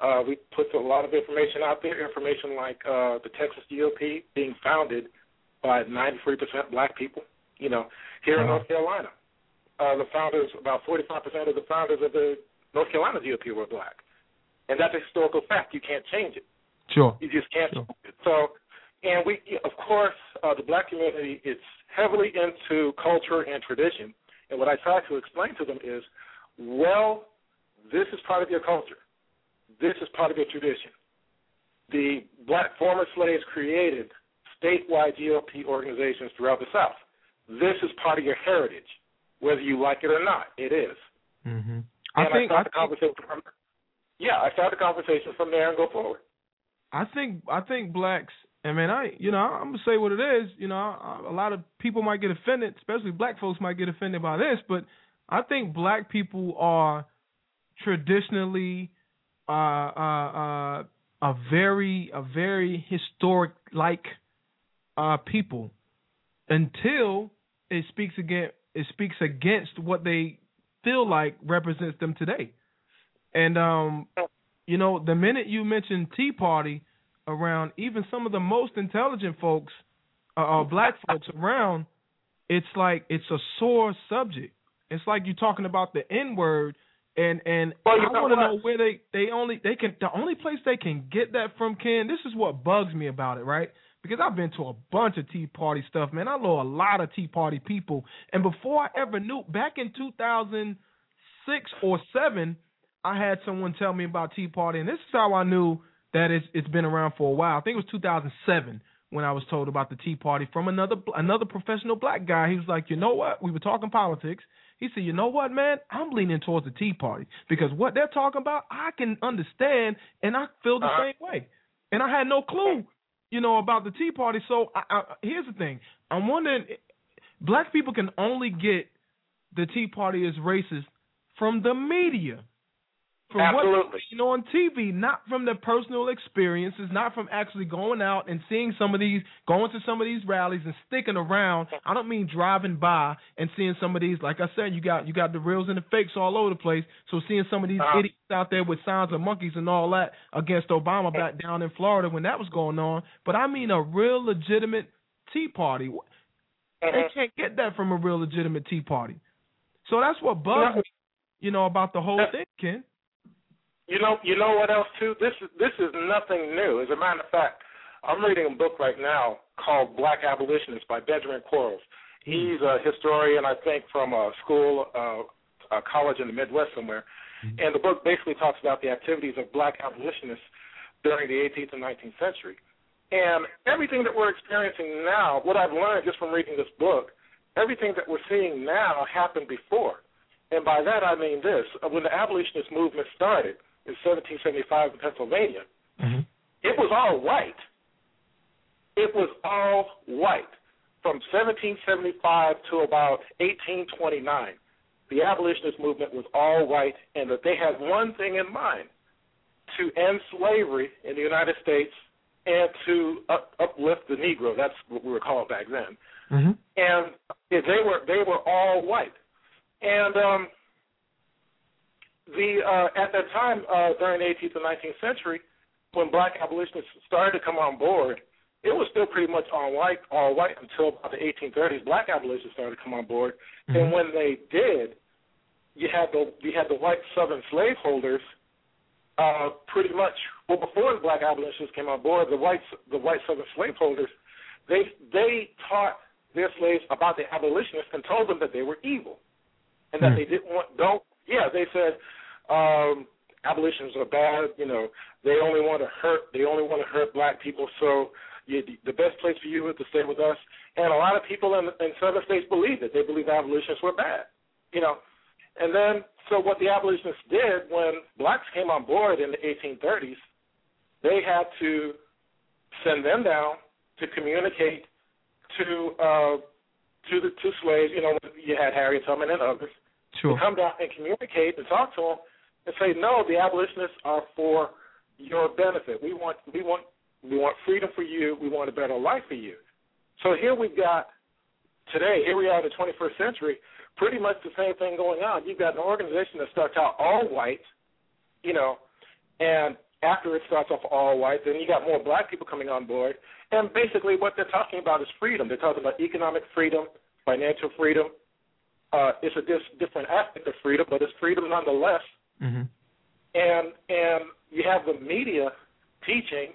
Uh, we put a lot of information out there, information like uh, the Texas GOP being founded by 93% black people, you know, here in Uh-huh. North Carolina. Uh, the founders, about 45% of the founders of the North Carolina GOP were black. And that's a historical fact. You can't change it. Sure. You just can't Sure. change it. So, and we, of course, uh, the black community is heavily into culture and tradition. And what I try to explain to them is Well, this is part of your culture. This is part of your tradition. The black former slaves created statewide GOP organizations throughout the South. This is part of your heritage, whether you like it or not. It is. Mm-hmm. I I think I I start the conversation from yeah, I start the conversation from there and go forward. I think I think blacks. I mean, I you know I'm gonna say what it is. You know, I, a lot of people might get offended, especially black folks might get offended by this, but I think black people are traditionally uh, uh, uh, a very a very historic like uh, people until it speaks against it speaks against what they feel like represents them today. And um, you know, the minute you mention Tea Party around even some of the most intelligent folks, uh black folks around, it's like it's a sore subject. It's like you're talking about the N word, and and Well, I want to know where they they only they can the only place they can get that from. Ken, this is what bugs me about it, right? Because I've been to a bunch of Tea Party stuff, man. I know a lot of Tea Party people, and before I ever knew, back in 2006 or seven, I had someone tell me about Tea Party, and this is how I knew that it's it's been around for a while. I think it was 2007 when I was told about the Tea Party from another another professional black guy. He was like, you know what? We were talking politics. He said, you know what, man? I'm leaning towards the Tea Party because what they're talking about, I can understand, and I feel the Uh-huh. same way. And I had no clue, you know, about the Tea Party. So I, I, here's the thing: I'm wondering, black people can only get the Tea Party as racist from the media. From what Absolutely. you know on TV, not from their personal experiences, not from actually going out and seeing some of these, going to some of these rallies and sticking around. I don't mean driving by and seeing some of these. Like I said, you got you got the reals and the fakes all over the place. So seeing some of these Uh-huh. idiots out there with signs of monkeys and all that against Obama back down in Florida when that was going on. But I mean a real legitimate Tea Party. They Mhm. can't get that from a real legitimate Tea Party. So that's what bugs me, you know, about the whole Yeah. thing, Ken. You know, you know what else too? This is this is nothing new. As a matter of fact, I'm reading a book right now called Black Abolitionists by Benjamin Quarles. He's a historian, I think, from a school, uh, a college in the Midwest somewhere. And the book basically talks about the activities of black abolitionists during the 18th and 19th century. And everything that we're experiencing now, what I've learned just from reading this book, everything that we're seeing now happened before. And by that I mean this: when the abolitionist movement started in 1775 in Pennsylvania, it was all white. It was all white from 1775 to about 1829. The abolitionist movement was all white, and that they had one thing in mind: to end slavery in the United States and to up, uplift the Negro. That's what we were called back then Mm-hmm. and they were they were all white. And um, the uh, at that time uh, during the 18th and 19th century, when black abolitionists started to come on board, it was still pretty much all white, all white until about the 1830s. Black abolitionists started to come on board, and when they did, you had the you had the white Southern slaveholders. Uh, pretty much, well, before the black abolitionists came on board, the white the white Southern slaveholders, they they taught their slaves about the abolitionists and told them that they were evil and that they didn't want don't yeah they said um abolitionists are bad you know they only want to hurt they only want to hurt black people so you, the best place for you is to stay with us and a lot of people in, in southern states believed it they believed abolitionists were bad you know and then so what the abolitionists did when blacks came on board in the 1830s they had to send them down to communicate to uh, to the to slaves. You know, you had Harriet Tubman and others Sure. to come down and communicate and talk to them and say, no, the abolitionists are for your benefit. We want we want we want freedom for you. We want a better life for you. So here we've got today. Here we are in the 21st century. Pretty much the same thing going on. You've got an organization that starts out all white, you know, and after it starts off all white, then you got more black people coming on board. And basically, what they're talking about is freedom. They're talking about economic freedom, financial freedom. Uh, it's a dis- different aspect of freedom, but it's freedom nonetheless. Mm-hmm. And and you have the media teaching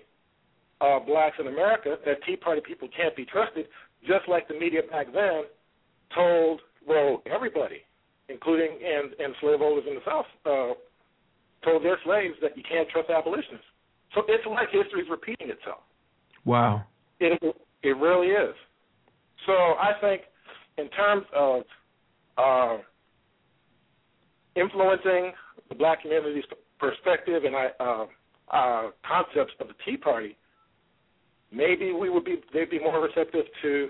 uh, blacks in America that Tea Party people can't be trusted, just like the media back then told well everybody including and, and slaveholders in the South, uh, told their slaves that you can't trust abolitionists. So it's like history is repeating itself. Wow. It it really is. So I think in terms of uh, influencing the black community's perspective and uh, uh, concepts of the Tea Party, maybe we would be they'd be more receptive to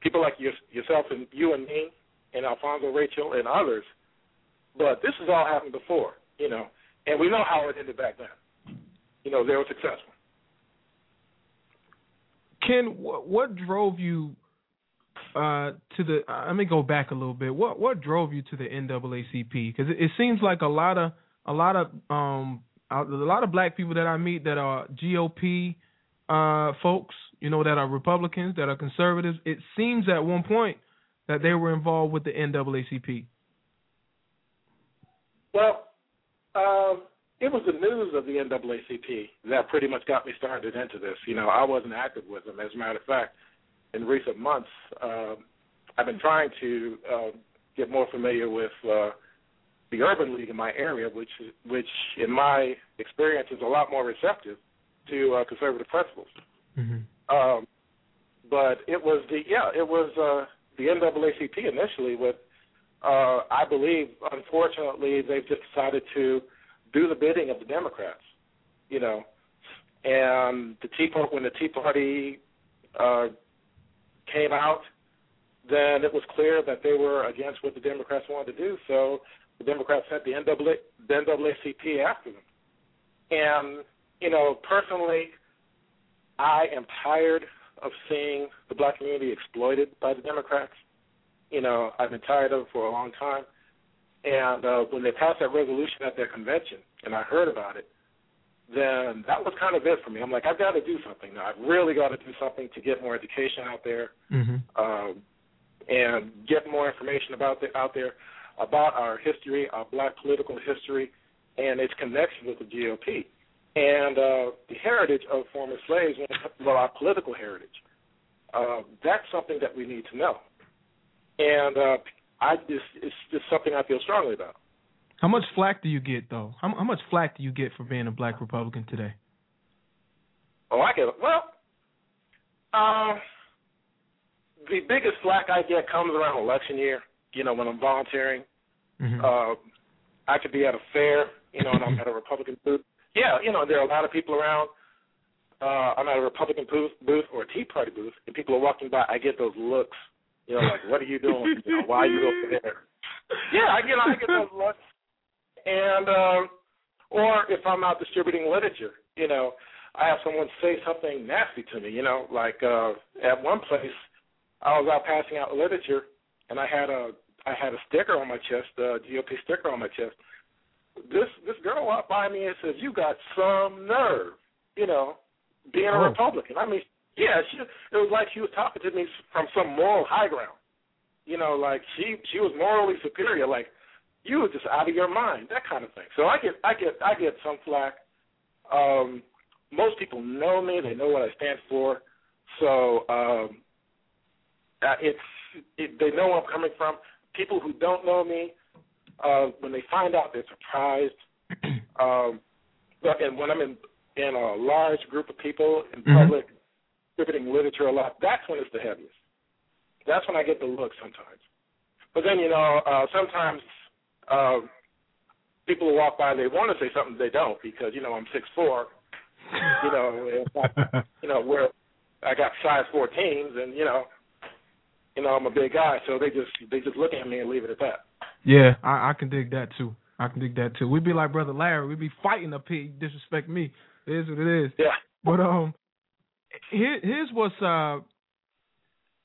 people like your, yourself and you and me and Alfonzo Rachel and others. But this has all happened before, you know, and we know how it ended back then. You know, they were successful. Ken, what, what drove you uh, to the? Uh, let me go back a little bit. What what drove you to the NAACP? Because it, it seems like a lot of a lot of um a lot of black people that I meet that are GOP uh, folks, you know, that are Republicans, that are conservatives. It seems at one point that they were involved with the NAACP. Well, um, it was the news of the NAACP that pretty much got me started into this. You know, I wasn't active with them. As a matter of fact, in recent months, uh, I've been trying to uh, get more familiar with uh, the Urban League in my area, which, which in my experience, is a lot more receptive to uh, conservative principles. Mm-hmm. Um, but it was the yeah, it was uh, the NAACP initially. With uh, I believe, unfortunately, they've just decided to do the bidding of the Democrats. You know, and the Tea Party when the Tea Party uh, came out, then it was clear that they were against what the Democrats wanted to do. So the Democrats sent the NAA, the NAACP after them. And you know, personally, I am tired of seeing the black community exploited by the Democrats. You know, I've been tired of it for a long time. And uh, when they passed that resolution at their convention, and I heard about it, then that was kind of it for me. I'm like, I've got to do something now. I've really got to do something to get more education out there, mm-hmm. um, and get more information about the, out there about our history, our black political history, and its connection with the GOP and uh, the heritage of former slaves, well, our political heritage. Uh, that's something that we need to know, and uh, I just it's just something I feel strongly about. How much flack do you get though? How, how much flack do you get for being a black Republican today? Oh, I get. Well, uh, the biggest flack I get comes around election year. You know, when I'm volunteering, mm-hmm. uh, I could be at a fair, you know, and I'm at a Republican booth, yeah, you know, there are a lot of people around. Uh, I'm at a Republican booth, booth or a Tea Party booth, and people are walking by. I get those looks, you know, like, "What are you doing? You know, why are you over there?" *laughs* Yeah, I get, I get those looks, and uh, or if I'm out distributing literature, you know, I have someone say something nasty to me. You know, like uh, at one place, I was out passing out literature, and I had a I had a sticker on my chest, a GOP sticker on my chest this this girl walked by me and says, "You got some nerve," you know, being a oh. Republican. I mean, yeah, she it was like she was talking to me from some moral high ground. You know, like she she was morally superior. Like you were just out of your mind, that kind of thing. So I get I get I get some flack. Um, most people know me; they know what I stand for. So um, uh, it's it, they know where I'm coming from. People who don't know me, uh, when they find out, they're surprised. *clears throat* um, but and when I'm in in a large group of people in mm-hmm. public, distributing literature a lot, that's when it's the heaviest. That's when I get the look sometimes. But then you know, uh, sometimes uh, people will walk by, they want to say something, they don't because you know I'm six four. You know, I, *laughs* you know where I got size 14s, and you know, you know I'm a big guy, so they just they just look at me and leave it at that. Yeah, I, I can dig that too. I can dig that too. We'd be like brother Larry. We'd be fighting up here. You disrespect me. It is what it is. Yeah. But um, here, here's what's uh,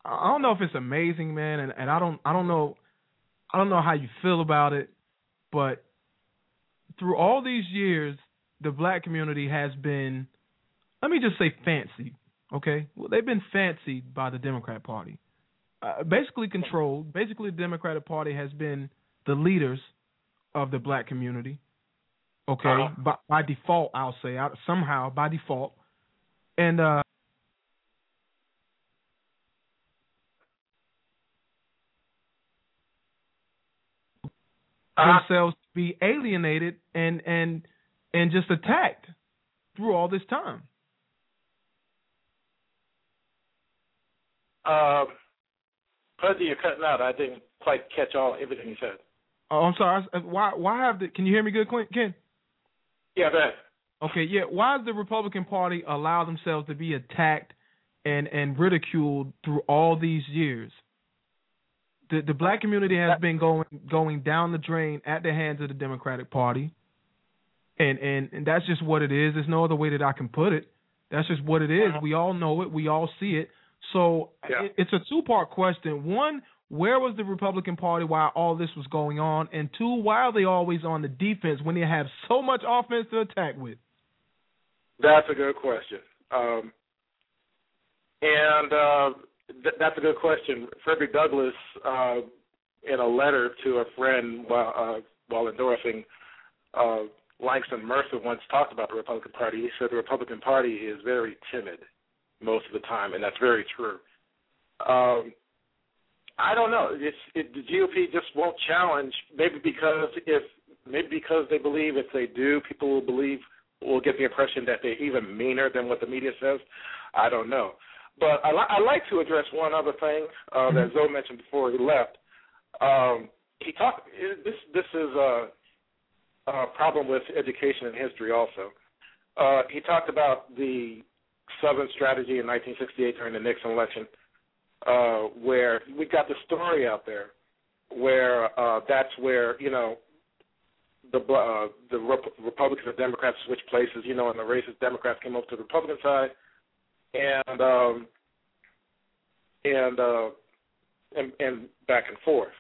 I don't know if it's amazing, man, and, and I don't I don't know, I don't know how you feel about it, but through all these years, the black community has been, let me just say, fancy. Okay, well, they've been fancied by the Democrat Party, uh, basically controlled. Basically, the Democratic Party has been the leaders of the black community. Okay, uh-huh. by, by default, I'll say somehow by default, and uh, Uh-huh. themselves to be alienated and and and just attacked through all this time. Fuzzy, you're cutting out. I didn't quite catch all everything you said. Oh, I'm sorry. Why why have the? Can you hear me good, Quin- Ken? Yeah, go ahead. Okay, yeah. Why does the Republican Party allow themselves to be attacked and and ridiculed through all these years? The the black community has been going going down the drain at the hands of the Democratic Party, and and and that's just what it is. There's no other way that I can put it. That's just what it is. We all know it. We all see it. So Yeah. it, it's a two part question. One, where was the Republican Party while all this was going on? And two, why are they always on the defense when they have so much offense to attack with? That's a good question. Um, and uh, th- that's a good question. Frederick Douglass, uh, in a letter to a friend while, uh, while endorsing uh, Langston Mercer, once talked about the Republican Party. He said the Republican Party is very timid most of the time, and that's very true. Um, I don't know. It's, it, the GOP just won't challenge. Maybe because if maybe because they believe if they do, people will believe will get the impression that they're even meaner than what the media says. I don't know. But I, li- I like to address one other thing uh, that Zo mentioned before he left. Um, he talked. This this is a, a problem with education and history also. Uh, he talked about the Southern strategy in 1968 during the Nixon election, uh, where we got the story out there, where uh, that's where you know the uh, the Rep- Republicans and Democrats switched places, you know, and the racist Democrats came over to the Republican side, and um, and uh, and and back and forth.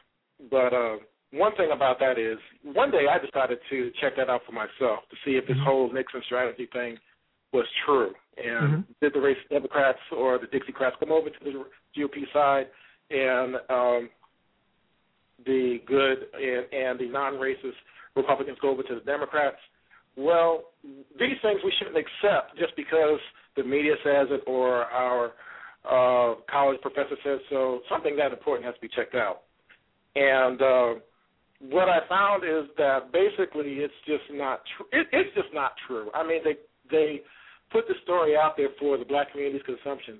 But uh, one thing about that is, one day I decided to check that out for myself to see if this whole Nixon strategy thing was true, and did the racist Democrats or the Dixiecrats come over to the GOP side, and um, the good and, and the non-racist Republicans go over to the Democrats. Well, these things we shouldn't accept just because the media says it or our uh, college professor says so. Something that important has to be checked out. And uh, what I found is that basically it's just not true. It, it's just not true. I mean, they they put the story out there for the black community's consumption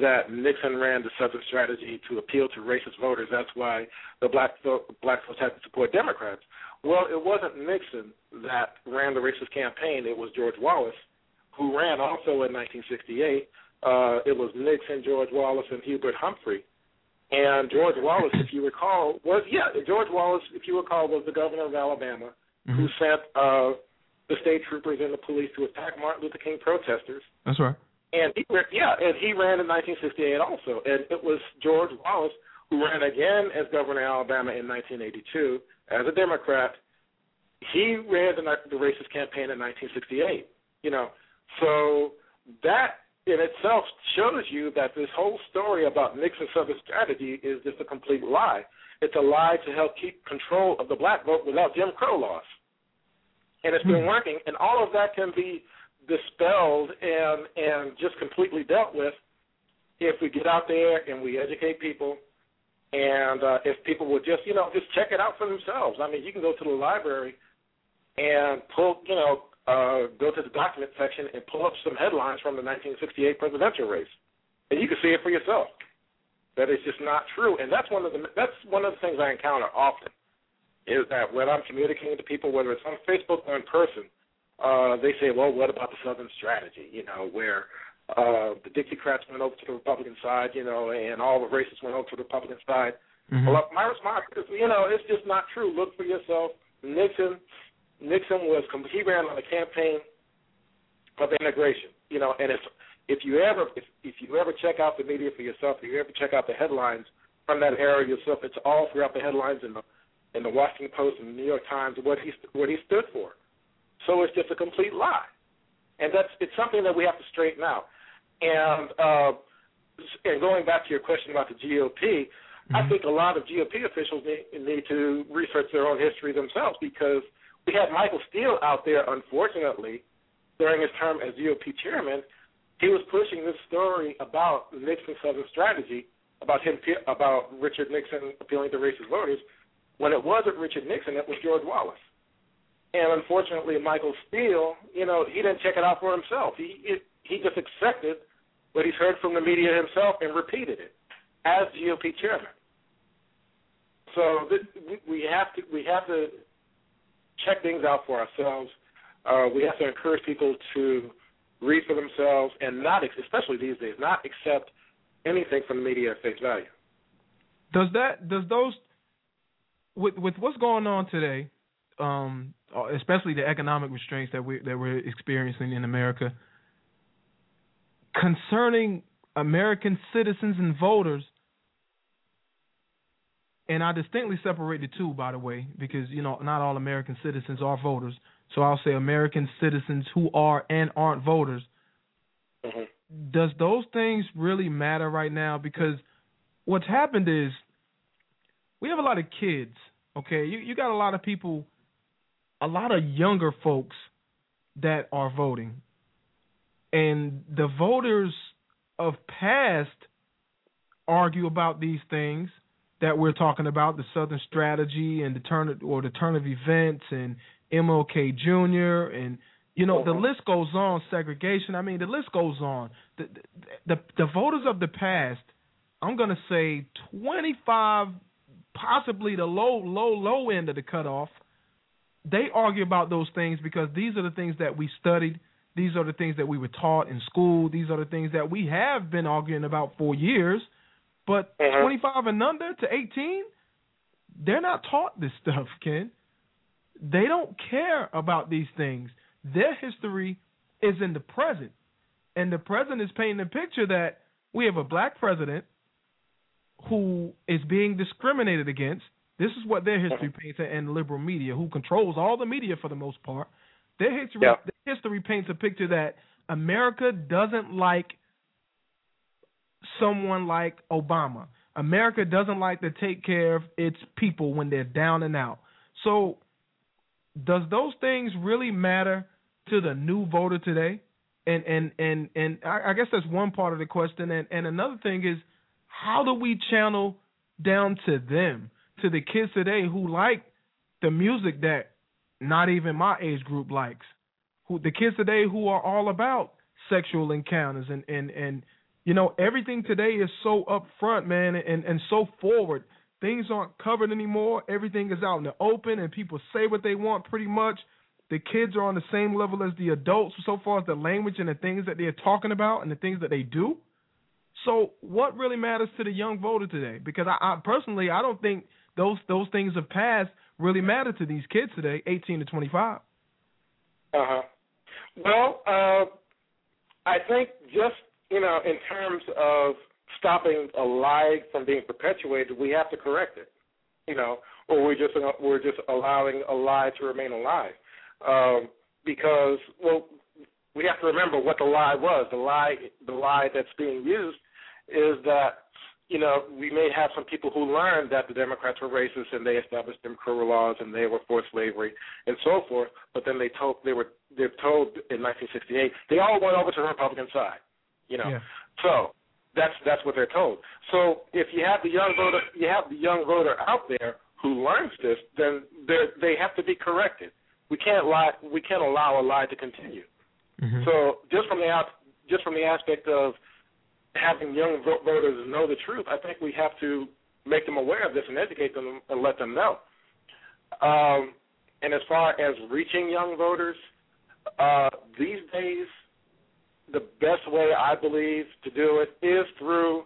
that Nixon ran the Southern strategy to appeal to racist voters. That's why the black black folks had to support Democrats. Well, it wasn't Nixon that ran the racist campaign. It was George Wallace, who ran also in 1968. Uh, it was Nixon, George Wallace, and Hubert Humphrey. And George Wallace, if you recall, was yeah, George Wallace, if you recall, was the governor of Alabama who sent uh, the state troopers and the police to attack Martin Luther King protesters. That's right. And he ran, yeah, and he ran in 1968 also. And it was George Wallace who ran again as governor of Alabama in 1982 as a Democrat. He ran the, the racist campaign in 1968. You know, so that in itself shows you that this whole story about Nixon's Southern strategy is just a complete lie. It's a lie to help keep control of the black vote without Jim Crow laws. And it's been working, and all of that can be dispelled and and just completely dealt with if we get out there and we educate people and uh, if people would just you know just check it out for themselves. I mean, you can go to the library and pull you know uh, go to the document section and pull up some headlines from the 1968 presidential race, and you can see it for yourself. That it's just not true, and that's one of the that's one of the things I encounter often is that when I'm communicating to people, whether it's on Facebook or in person, uh, they say, "Well, what about the Southern strategy?" You know, where uh, the Dixiecrats went over to the Republican side, you know, and all the racists went over to the Republican side. Mm-hmm. Well, my response is, you know, it's just not true. Look for yourself. Nixon, Nixon was he ran on a campaign of integration, you know, and it's if you ever if, if you ever check out the media for yourself, if you ever check out the headlines from that era yourself, it's all throughout the headlines in the in the Washington Post and the New York Times what he what he stood for. So it's just a complete lie, and that's it's something that we have to straighten out. And uh, and going back to your question about the GOP, I think a lot of GOP officials need, need to research their own history themselves because we had Michael Steele out there, unfortunately, during his term as GOP chairman. He was pushing this story about Nixon's Southern strategy, about him, about Richard Nixon appealing to racist voters, when it wasn't Richard Nixon, it was George Wallace. And unfortunately, Michael Steele, you know, he didn't check it out for himself. He it, he just accepted what he's heard from the media himself and repeated it as GOP chairman. So this, we have to we have to check things out for ourselves. Uh, we have to encourage people to read for themselves and not, especially these days, not accept anything from the media at face value. Does that does those with with what's going on today, um, especially the economic restraints that we that we're experiencing in America, concerning American citizens and voters? And I distinctly separate the two, by the way, because you know not all American citizens are voters. So I'll say American citizens who are and aren't voters. Mm-hmm. Does those things really matter right now? Because what's happened is we have a lot of kids. Okay, you you got a lot of people, a lot of younger folks that are voting, and the voters of past argue about these things that we're talking about, the Southern strategy and the turn of, or the turn of events and MLK Jr. and you know the list goes on. Segregation. I mean, the list goes on. The the, the voters of the past. I'm gonna say 25, possibly the low low low end of the cutoff. They argue about those things because these are the things that we studied. These are the things that we were taught in school. These are the things that we have been arguing about for years. But Mhm. 25 and under to 18, they're not taught this *laughs* stuff, Ken. They don't care about these things. Their history is in the present. And the present is painting a picture that we have a black president who is being discriminated against. This is what their history paints and liberal media, who controls all the media for the most part. Their history Yeah. their history paints a picture that America doesn't like someone like Obama. America doesn't like to take care of its people when they're down and out. So, does those things really matter to the new voter today? And and and and I, I guess that's one part of the question. And and another thing is, how do we channel down to them, to the kids today who like the music that not even my age group likes, who the kids today who are all about sexual encounters and and and you know everything today is so upfront, man, and and so forward. Things aren't covered anymore. Everything is out in the open, and people say what they want pretty much. The kids are on the same level as the adults so far as the language and the things that they're talking about and the things that they do. So, what really matters to the young voter today? Because I, I personally, I don't think those those things of past really matter to these kids today, 18 to 25. Uh huh. Well, uh, I think just you know, in terms of stopping a lie from being perpetuated, we have to correct it. You know, or we're just we're just allowing a lie to remain alive. Um, because well, we have to remember what the lie was. The lie, the lie that's being used is that you know we may have some people who learned that the Democrats were racist and they established Jim Crow laws and they were for slavery and so forth. But then they told they were they're told in 1968 they all went over to the Republican side. You know, Yeah. so that's that's what they're told. So if you have the young voter, you have the young voter out there who learns this, then they they have to be corrected. We can't lie. We can't allow a lie to continue. So just from the out, just from the aspect of having young voters know the truth, I think we have to make them aware of this and educate them and let them know. Um, and as far as reaching young voters, uh, these days, the best way I believe to do it is through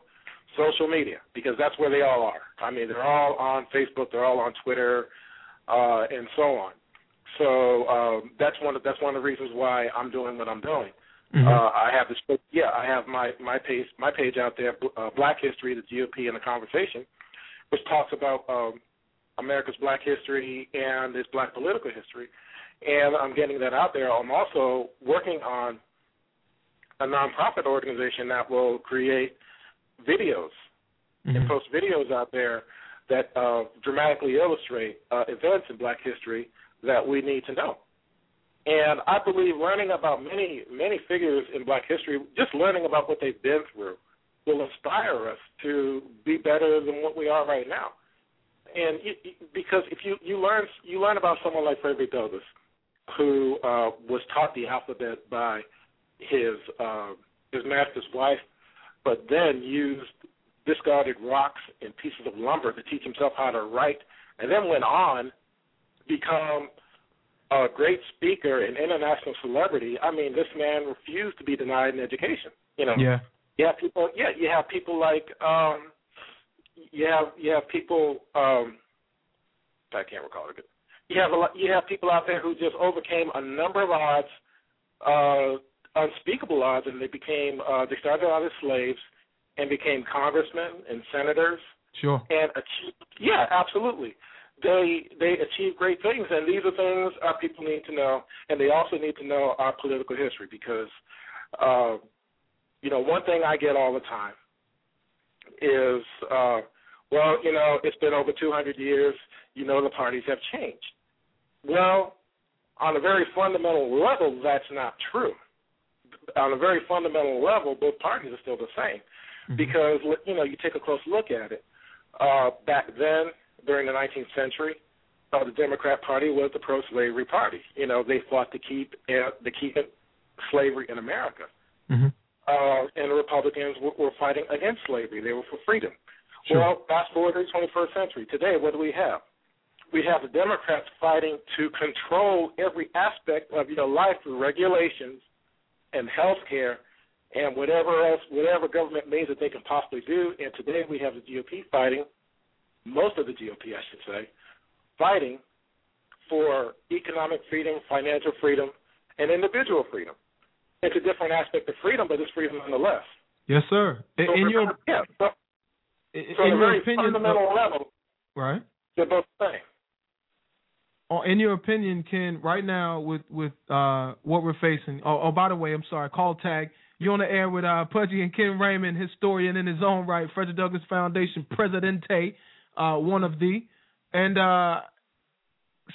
social media because that's where they all are. I mean, they're all on Facebook, they're all on Twitter, uh, and so on. So um, that's one of that's one of the reasons why I'm doing what I'm doing. Mm-hmm. Uh, I have this. Yeah, I have my my page my page out there, uh, Black History, the GOP, and the conversation, which talks about um, America's Black history and its Black political history, and I'm getting that out there. I'm also working on a nonprofit organization that will create videos and post videos out there that uh, dramatically illustrate uh, events in Black history that we need to know. And I believe learning about many, many figures in black history, just learning about what they've been through, will inspire us to be better than what we are right now. and you, because if you you learn you learn about someone like Frederick Douglass, who uh, was taught the alphabet by his uh, his master's wife, but then used discarded rocks and pieces of lumber to teach himself how to write, and then went on become a great speaker and international celebrity. I mean, this man refused to be denied an education. You know, Yeah. you have people. Yeah, you have people like um, you have you have people. Um, I can't recall it. You have a lot, you have people out there who just overcame a number of odds, uh, unspeakable odds, and they became uh, they started out as slaves and became congressmen and senators Sure. and achieved. Yeah, absolutely. They they achieve great things, and these are things our people need to know, and they also need to know our political history because, uh, you know, one thing I get all the time is, uh, well, you know, it's been over 200 years. You know, the parties have changed. Well, on a very fundamental level, that's not true. On a very fundamental level, both parties are still the same because you know you take a close look at it. Uh, back then, during the 19th century, uh, the Democrat Party was the pro-slavery party. You know, they fought to keep uh, to keep slavery in America, Mm-hmm. uh, and the Republicans were, were fighting against slavery. They were for freedom. Sure. Well, fast forward to the 21st century. Today, what do we have? We have the Democrats fighting to control every aspect of your life through regulations and health care and whatever else, whatever government means that they can possibly do. And today we have the GOP fighting, most of the GOP, I should say, fighting for economic freedom, financial freedom, and individual freedom. It's a different aspect of freedom, but it's freedom nonetheless. Yes, sir. In, So in your yeah, so, in, so your opinion, fundamental level, right? they're both the same. Oh, in your opinion, Ken, right now with with uh what we're facing. Oh, oh by the way, I'm sorry. Call tag. You're on the air with uh Pudgy and Ken Raymond, historian in his own right, Frederick Douglass Foundation Presidente, uh one of the, and uh.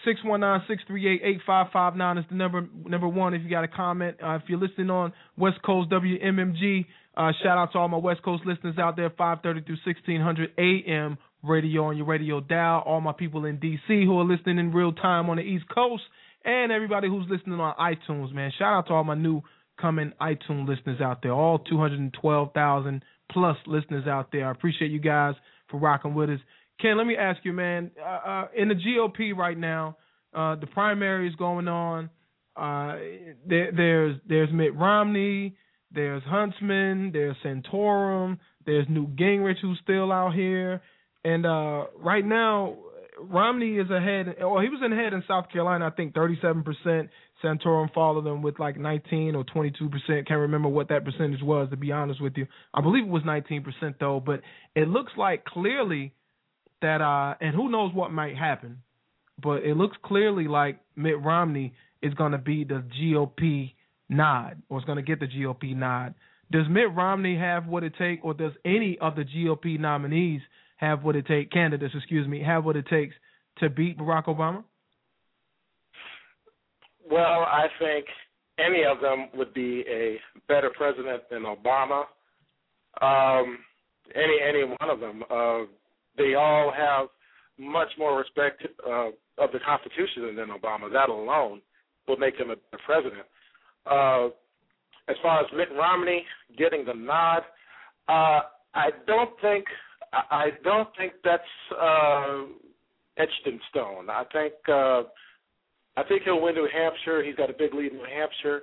Six one nine six three eight eight five five nine is the number. Number one, if you got a comment, uh, if you're listening on West Coast WMMG, uh, shout out to all my West Coast listeners out there, five thirty through sixteen hundred AM radio on your radio dial. All my people in DC who are listening in real time on the East Coast, and everybody who's listening on iTunes. Man, shout out to all my new coming iTunes listeners out there. All two hundred and twelve thousand plus listeners out there. I appreciate you guys for rocking with us. Ken, let me ask you, man. Uh, uh, in the GOP right now, uh, the primary is going on. Uh, there, there's there's Mitt Romney, there's Huntsman, there's Santorum, there's Newt Gingrich who's still out here, and uh, right now Romney is ahead. Or he was ahead in South Carolina, I think 37 percent. Santorum followed them with like 19 or 22 percent. Can't remember what that percentage was to be honest with you. I believe it was 19 percent though. But it looks like clearly that uh and who knows what might happen, but it looks clearly like Mitt Romney is going to be the GOP nod or is going to get the GOP nod. Does Mitt Romney have what it takes, or does any of the GOP nominees have what it takes, candidates, excuse me, have what it takes to beat Barack Obama? Well, I think any of them would be a better president than Obama. Um, any any one of them. Uh, they all have much more respect uh, of the Constitution than Obama. That alone will make him a better president. Uh, as far as Mitt Romney getting the nod, uh, I don't think I don't think that's uh, etched in stone. I think uh, I think he'll win New Hampshire. He's got a big lead in New Hampshire.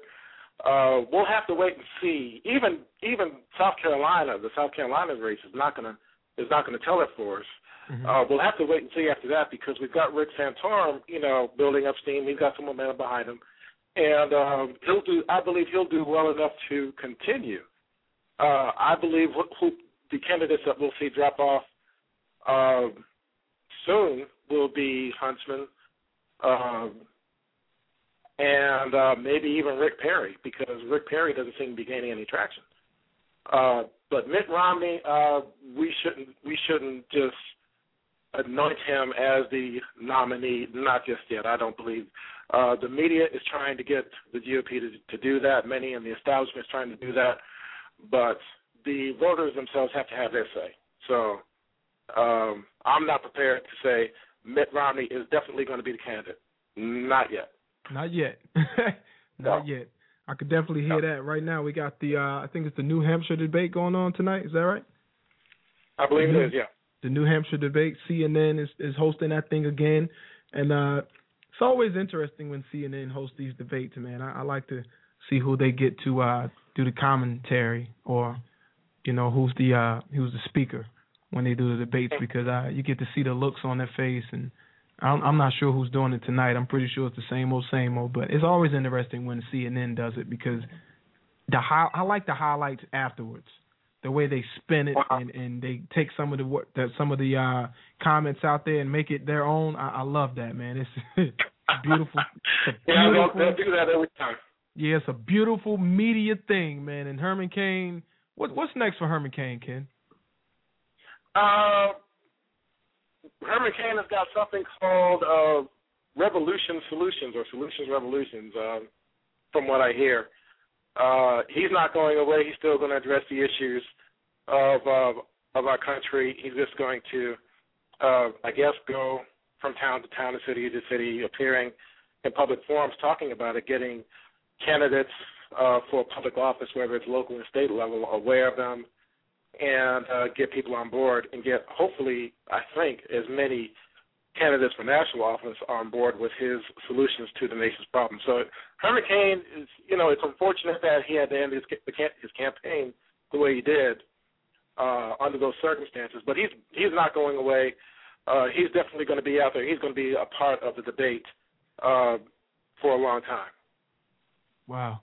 Uh, we'll have to wait and see. Even even South Carolina, the South Carolina race is not gonna is not gonna tell it for us. Uh, we'll have to wait and see after that because we've got Rick Santorum, you know, building up steam. He's got some momentum behind him, and um, he'll do. I believe he'll do well enough to continue. Uh, I believe who, who the candidates that we'll see drop off um, soon will be Huntsman, um, and uh, maybe even Rick Perry because Rick Perry doesn't seem to be gaining any traction. Uh, but Mitt Romney, uh, we shouldn't we shouldn't just anoint him as the nominee. Not just yet. I don't believe uh, the media is trying to get the GOP to, to do that. Many in the establishment is trying to do that, but the voters themselves have to have their say. So Um, I'm not prepared to say Mitt Romney is definitely going to be the candidate. Not yet. Not yet. *laughs* Not No. yet. I could definitely hear that right now. We got the uh I think it's the New Hampshire debate going on tonight. Is that right? I believe Mhm. it is. Yeah. The New Hampshire debate. CNN is is hosting that thing again, and uh it's always interesting when CNN hosts these debates. Man, I, I like to see who they get to uh do the commentary or you know who's the uh who's the speaker when they do the debates because uh you get to see the looks on their face and I'm, I'm not sure who's doing it tonight. I'm pretty sure it's the same old, same old. But it's always interesting when CNN does it because the hi- I like the highlights afterwards, the way they spin it and and they take some of the what that some of the uh comments out there and make it their own. I, I love that man. It's, *laughs* beautiful. It's a *laughs* Yeah, they'll, they'll do that every time. Yeah, it's a beautiful media thing, man. And Herman Cain, what what's next for Herman Cain, Ken? Uh, Herman Cain has got something called uh, Revolution Solutions or Solutions Revolutions, um, from what I hear. Uh, he's not going away. He's still going to address the issues of uh, of our country. He's just going to, uh, I guess, go from town to town, and city to city, appearing in public forums, talking about it, getting candidates uh, for public office, whether it's local and state level, aware of them, and uh, get people on board and get hopefully I think as many candidates for national office on board with his solutions to the nation's problems. So Herman Cain is you know it's unfortunate that he had to end his his campaign the way he did uh, under those circumstances, but he's he's not going away. Uh, he's definitely going to be out there. He's going to be a part of the debate uh, for a long time. Wow.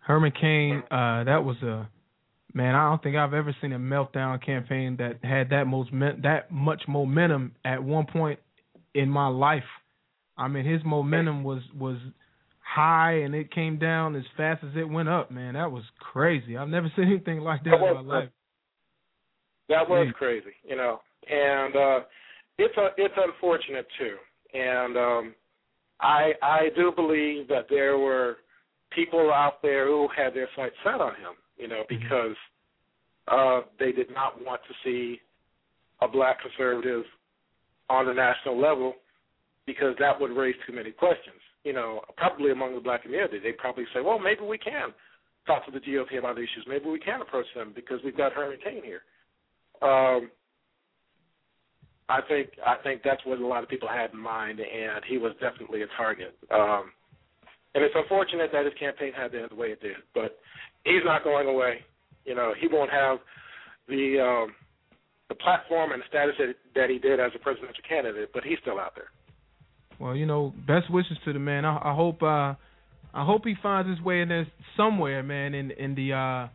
Herman Cain, uh, that was a man. I don't think I've ever seen a meltdown campaign that had that most that much momentum at one point in my life. I mean, his momentum was was high and it came down as fast as it went up. Man, that was crazy. I've never *laughs* seen anything like that in my life. That was Yeah. crazy, you know, and uh, it's a, it's unfortunate too. And um, I I do believe that there were people out there who had their sights set on him, you know, because uh, they did not want to see a black conservative on the national level because that would raise too many questions. You know, probably among the black community, they probably say, well, maybe we can talk to the GOP about issues. Maybe we can approach them because we've got Herman Cain here. Um, I think I think that's what a lot of people had in mind, and he was definitely a target. Um, and it's unfortunate that his campaign had to end the way it did, but he's not going away. You know, he won't have the um, the platform and the status that, that he did as a presidential candidate, but he's still out there. Well, you know, best wishes to the man. I, I hope uh I hope he finds his way in there somewhere, man, in in the uh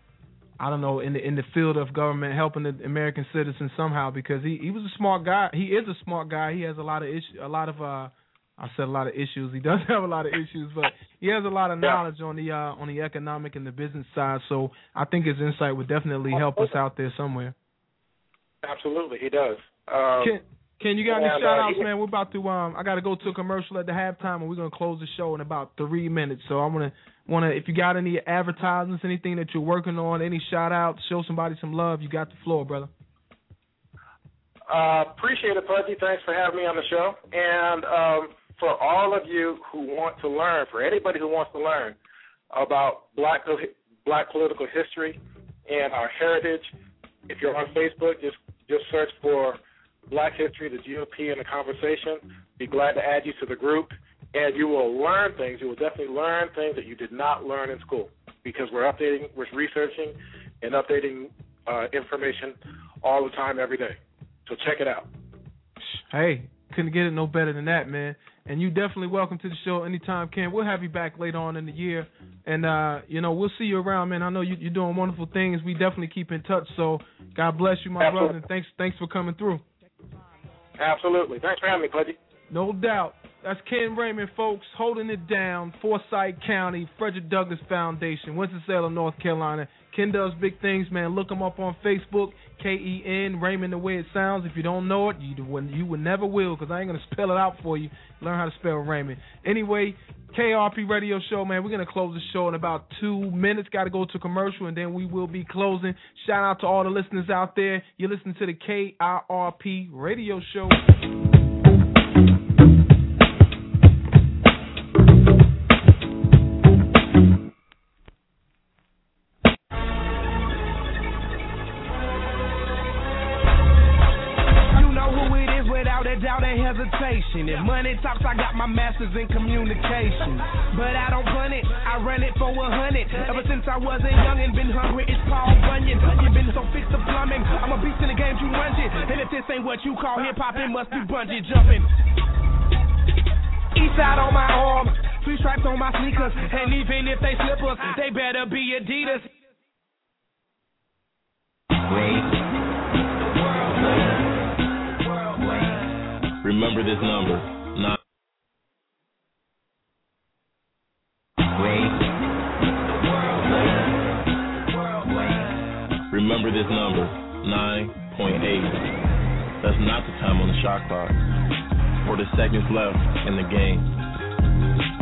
I don't know, in the in the field of government helping the American citizen somehow because he he was a smart guy. He is a smart guy. He has a lot of issue a lot of uh I said a lot of issues. He does *laughs* have a lot of issues, but he has a lot of knowledge on the uh on the economic and the business side. So I think his insight would definitely help us out there somewhere. Absolutely, he does. Um, Ken, Ken, you got any and, shout uh, outs, man? We're about to um I gotta go to a commercial at the halftime and we're gonna close the show in about three minutes. So I'm gonna wanna if you got any advertisements, anything that you're working on, any shout outs, show somebody some love, you got the floor, brother. Uh, appreciate it, Pudgy. Thanks for having me on the show. And um, for all of you who want to learn, for anybody who wants to learn about black black political history and our heritage, if you're on Facebook, just just search for Black History, the GOP, and the conversation. Be glad to add you to the group, and you will learn things. You will definitely learn things that you did not learn in school because we're updating, we're researching, and updating uh, information all the time, every day. So check it out. Hey, couldn't get it no better than that, man. And you definitely welcome to the show anytime, Ken. We'll have you back later on in the year, and uh, you know we'll see you around, man. I know you, you're doing wonderful things. We definitely keep in touch. So God bless you, my Absolutely. brother, and thanks thanks for coming through. Absolutely. Thanks for having me, Pudgy. No doubt. That's Ken Raymond, folks, holding it down. Forsyth County, Frederick Douglass Foundation, Winston-Salem, North Carolina. Ken does big things, man. Look him up on Facebook, K E N Raymond, the way it sounds. If you don't know it, you would you would never will, because I ain't gonna spell it out for you. Learn how to spell Raymond. Anyway, KIRP Radio Show, man. We're gonna close the show in about two minutes. Got to go to commercial, and then we will be closing. Shout out to all the listeners out there. You're listening to the KIRP Radio Show. Hesitation. If money talks, I got my master's in communication. But I don't run it, I run it for a hundred. Ever since I was a young and been hungry, it's Paul Bunyan. You been so fixed to plumbing. I'm a beast in the game, you run it. And if this ain't what you call hip hop, it must be bungee jumping. East side on my arm, three stripes on my sneakers. And even if they slippers, they better be Adidas. Remember this number. Nine. Remember this number. 9.8. That's not the time on the shot clock. Or the seconds left in the game.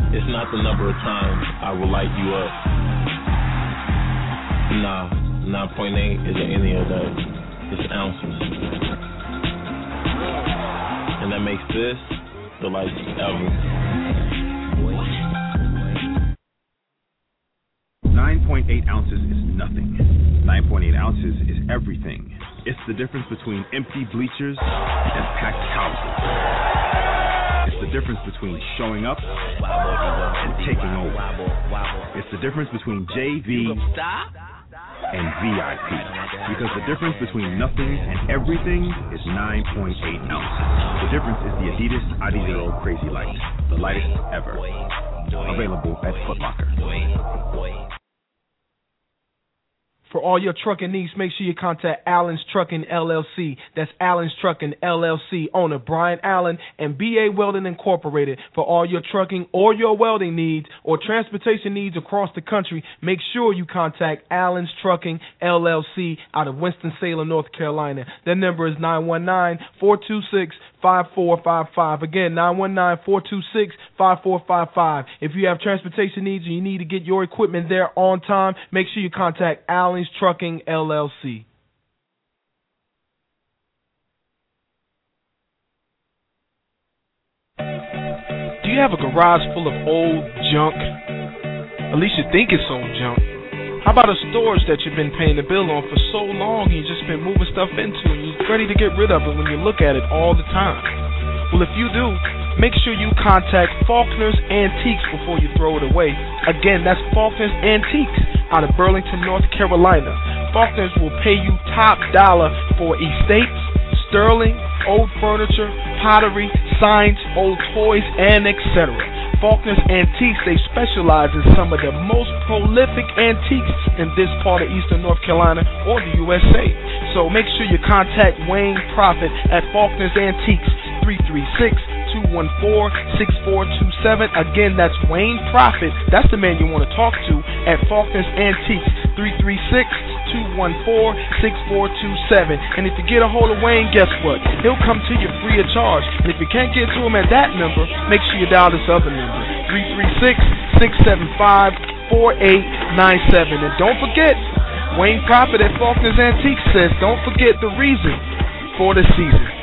It's not the number of times I will light you up. Nah, 9.8 isn't any of that. It's ounces. And that makes this the lightest ever. 9.8 ounces is nothing. 9.8 ounces is everything. It's the difference between empty bleachers and packed houses. It's the difference between showing up and taking over. It's the difference between JV and VIP. Because the difference between nothing and everything is 9.8 ounces. The difference is the Adidas Adizero Crazy Light, the lightest ever. Available at Foot Locker. For all your trucking needs, make sure you contact Allen's Trucking LLC. That's Allen's Trucking LLC, owner Brian Allen and BA Welding Incorporated. For all your trucking or your welding needs or transportation needs across the country, make sure you contact Allen's Trucking LLC out of Winston-Salem, North Carolina. Their number is 919-426-5455. Again, 919-426-5455. If you have transportation needs and you need to get your equipment there on time, make sure you contact Allen's Trucking LLC. Do you have a garage full of old junk? At least you think it's old junk. How about a storage that you've been paying the bill on for so long and you've just been moving stuff into and you're ready to get rid of it when you look at it all the time? Well, if you do, make sure you contact Faulkner's Antiques before you throw it away. Again, that's Faulkner's Antiques out of Burlington, North Carolina. Faulkner's will pay you top dollar for estates, sterling, old furniture, pottery, signs, old toys, and etc. Faulkner's Antiques, they specialize in some of the most prolific antiques in this part of Eastern North Carolina or the USA. So make sure you contact Wayne Profit at Faulkner's Antiques, 336 214 6427. Again, that's Wayne Profit. That's the man you want to talk to at Faulkner's Antiques, 336 214 6427. And if you get a hold of Wayne, guess what? He'll come to you free of charge. And if you can't get to him at that number, make sure you dial this other number, 336 675 4897. And don't forget, Wayne Profit at Faulkner's Antiques says, don't forget the reason for the season.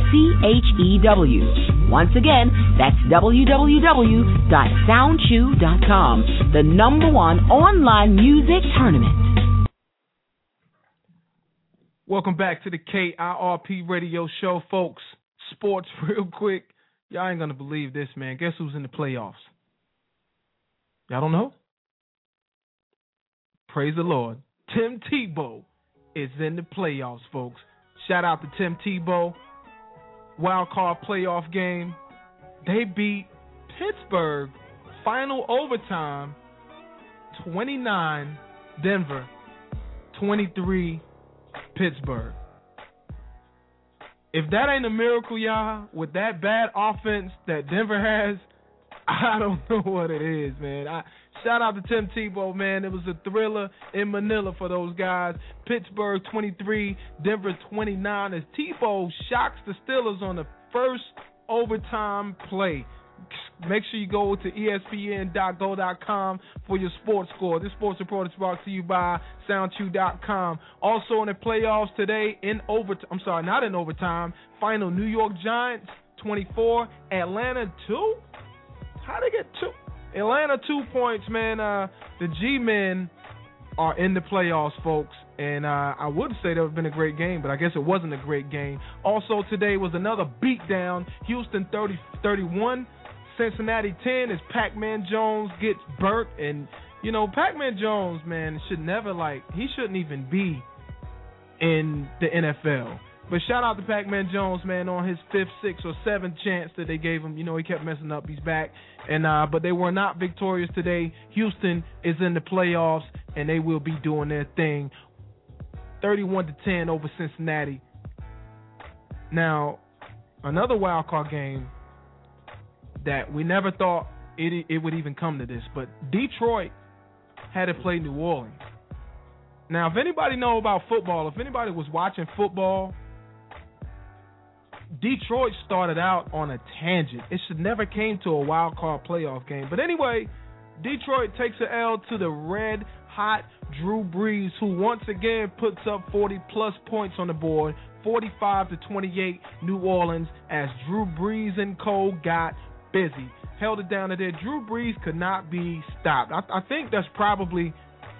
C H E W. Once again, that's www.soundchew.com, the number one online music tournament. Welcome back to the KIRP Radio Show, folks. Sports, *laughs* real quick. Y'all ain't gonna believe this, man. Guess who's in the playoffs? Y'all don't know? Praise the Lord. Tim Tebow is in the playoffs, folks. Shout out to Tim Tebow. Wild card playoff game. They beat Pittsburgh. Final overtime. 29 Denver. 23 Pittsburgh. If that ain't a miracle, y'all, with that bad offense that Denver has, *laughs* I don't know what it is, man. I shout out to Tim Tebow, man. It was a thriller in Manila for those guys. Pittsburgh 23, Denver 29. As Tebow shocks the Steelers on the first overtime play. Make sure you go to ESPN.go.com for your sports score. This sports report is brought to you by SoundChew.com. Also in the playoffs today in overtime. I'm sorry, not in overtime. Final New York Giants 24, Atlanta 2. How they get two? Atlanta two points, man. Uh, the G men are in the playoffs, folks. And uh, I would say that would have been a great game, but I guess it wasn't a great game. Also today was another beatdown. Houston 30, 31, Cincinnati 10 as Pac-Man Jones gets burnt. And, you know, Pac-Man Jones, man, should never, like, he shouldn't even be in the NFL. But shout out to Pac-Man Jones, man, on his fifth, sixth, or seventh chance that they gave him. You know, he kept messing up. He's back, and uh, but they were not victorious today. Houston is in the playoffs, and they will be doing their thing. 31 to 10 over Cincinnati. Now, another wild card game that we never thought it it would even come to this, but Detroit had to play New Orleans. Now, if anybody know about football, if anybody was watching football, Detroit started out on a tangent. It should never came to a wild card playoff game. But anyway, Detroit takes an L to the red hot Drew Brees, who once again puts up 40 plus points on the board, 45 to 28 New Orleans as Drew Brees and Cole got busy. Held it down to there. Drew Brees could not be stopped. I, I think that's probably,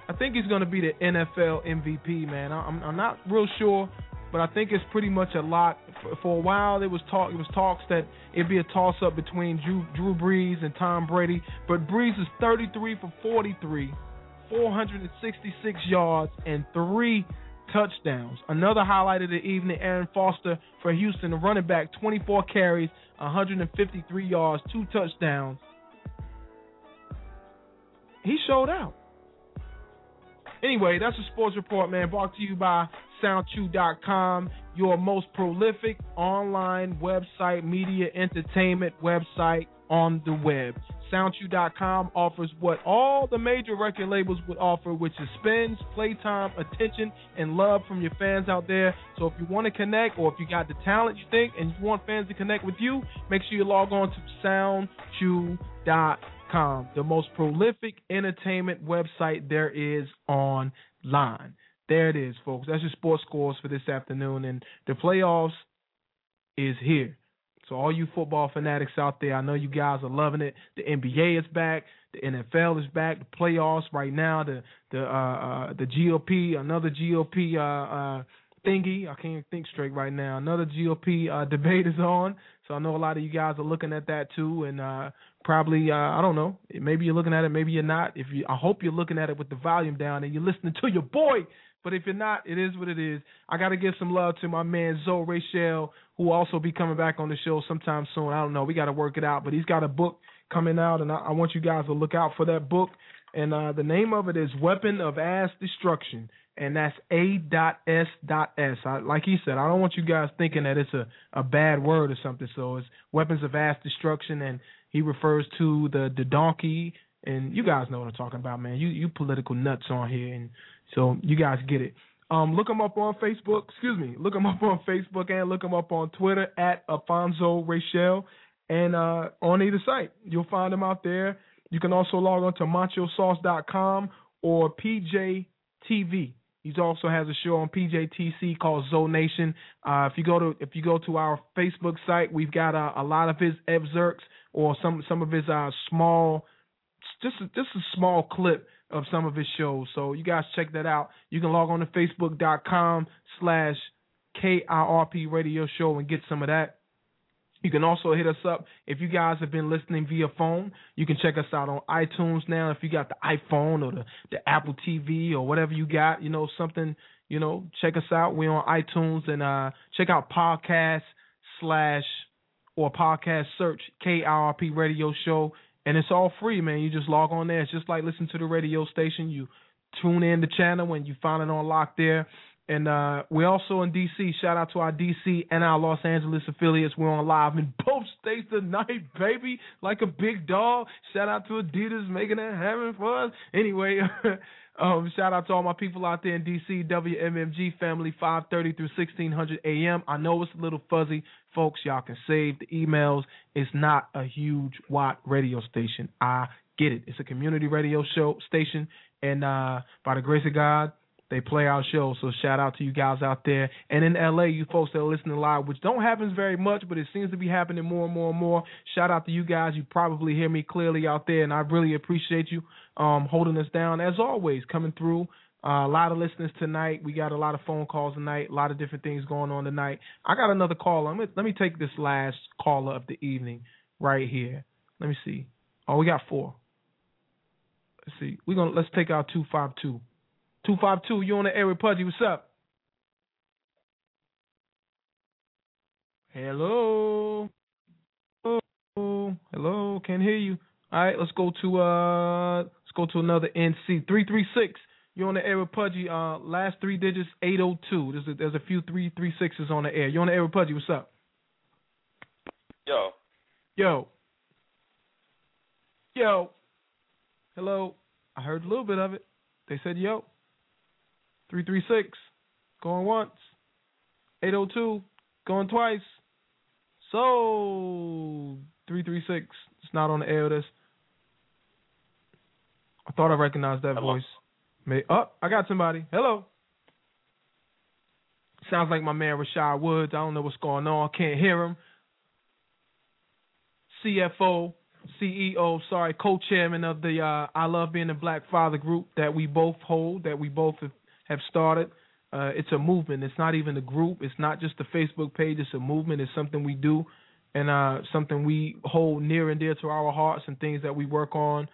I think he's going to be the NFL MVP, man. I, I'm not real sure, but I think it's pretty much a lot. For, for a while, there was talk, it was talks that it'd be a toss up between Drew, Drew Brees and Tom Brady, but Brees is 33 for 43. 466 yards and three touchdowns. Another highlight of the evening, Arian Foster for Houston, the running back, 24 carries, 153 yards, two touchdowns. He showed out. Anyway, that's a sports report, man. Brought to you by SoundChew.com, your most prolific online website, media entertainment website on the web. SoundChew.com offers what all the major record labels would offer, which is spins, playtime, attention, and love from your fans out there. So if you want to connect, or if you got the talent you think, and you want fans to connect with you, make sure you log on to SoundChew.com, the most prolific entertainment website there is online. There it is, folks. That's your sports scores for this afternoon, and the playoffs is here. So all you football fanatics out there, I know you guys are loving it. The NBA is back, the NFL is back, the playoffs right now, the the uh, uh the GOP, another GOP uh uh thingy. I can't think straight right now. Another GOP uh *laughs* debate is on. So I know a lot of you guys are looking at that too and uh probably I don't know, maybe you're looking at it, maybe you're not. If you I hope you're looking at it with the volume down and you're listening to your boy but if you're not, it is what it is. I got to give some love to my man Zo Rachel, who also be coming back on the show sometime soon. I don't know. We got to work it out. But he's got a book coming out, and I, I want you guys to look out for that book. And uh, the name of it is Weapon of Ass Destruction. And that's A dot S dot S. I, like he said, I don't want you guys thinking that it's a, a bad word or something. So it's Weapons of Ass Destruction, and he refers to the the donkey. And you guys know what I'm talking about, man. You you political nuts on here, and so you guys get it. Um, look him up on Facebook. Excuse me. Look him *laughs* up on Facebook and look him up on Twitter at Alfonzo Rachel. and uh, on either site. You'll find him out there. You can also log on to machosauce.com or PJ TV. He also has a show on PJTV called Zo-Nation. Uh, if you go to if you go to our Facebook site, we've got uh, a lot of his excerpts or some some of his uh, small, just just a small clip of some of his shows. So you guys check that out. You can log on to Facebook.com slash KIRP Radio Show and get some of that. You can also hit us up if you guys have been listening via phone. You can check us out on iTunes now if you got the iPhone or the, the Apple TV or whatever you got, you know, something, you know, check us out. We're on iTunes and uh check out podcast slash or podcast search KIRP radio show and it's all free, man. You just log on there. It's just like listening to the radio station. You tune in the channel when you find it on lock there. And uh, we're also in DC. Shout out to our DC and our Los Angeles affiliates. We're on live in *laughs* both states tonight, baby, like a big dog. Shout out to Adidas making it happen for us. Anyway, *laughs* um, shout out to all my people out there in DC, WMMG family, 5:30 through 1600 a.m. I know it's a little fuzzy, folks. Y'all can save the emails. It's not a huge watt radio station. I get it. It's a community radio show station, and uh, by the grace of God they play our show. So shout out to you guys out there. And in LA, you folks that are listening live, which don't happen very much, but it seems to be happening more and more and more. Shout out to you guys. You probably hear me clearly out there, and I really appreciate you um, holding us down as always, coming through. Uh, a lot of listeners tonight. We got a lot of phone calls tonight. A lot of different things going on tonight. I got another call. Let me, let me take this last caller of the evening right here. Let me see. Oh, we got four. Let's see. We're gonna let's take out two five two. 252, you on the air with Pudgy. What's up? Hello. Hello. Hello. Can't hear you. All right, let's go to uh let's go to another NC. 336. You're on the air with Pudgy. Uh last three digits 802. There's a, there's a few 336s on the air. You're on the air with Pudgy. What's up? Yo. Yo. Yo. Hello. I heard a little bit of it. They said yo. 336, going once. 802, going twice. So, 336, it's not on the air with us. I thought I recognized that Hello. voice. May, oh, I got somebody. Hello. Sounds like my man Rashad Woods. I don't know what's going on. Can't hear him. CFO, CEO, sorry, co-chairman of the uh, I Love Being a Black Father group that we both hold, that we both have, have started. Uh, it's a movement. It's not even a group. It's not just a Facebook page. It's a movement. It's something we do and uh, something we hold near and dear to our hearts and things that we work on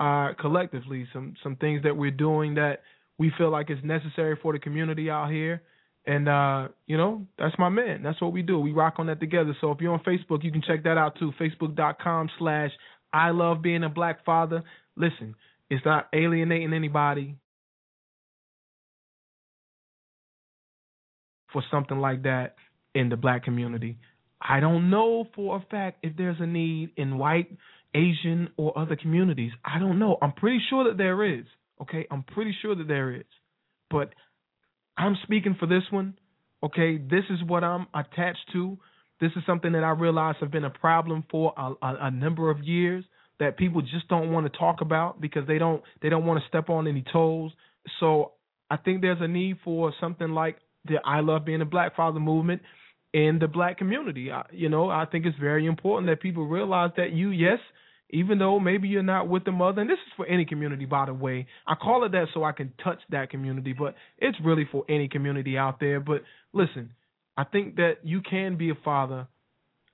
uh, collectively. Some some things that we're doing that we feel like is necessary for the community out here. And uh, you know, that's my man. That's what we do. We rock on that together. So if you're on Facebook, you can check that out too. Facebook.com slash I love being a black father. Listen, it's not alienating anybody for something like that in the black community. I don't know for a fact if there's a need in white, Asian, or other communities. I don't know. I'm pretty sure that there is. Okay, I'm pretty sure that there is. But I'm speaking for this one. Okay, this is what I'm attached to. This is something that I realize have been a problem for a, a, a number of years that people just don't want to talk about because they don't they don't want to step on any toes. So I think there's a need for something like the I Love Being a Black Father movement in the black community. I, you know, I think it's very important that people realize that you, yes, even though maybe you're not with the mother, and this is for any community, by the way. I call it that so I can touch that community, but it's really for any community out there. But listen, I think that you can be a father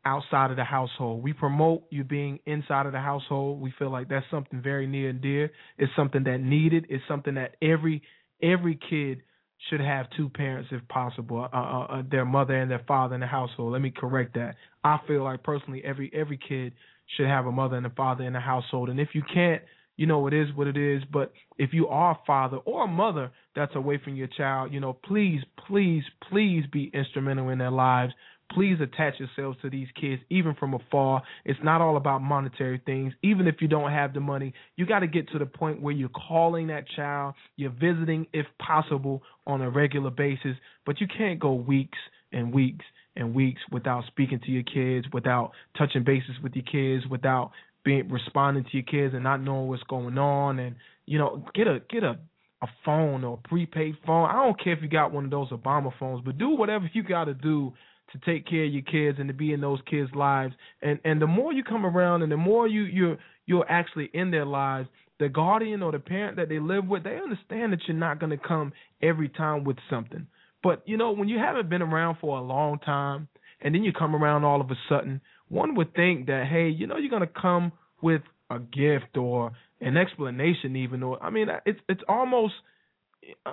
outside of the household. We promote you being inside of the household. We feel like that's something very near and dear. It's something that needed. It's something that every every kid should have two parents if possible, uh, uh, uh, their mother and their father in the household. Let me correct that. I feel like personally every every kid should have a mother and a father in the household. And if you can't, you know, it is what it is. But if you are a father or a mother that's away from your child, you know, please, please, please be instrumental in their lives. Please attach yourselves to these kids, even from afar. It's not all about monetary things. Even if you don't have the money, you got to get to the point where you're calling that child, you're visiting, if possible, on a regular basis. But you can't go weeks and weeks and weeks without speaking to your kids, without touching bases with your kids, without being responding to your kids and not knowing what's going on and you know, get a get a a phone or a prepaid phone. I don't care if you got one of those Obama phones, but do whatever you got to do to take care of your kids and to be in those kids' lives. And and the more you come around and the more you you're you're actually in their lives, the guardian or the parent that they live with, they understand that you're not going to come every time with something. But you know, when you haven't been around for a long time and then you come around all of a sudden, one would think that hey, you know, you're going to come with a gift or an explanation even or I mean it's it's almost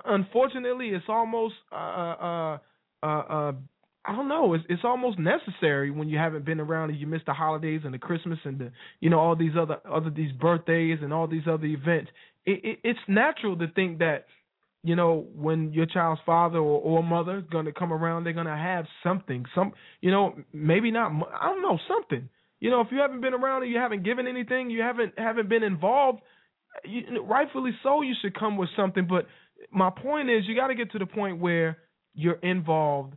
unfortunately it's almost uh uh uh uh I don't know. It's it's almost necessary when you haven't been around and you miss the holidays and the Christmas and the you know all these other other these birthdays and all these other events. It, it it's natural to think that you know when your child's father or, or mother is going to come around, they're going to have something. Some you know maybe not. I don't know something. You know if you haven't been around and you haven't given anything, you haven't haven't been involved. You, rightfully so, you should come with something. But my point is, you got to get to the point where you're involved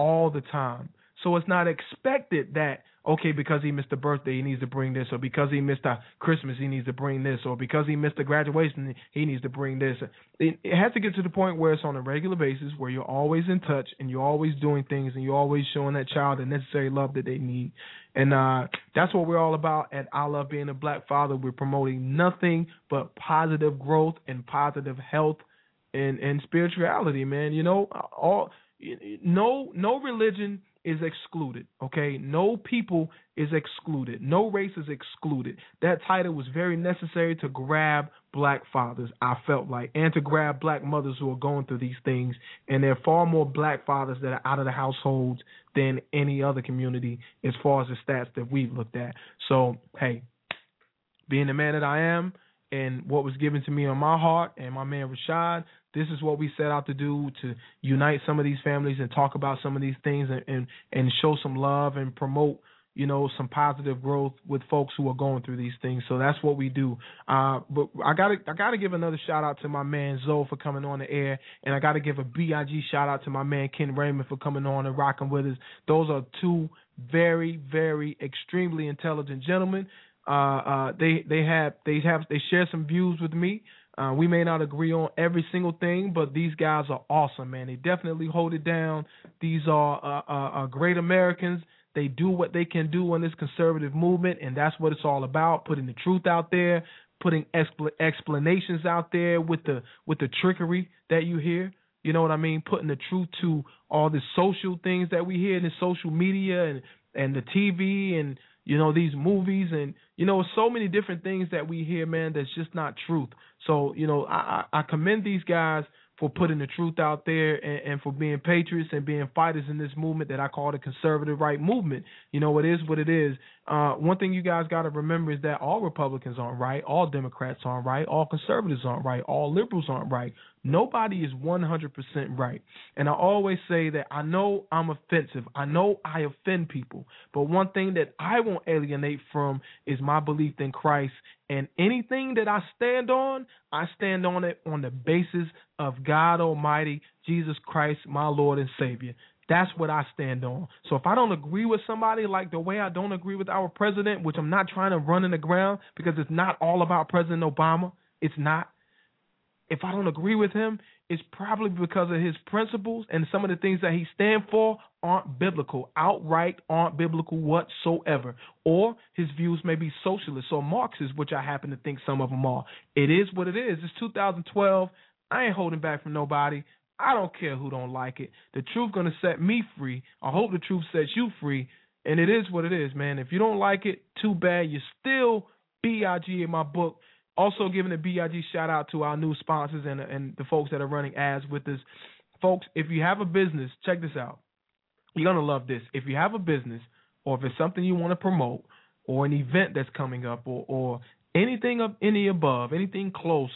all the time. So it's not expected that okay because he missed a birthday he needs to bring this, or because he missed a Christmas he needs to bring this, or because he missed a graduation he needs to bring this. It, it has to get to the point where it's on a regular basis, where you're always in touch and you're always doing things and you're always showing that child the necessary love that they need. And uh, that's what we're all about at I Love Being a Black Father. We're promoting nothing but positive growth and positive health and and spirituality, man. You know, all no no religion is excluded okay? No people is excluded. No race is excluded. That title was very necessary to grab black fathers i felt like and to grab black mothers who are going through these things. And there are far more black fathers that are out of the households than any other community as far as the stats that we've looked at. So hey being the man that i am and what was given to me on my heart and my man Rashad, this is what we set out to do to unite some of these families and talk about some of these things and and, and show some love and promote you know some positive growth with folks who are going through these things. So that's what we do. Uh but i gotta i gotta give another shout out to my man Zo for coming on the air and i gotta give a big shout out to my man ken raymond for coming on and rocking with us. Those are two very very extremely intelligent gentlemen uh uh they they have they have they share some views with me uh, we may not agree on every single thing, but these guys are awesome, man. They definitely hold it down. These are uh, great Americans. They do what they can do in this conservative movement, and that's what it's all about: putting the truth out there, putting expl- explanations out there with the with the trickery that you hear. You know what I mean? Putting the truth to all the social things that we hear in the social media and and the TV and you know these movies and you know so many different things that we hear man that's just not truth so you know i i commend these guys for putting the truth out there and, and for being patriots and being fighters in this movement that I call the conservative right movement. You know, it is what it is. Uh, one thing you guys got to remember is that all Republicans aren't right, all Democrats aren't right, all conservatives aren't right, all liberals aren't right. Nobody is 100% right. And I always say that I know I'm offensive. I know I offend people. But one thing that I won't alienate from is my belief in Christ. And anything that I stand on, I stand on it on the basis of God Almighty, Jesus Christ, my Lord and Savior. That's what I stand on. So if I don't agree with somebody like the way I don't agree with our president, which I'm not trying to run in the ground because it's not all about President Obama, it's not if I don't agree with him, it's probably because of his principles and some of the things that he stands for aren't biblical, outright aren't biblical whatsoever. Or his views may be socialist or Marxist, which I happen to think some of them are. It is what it is. It's 2012. I ain't holding back from nobody. I don't care who don't like it. The truth gonna set me free. I hope the truth sets you free. And it is what it is, man. If you don't like it, too bad. You're still BIG in my book. Also giving a BIG shout out to our new sponsors and and the folks that are running ads with us. Folks, if you have a business, check this out. You're gonna love this. If you have a business or if it's something you want to promote or an event that's coming up or or anything of any above, anything close,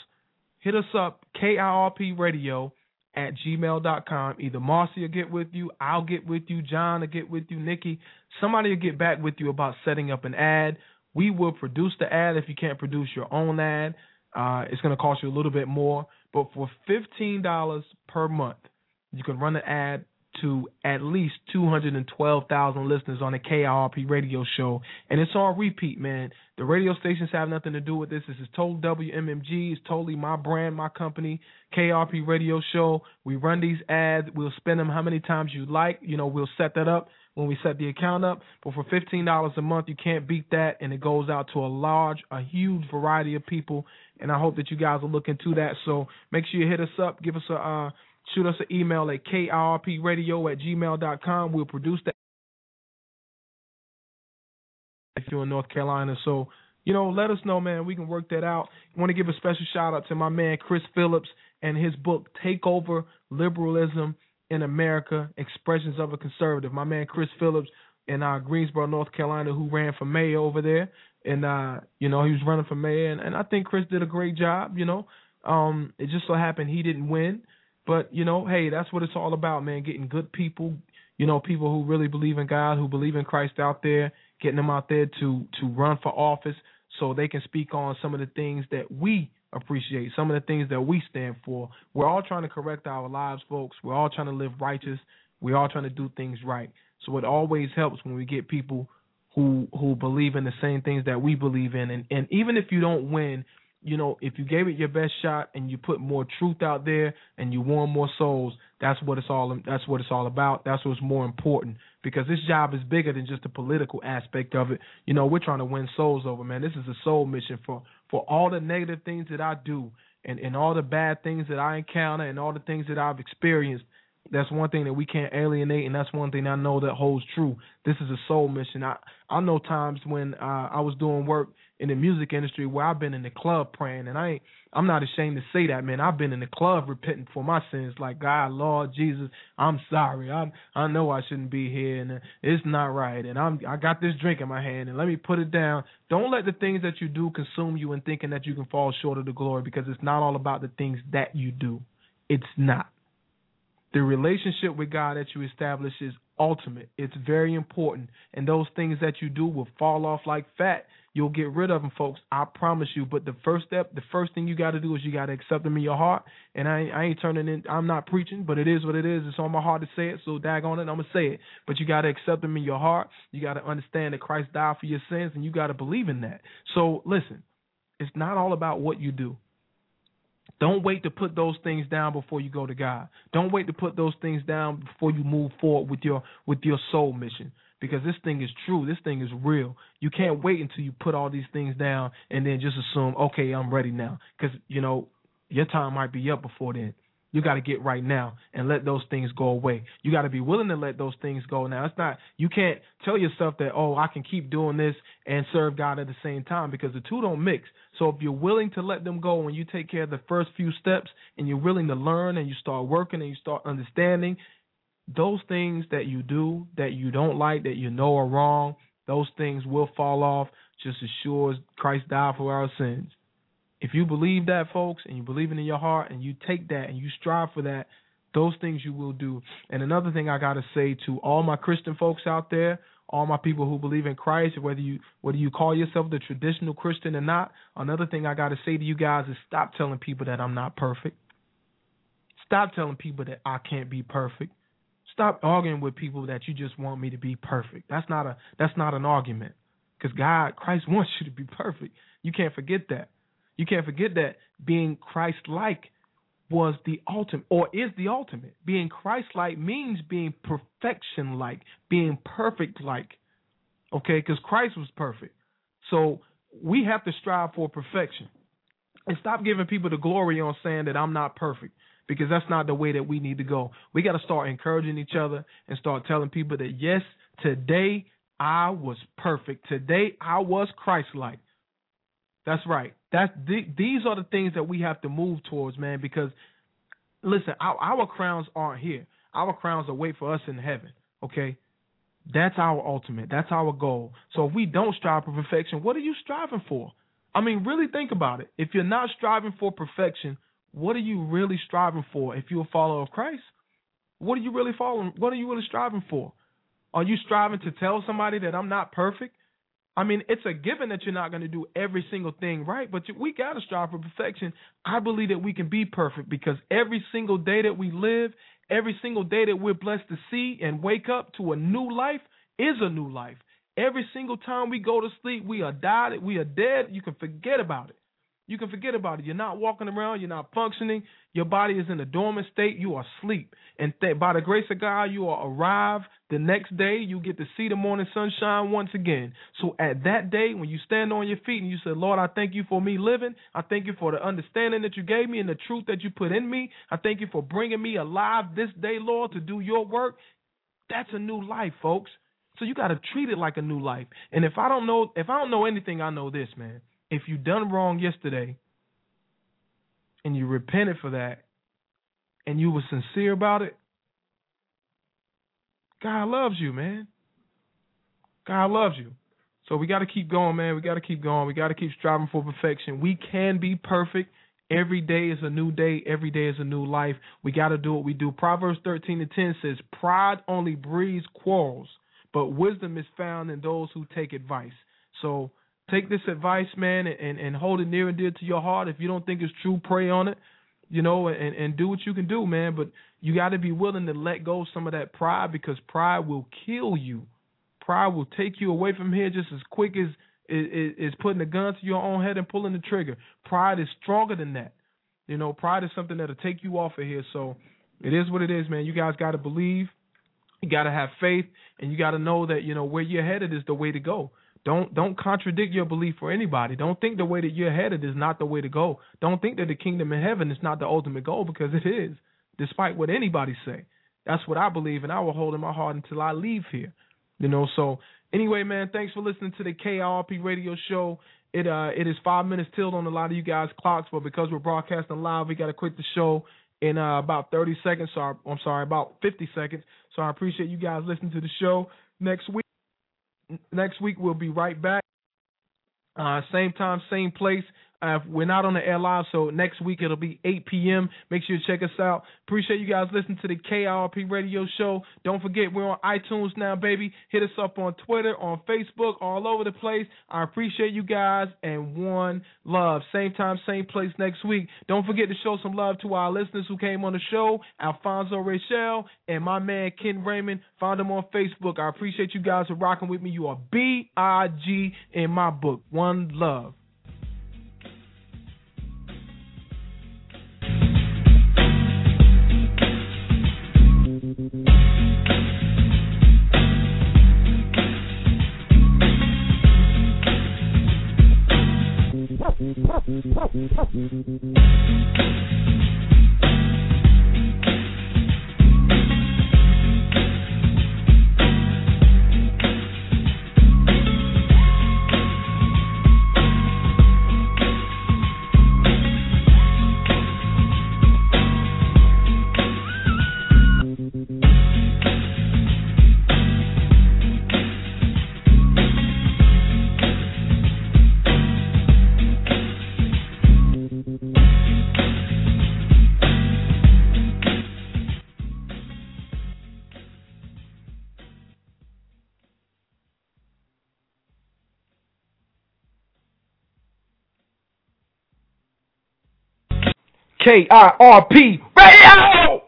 hit us up, KIRP Radio at gmail.com. Either Marcy will get with you, I'll get with you, John will get with you, Nikki. Somebody will get back with you about setting up an ad. We will produce the ad if you can't produce your own ad. Uh, it's going to cost you a little bit more, but for fifteen dollars per month, you can run the ad to at least 212,000 listeners on the KIRP radio show. And it's on repeat, man. The radio stations have nothing to do with this. This is total WMMG. It's totally my brand, my company, KIRP radio show. We run these ads. We'll spend them how many times you like. You know, we'll set that up when we set the account up. But for $15 a month, you can't beat that. And it goes out to a large, a huge variety of people. And I hope that you guys will look into that. So make sure you hit us up. Give us a, uh, shoot us an email at kirpradio at gmail.com. We'll produce that if you're in North Carolina. So, you know, let us know, man. We can work that out. I want to give a special shout out to my man Chris Phillips and his book, Take Over Liberalism in America Expressions of a Conservative. My man Chris Phillips in uh, Greensboro, North Carolina, who ran for mayor over there. And, uh, you know, he was running for mayor. And, and I think Chris did a great job, you know. Um, it just so happened he didn't win. But, you know, hey, that's what it's all about, man. Getting good people, you know, people who really believe in God, who believe in Christ out there, getting them out there to to run for office so they can speak on some of the things that we appreciate, some of the things that we stand for. We're all trying to correct our lives, folks. We're all trying to live righteous. We're all trying to do things right. So it always helps when we get people who who believe in the same things that we believe in. And and even if you don't win, you know, if you gave it your best shot and you put more truth out there and you won more souls, that's what it's all that's what it's all about. That's what's more important because this job is bigger than just the political aspect of it. You know, we're trying to win souls over, man. This is a soul mission for for all the negative things that I do and and all the bad things that I encounter and all the things that I've experienced. That's one thing that we can't alienate, and that's one thing I know that holds true. This is a soul mission. I I know times when uh, I was doing work in the music industry where I've been in the club praying, and I ain't, I'm not ashamed to say that, man. I've been in the club repenting for my sins, like God, Lord Jesus, I'm sorry. I I know I shouldn't be here, and it's not right, and I'm I got this drink in my hand, and let me put it down. Don't let the things that you do consume you and thinking that you can fall short of the glory, because it's not all about the things that you do. It's not. The relationship with God that you establish is ultimate. It's very important. And those things that you do will fall off like fat. You'll get rid of them, folks. I promise you. But the first step, the first thing you got to do is you got to accept them in your heart. And I, I ain't turning in. I'm not preaching, but it is what it is. It's on my heart to say it. So dag on it, I'm gonna say it. But you got to accept them in your heart. You got to understand that Christ died for your sins, and you got to believe in that. So listen, it's not all about what you do. Don't wait to put those things down before you go to God. Don't wait to put those things down before you move forward with your with your soul mission because this thing is true. This thing is real. You can't wait until you put all these things down and then just assume, okay, I'm ready now. Because you know your time might be up before then. You got to get right now and let those things go away. You got to be willing to let those things go. Now, it's not you can't tell yourself that oh I can keep doing this and serve God at the same time because the two don't mix. So if you're willing to let them go and you take care of the first few steps and you're willing to learn and you start working and you start understanding those things that you do that you don't like that you know are wrong, those things will fall off just as sure as Christ died for our sins. If you believe that, folks, and you believe it in your heart, and you take that and you strive for that, those things you will do. And another thing I got to say to all my Christian folks out there, all my people who believe in Christ, whether you whether you call yourself the traditional Christian or not, another thing I got to say to you guys is stop telling people that I'm not perfect. Stop telling people that I can't be perfect. Stop arguing with people that you just want me to be perfect. That's not a that's not an argument. Cuz God, Christ *laughs* wants you to be perfect. You can't forget that. You can't forget that being Christ like was the ultimate or is the ultimate. Being Christ like means being perfection like, being perfect like. Okay, because Christ was perfect. So we have to strive for perfection. And stop giving people the glory on saying that I'm not perfect because that's not the way that we need to go. We got to start encouraging each other and start telling people that yes, today I was perfect. Today I was Christ like. That's right. That's th- these are the things that we have to move towards, man. Because listen, our, our crowns aren't here. Our crowns are for us in heaven. Okay, that's our ultimate. That's our goal. So if we don't strive for perfection, what are you striving for? I mean, really think about it. If you're not striving for perfection, what are you really striving for? If you're a follower of Christ, what are you really following? What are you really striving for? Are you striving to tell somebody that I'm not perfect? I mean, it's a given that you're not going to do every single thing right, but we got to strive for perfection. I believe that we can be perfect because every single day that we live, every single day that we're blessed to see and wake up to a new life is a new life. Every single time we go to sleep, we are died, we are dead. You can forget about it. You can forget about it. You're not walking around. You're not functioning. Your body is in a dormant state. You are asleep. And th- by the grace of God, you are arrive the next day. You get to see the morning sunshine once again. So at that day, when you stand on your feet and you say, Lord, I thank you for me living. I thank you for the understanding that you gave me and the truth that you put in me. I thank you for bringing me alive this day, Lord, to do your work. That's a new life, folks. So you got to treat it like a new life. And if I don't know, if I don't know anything, I know this, man if you done wrong yesterday and you repented for that and you were sincere about it, God loves you, man. God loves you. So we got to keep going, man. We got to keep going. We got to keep striving for perfection. We can be perfect. Every day is a new day. Every day is a new life. We got to do what we do. Proverbs 13 and 10 says, Pride only breeds quarrels, but wisdom is found in those who take advice. So take this advice, man, and, and hold it near and dear to your heart. If you don't think it's true, pray on it, you know, and, and do what you can do, man. But you got to be willing to let go some of that pride because pride will kill you. Pride will take you away from here just as quick as is, is putting a gun to your own head and pulling the trigger. Pride is stronger than that. You know, pride is something that'll take you off of here. So it is what it is, man. You guys got to believe. You got to have faith, and you got to know that you know where you're headed is the way to go. Don't don't contradict your belief for anybody. Don't think the way that you're headed is not the way to go. Don't think that the kingdom in heaven is not the ultimate goal because it is, despite what anybody say. That's what I believe, and I will hold in my heart until I leave here. You know. So anyway, man, thanks for listening to the KRP Radio Show. It uh it is five minutes till on a lot of you guys' clocks, but because we're broadcasting live, we got to quit the show in uh, about 30 seconds. So I'm sorry, about 50 seconds. So I appreciate you guys listening to the show. Next week next week we'll be right back. Uh, same time, same place. Uh, we're not on the air live, so next week it'll be 8 p.m. Make sure you check us out. Appreciate you guys listening to the KRP Radio Show. Don't forget we're on iTunes now, baby. Hit us up on Twitter, on Facebook, all over the place. I appreciate you guys and one love. Same time, same place next week. Don't forget to show some love to our listeners who came on the show, Alfonzo Rachel and my man Ken Raymond. Find them on Facebook. I appreciate you guys for rocking with me. You are B I G in my book. One love. Mm-hmm. KIRP Radio!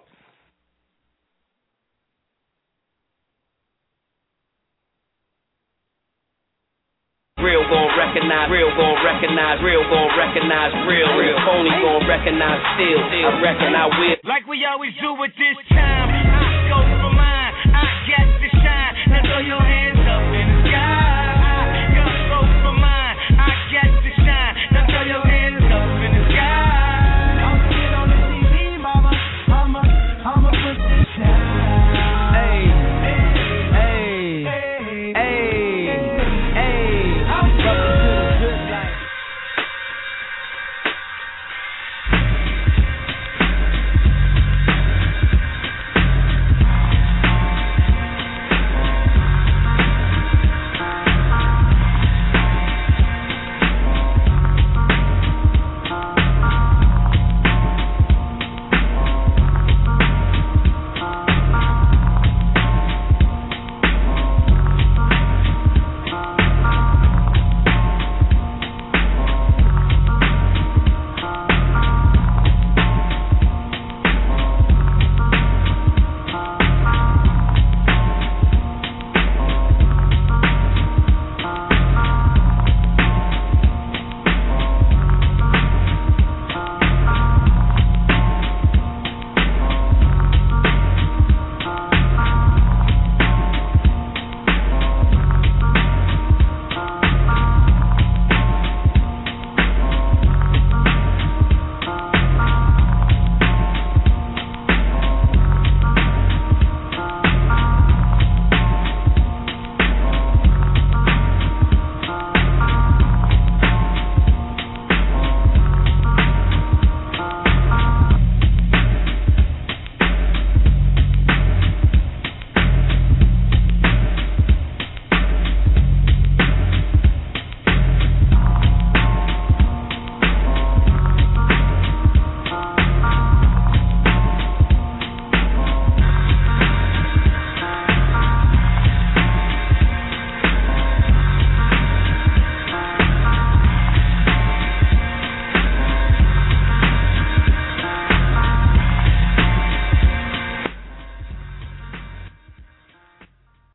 Real gon' recognize, real gon' recognize, real gon' recognize, real, real phony gon' recognize, still, still reckon I will. Like we always do with this time, I go for mine, I get to shine. Now throw your hands